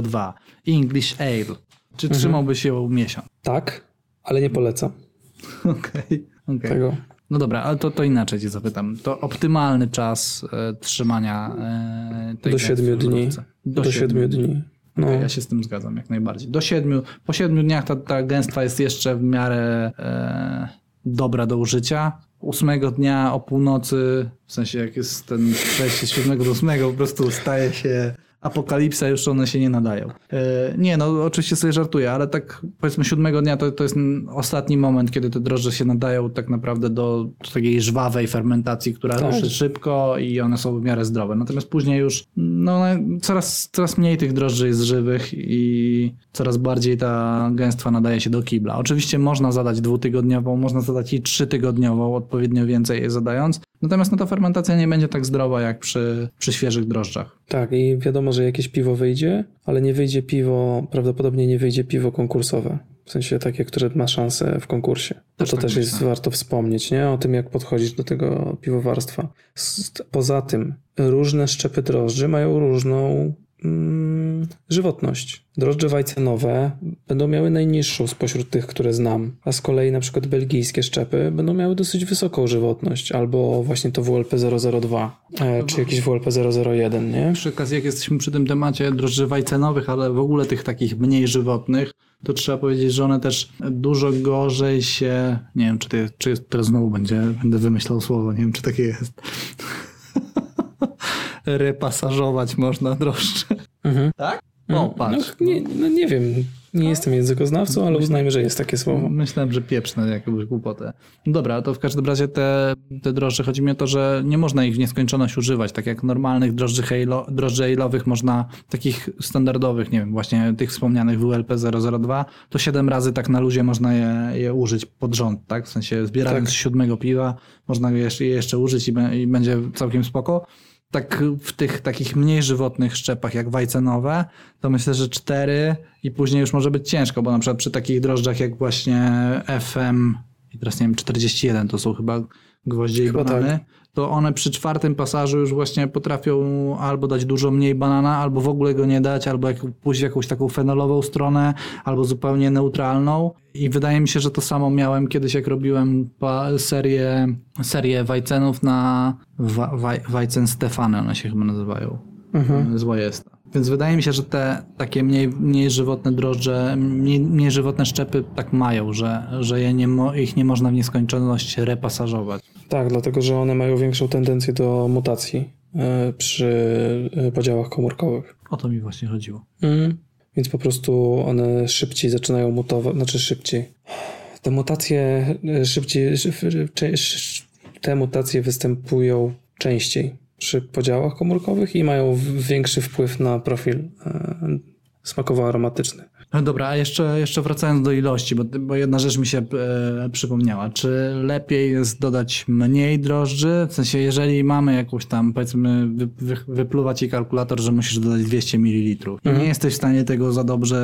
002 English Ale. Czy Mhm. trzymałbyś ją miesiąc? Tak, ale nie polecam *laughs* Okej, okej. tego. No dobra, ale to, to inaczej cię zapytam. To optymalny czas e, trzymania e, tej Do gęstwy 7 w dni. lodówce? Do 7 dni. No, Okej, Ja się z tym zgadzam jak najbardziej. Do siedmiu, po siedmiu dniach ta, ta gęstwa jest jeszcze w miarę e, dobra do użycia. Ósmego dnia o północy, w sensie jak jest ten przejście z siódmego do ósmego, po prostu staje się apokalipsa, już one się nie nadają. E, nie, no oczywiście sobie żartuję, ale tak powiedzmy siódmego dnia to, to jest ostatni moment, kiedy te drożdże się nadają tak naprawdę do takiej żwawej fermentacji, która Tak. ruszy szybko i one są w miarę zdrowe. Natomiast później już no, coraz, coraz mniej tych drożdży jest żywych i coraz bardziej ta gęstwa nadaje się do kibla. Oczywiście można zadać dwutygodniową, można zadać i trzytygodniową, odpowiednio więcej jej zadając. Natomiast no, ta fermentacja nie będzie tak zdrowa jak przy, przy świeżych drożdżach. tak, i wiadomo, że jakieś piwo wyjdzie, ale nie wyjdzie piwo, prawdopodobnie nie wyjdzie piwo konkursowe. W sensie takie, które ma szansę w konkursie. To, Też to tak też jest warto wspomnieć, nie? O tym, jak podchodzić do tego piwowarstwa. Poza tym, różne szczepy drożdży mają różną mm, żywotność. Drożdże wajcenowe będą miały najniższą spośród tych, które znam, a z kolei na przykład belgijskie szczepy będą miały dosyć wysoką żywotność, albo właśnie to WLP 002, e, czy jakiś WLP 001, nie? Przy okazji, jak jesteśmy przy tym temacie drożdży wajcenowych, ale w ogóle tych takich mniej żywotnych, to trzeba powiedzieć, że one też dużo gorzej się. Nie wiem, czy, ty, czy teraz znowu będzie, będę wymyślał słowo, nie wiem, czy takie jest. *laughs* Repasażować można drożdże. Mhm. Tak? O, patrz. No, nie, no nie wiem, nie jestem językoznawcą, ale uznajmy, że jest takie słowo. Myślałem, że pieprzne jakąś głupotę. No Dobra, to w każdym razie te, te drożdże, chodzi mi o to, że nie można ich w nieskończoność używać, tak jak normalnych drożdży, hejlo, drożdży ale'owych można, takich standardowych, nie wiem, właśnie tych wspomnianych WLP 002, to 7 razy tak na luzie można je, je użyć pod rząd, tak? W sensie zbierając Tak. siódmego piwa, można je jeszcze, je jeszcze użyć i, be- i będzie całkiem spoko. Tak w tych takich mniej żywotnych szczepach jak wajcenowe, to myślę, że cztery i później już może być ciężko, bo na przykład przy takich drożdżach jak właśnie FM i teraz nie wiem, 41 to są chyba gwoździe i Chyba banany, tak. To one przy czwartym pasażu już właśnie potrafią albo dać dużo mniej banana, albo w ogóle go nie dać, albo jak, pójść w jakąś taką fenolową stronę, albo zupełnie neutralną. I wydaje mi się, że to samo miałem kiedyś, jak robiłem serię, serię Wajcenów na wa, waj, Wajcen Stefany, one się chyba nazywają. Mhm. Zła jest. Więc wydaje mi się, że te takie mniej, mniej żywotne drożdże, mniej, mniej żywotne szczepy tak mają, że, że je nie ich nie można w nieskończoność repasażować. Tak, dlatego że one mają większą tendencję do mutacji e, przy e, podziałach komórkowych. O to mi właśnie chodziło. Mm. więc po prostu one szybciej zaczynają mutować, znaczy szybciej. Te mutacje e, szybciej, te mutacje występują częściej przy podziałach komórkowych i mają większy wpływ na profil smakowo-aromatyczny. No dobra, a jeszcze, jeszcze wracając do ilości, bo, bo jedna rzecz mi się e, przypomniała. Czy lepiej jest dodać mniej drożdży? W sensie, jeżeli mamy jakąś tam, powiedzmy, wy, wy, wypluwa ci kalkulator, że musisz dodać 200 ml i mhm. nie jesteś w stanie tego za dobrze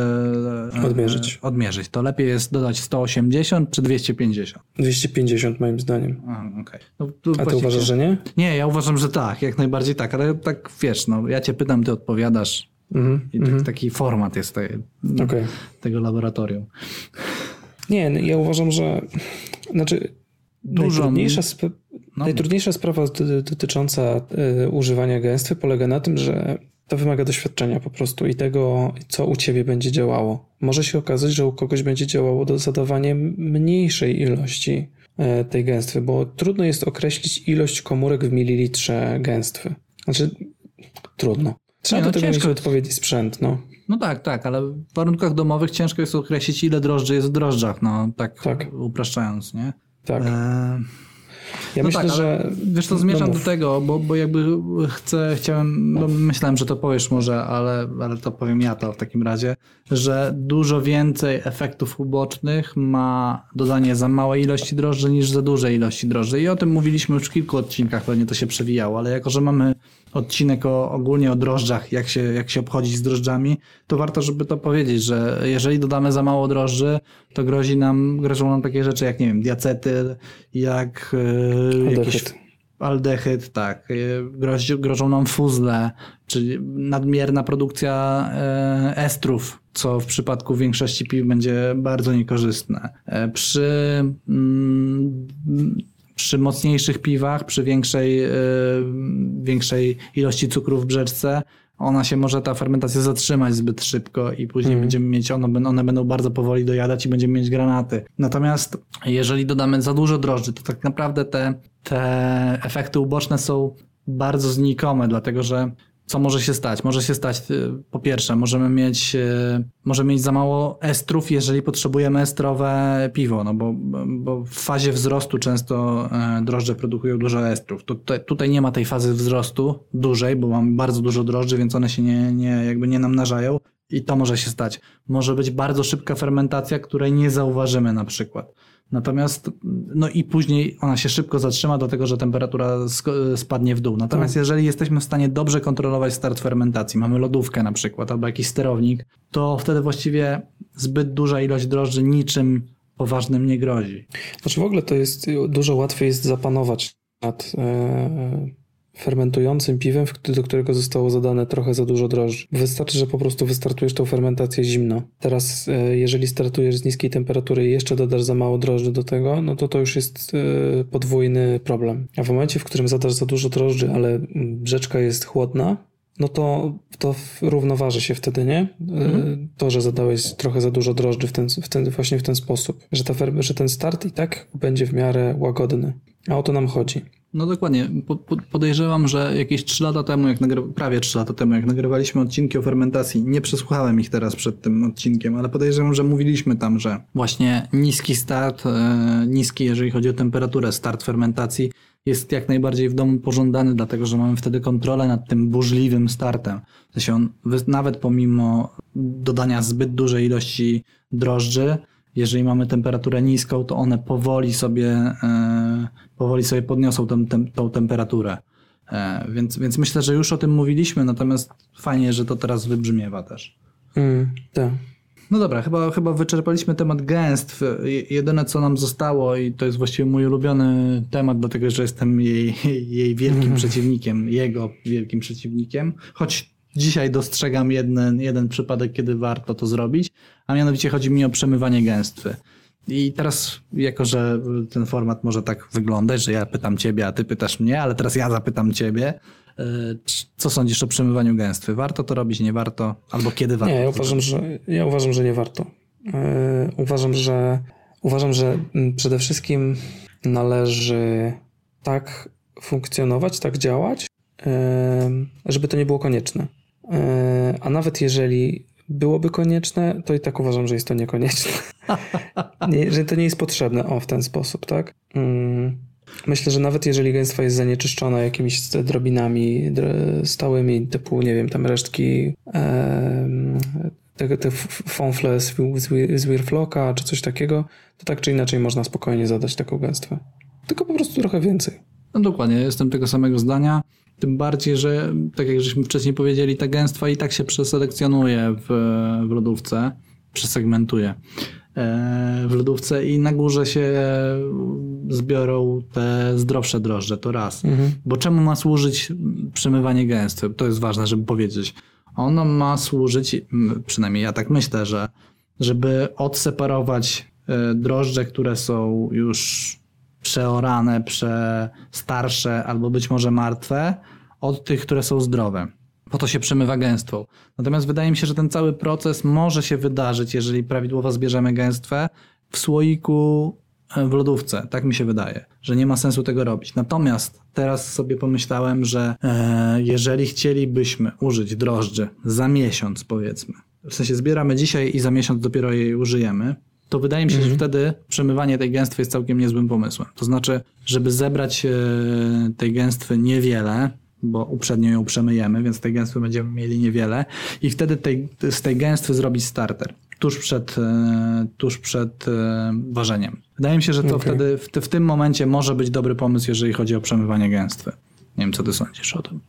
e, odmierzyć. odmierzyć, to lepiej jest dodać 180 czy 250? 250 moim zdaniem. A, okay. no, a ty uważasz, że nie? Nie, ja uważam, że tak, jak najbardziej tak, ale tak wiesz, no, ja cię pytam, ty odpowiadasz. Mm -hmm. I tak, taki format jest okay. tego laboratorium. Nie, no, ja uważam, że znaczy Dużo... najtrudniejsza, sp no. najtrudniejsza sprawa dotycząca y, używania gęstwy polega na tym, że to wymaga doświadczenia po prostu i tego, co u ciebie będzie działało. Może się okazać, że u kogoś będzie działało do zadawanie mniejszej ilości y, tej gęstwy, bo trudno jest określić ilość komórek w mililitrze gęstwy. Znaczy, trudno. Trzeba no, do tego ciężko. mieć odpowiedni sprzęt, no. No tak, tak, ale w warunkach domowych ciężko jest określić, ile drożdży jest w drożdżach, no tak, tak. upraszczając, nie? Tak. E... Ja no myślę, tak, że. Wiesz, to zmierzam no do tego, bo, bo jakby chcę, chciałem, no myślałem, że to powiesz może, ale, ale to powiem ja to w takim razie, że dużo więcej efektów ubocznych ma dodanie za małej ilości drożdży niż za dużej ilości drożdży. I o tym mówiliśmy już w kilku odcinkach, pewnie to się przewijało, ale jako, że mamy odcinek o, ogólnie o drożdżach, jak się, jak się obchodzić z drożdżami, to warto, żeby to powiedzieć, że jeżeli dodamy za mało drożdży, to grozi nam, grożą nam takie rzeczy jak, nie wiem, diacetyl, jak yy, jakieś aldehyd, tak, yy, grozi, grożą nam fuzle, czyli nadmierna produkcja yy, estrów, co w przypadku większości piw będzie bardzo niekorzystne. Przy mm, przy mocniejszych piwach, przy większej, yy, większej ilości cukru w brzeczce, ona się może ta fermentacja zatrzymać zbyt szybko i później mm. będziemy mieć, one, one będą bardzo powoli dojadać i będziemy mieć granaty. Natomiast jeżeli dodamy za dużo drożdży, to tak naprawdę te, te efekty uboczne są bardzo znikome, dlatego że co może się stać? Może się stać, y, po pierwsze, możemy mieć, y, możemy mieć za mało estrów, jeżeli potrzebujemy estrowe piwo, no bo, bo w fazie wzrostu często e, drożdże produkują dużo estrów. Tutaj, tutaj nie ma tej fazy wzrostu dużej, bo mamy bardzo dużo drożdży, więc one się nie, nie, jakby nie namnażają i to może się stać. Może być bardzo szybka fermentacja, której nie zauważymy na przykład. Natomiast, no i później ona się szybko zatrzyma do tego, że temperatura spadnie w dół. Natomiast tak. jeżeli jesteśmy w stanie dobrze kontrolować start fermentacji, mamy lodówkę na przykład albo jakiś sterownik, to wtedy właściwie zbyt duża ilość drożdży niczym poważnym nie grozi. Znaczy w ogóle to jest, dużo łatwiej jest zapanować nad e, fermentującym piwem, do którego zostało zadane trochę za dużo drożdży. Wystarczy, że po prostu wystartujesz tą fermentację zimno. Teraz, e, jeżeli startujesz z niskiej temperatury i jeszcze dodasz za mało drożdży do tego, no to to już jest e, podwójny problem. A w momencie, w którym zadasz za dużo drożdży, ale brzeczka jest chłodna, no to, to równoważy się wtedy, nie? Mhm. To, że zadałeś trochę za dużo drożdży w ten, w ten, właśnie w ten sposób, że, ta, że ten start i tak będzie w miarę łagodny. A o to nam chodzi. No dokładnie. Po, po, podejrzewam, że jakieś 3 lata temu, jak nagry... prawie 3 lata temu, jak nagrywaliśmy odcinki o fermentacji, nie przesłuchałem ich teraz przed tym odcinkiem, ale podejrzewam, że mówiliśmy tam, że właśnie niski start, e, niski, jeżeli chodzi o temperaturę, start fermentacji jest jak najbardziej w domu pożądany, dlatego że mamy wtedy kontrolę nad tym burzliwym startem. W sensie on nawet pomimo dodania zbyt dużej ilości drożdży, jeżeli mamy temperaturę niską, to one powoli sobie, e, powoli sobie podniosą tę, tę, tą temperaturę. E, więc, więc myślę, że już o tym mówiliśmy, natomiast fajnie, że to teraz wybrzmiewa też. Mm, tak. No dobra, chyba, chyba wyczerpaliśmy temat gęstw. Jedyne co nam zostało, i to jest właściwie mój ulubiony temat, dlatego że jestem jej, jej wielkim mm. przeciwnikiem, jego wielkim przeciwnikiem, choć Dzisiaj dostrzegam jeden, jeden przypadek, kiedy warto to zrobić, a mianowicie chodzi mi o przemywanie gęstwy. I teraz, jako że ten format może tak wyglądać, że ja pytam ciebie, a ty pytasz mnie, ale teraz ja zapytam ciebie, e, co sądzisz o przemywaniu gęstwy? Warto to robić, nie warto? Albo kiedy warto? Nie, ja uważam, że, ja uważam, że nie warto. Yy, uważam, że uważam, że przede wszystkim należy tak funkcjonować, tak działać, yy, żeby to nie było konieczne. E, a nawet jeżeli byłoby konieczne, to i tak uważam, że jest to niekonieczne. *laughs* nie, że to nie jest potrzebne, o, w ten sposób, tak? Mm. Myślę, że nawet jeżeli gęstwa jest zanieczyszczona jakimiś drobinami stałymi, typu, nie wiem, tam resztki e, te, te fąfle z, z, czy coś takiego, to tak czy inaczej można spokojnie zadać taką gęstwę. Tylko po prostu trochę więcej. No dokładnie, jestem tego samego zdania. Tym bardziej, że tak jak żeśmy wcześniej powiedzieli, ta gęstwa i tak się przeselekcjonuje w, w lodówce, przesegmentuje e, w lodówce i na górze się zbiorą te zdrowsze drożdże, to raz. Mhm. Bo czemu ma służyć przemywanie gęstwy? To jest ważne, żeby powiedzieć. Ono ma służyć, przynajmniej ja tak myślę, że żeby odseparować e, drożdże, które są już przeorane, prze starsze albo być może martwe, od tych, które są zdrowe. Po to się przemywa gęstwą. Natomiast wydaje mi się, że ten cały proces może się wydarzyć, jeżeli prawidłowo zbierzemy gęstwę w słoiku e, w lodówce. Tak mi się wydaje, że nie ma sensu tego robić. Natomiast teraz sobie pomyślałem, że e, jeżeli chcielibyśmy użyć drożdży za miesiąc, powiedzmy, w sensie zbieramy dzisiaj i za miesiąc dopiero jej użyjemy, to wydaje mi się, że mhm. wtedy przemywanie tej gęstwy jest całkiem niezłym pomysłem. To znaczy, żeby zebrać e, tej gęstwy niewiele, bo uprzednio ją przemyjemy, więc tej gęstwy będziemy mieli niewiele i wtedy tej, z tej gęstwy zrobić starter tuż przed, e, tuż przed e, ważeniem. Wydaje mi się, że to okay. wtedy w, w, tym momencie może być dobry pomysł, jeżeli chodzi o przemywanie gęstwy. Nie wiem, co ty sądzisz o tym.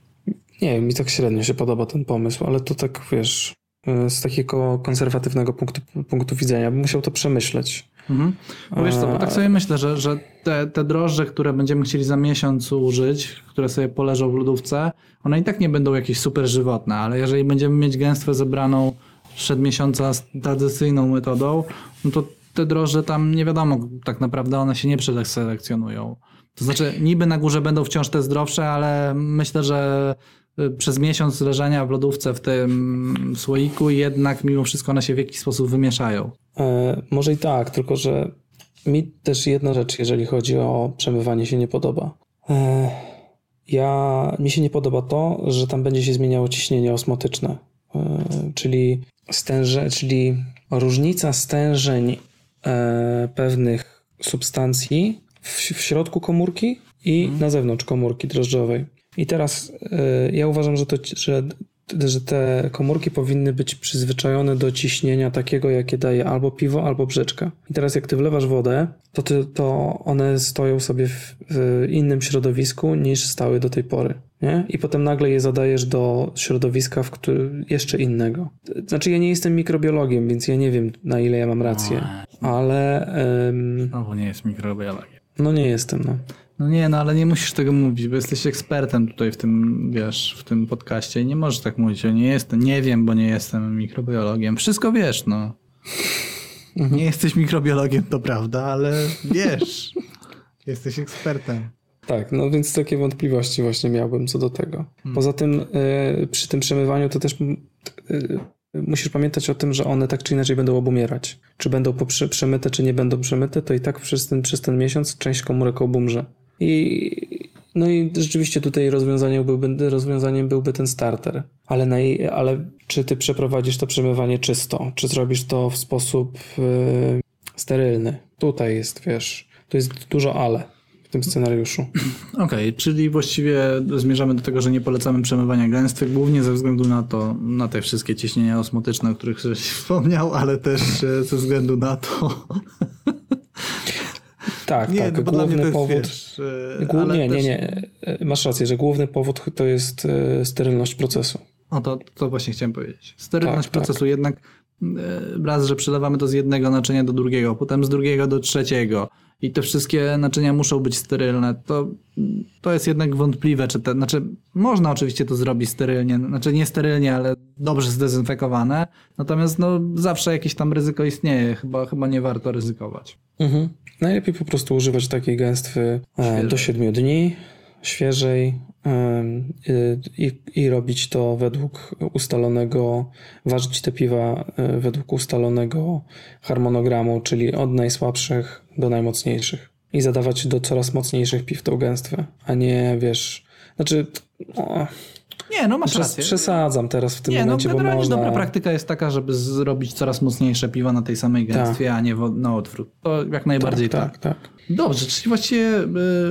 Nie, mi tak średnio się podoba ten pomysł, ale to tak, wiesz, z takiego konserwatywnego punktu, punktu widzenia. Bym musiał to przemyśleć. Mhm. Bo wiesz co, bo tak sobie myślę, że, że te, te drożdże, które będziemy chcieli za miesiąc użyć, które sobie poleżą w lodówce, one i tak nie będą jakieś super żywotne, ale jeżeli będziemy mieć gęstwę zebraną przed miesiąca z tradycyjną metodą, no to te drożdże tam nie wiadomo, tak naprawdę one się nie przeselekcjonują. To znaczy, niby na górze będą wciąż te zdrowsze, ale myślę, że Y, przez miesiąc leżenia w lodówce w tym słoiku jednak mimo wszystko one się w jakiś sposób wymieszają. E, może i tak, tylko że mi też jedna rzecz, jeżeli chodzi o przemywanie się nie podoba. E, ja, mi się nie podoba to, że tam będzie się zmieniało ciśnienie osmotyczne, e, czyli stęże, czyli różnica stężeń e, pewnych substancji w, w środku komórki i hmm. na zewnątrz komórki drożdżowej. I teraz y, ja uważam, że, to, że, że te komórki powinny być przyzwyczajone do ciśnienia takiego, jakie daje albo piwo, albo brzeczka. I teraz jak ty wlewasz wodę, to, ty, to one stoją sobie w, w innym środowisku niż stały do tej pory. Nie? I potem nagle je zadajesz do środowiska, w który, jeszcze innego. Znaczy, ja nie jestem mikrobiologiem, więc ja nie wiem, na ile ja mam rację, ale. Um, Znowu nie jest mikrobiologiem. No nie jestem, no. No nie, no ale nie musisz tego mówić, bo jesteś ekspertem tutaj w tym, wiesz, w tym podcaście i nie możesz tak mówić, nie jestem, nie wiem, bo nie jestem mikrobiologiem. Wszystko wiesz, no. Nie jesteś mikrobiologiem, to prawda, ale wiesz, *laughs* jesteś ekspertem. Tak, no więc takie wątpliwości właśnie miałbym co do tego. Hmm. Poza tym y, przy tym przemywaniu to też y, musisz pamiętać o tym, że one tak czy inaczej będą obumierać. Czy będą przemyte, czy nie będą przemyte, to i tak przez ten, przez ten miesiąc część komórek obumrze. I, no i rzeczywiście tutaj rozwiązaniem byłby, rozwiązaniem byłby ten starter. Ale, naj, ale czy ty przeprowadzisz to przemywanie czysto? Czy zrobisz to w sposób yy, sterylny? Tutaj jest, wiesz, tu jest dużo ale w tym scenariuszu. *clears throat* Okej, okay, czyli właściwie zmierzamy do tego, że nie polecamy przemywania gęstwych, głównie ze względu na to, na te wszystkie ciśnienia osmotyczne, o których żeś *laughs* wspomniał, ale też e, ze względu na to, *laughs* tak, nie, tak. No główny powód. Wiesz, nie, nie, nie. Masz rację, że główny powód to jest e, sterylność procesu. O to, to właśnie chciałem powiedzieć. Sterylność tak, tak. procesu tak. jednak e, raz, że przelewamy to z jednego naczynia do drugiego, potem z drugiego do trzeciego i te wszystkie naczynia muszą być sterylne, to, to jest jednak wątpliwe, czy te, znaczy można oczywiście to zrobić sterylnie, znaczy nie sterylnie, ale dobrze zdezynfekowane, natomiast no zawsze jakieś tam ryzyko istnieje, chyba, chyba nie warto ryzykować. Mhm. Najlepiej po prostu używać takiej gęstwy e, świeżej. do 7 dni, świeżej i, i robić to według ustalonego, ważyć te piwa e, według ustalonego harmonogramu, czyli od najsłabszych do najmocniejszych. I zadawać do coraz mocniejszych piw tą gęstwę, a nie wiesz, znaczy, no, Nie, no masz rację. Przesadzam teraz w tym Nie, no momencie, bo generalnie można... dobra praktyka jest taka, żeby zrobić coraz mocniejsze piwo na tej samej gęstwie, a nie na odwrót. To jak najbardziej tak. tak, tak. Dobrze, czyli właściwie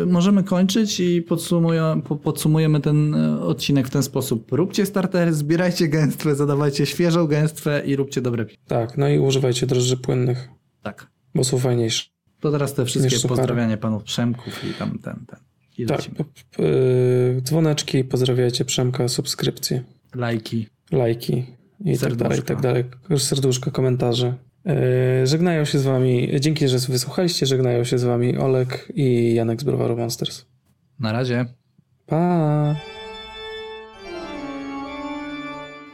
y, możemy kończyć i podsumuję, po, podsumujemy ten y, odcinek w ten sposób. Róbcie startery, zbierajcie gęstwę, zadawajcie świeżą gęstwę i róbcie dobre piwo. Tak, no i używajcie drożdży płynnych, Tak. bo są fajniejsze. To teraz te wszystkie pozdrawianie panów Przemków i tam ten, ten. I Tak, lecimy. p- p- y, dzwoneczki, pozdrawiajcie Przemka, subskrypcje, Lajki. lajki i tak dalej, i tak Serduszka. dalej. Serduszka, komentarze. Y, Żegnają się z wami, dzięki, że wysłuchaliście, żegnają się z wami Olek i Janek z Browaru Monsters. Na razie. Pa!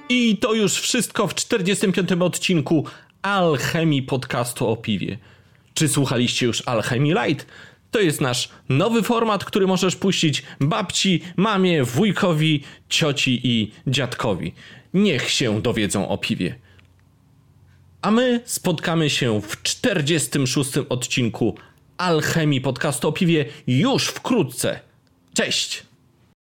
I to już wszystko w 45. odcinku Alchemii podcastu o piwie. Czy słuchaliście już Alchemii Light? To jest nasz nowy format, który możesz puścić babci, mamie, wujkowi, cioci i dziadkowi. Niech się dowiedzą o piwie. A my spotkamy się w 46. odcinku Alchemii podcastu o piwie już wkrótce. Cześć!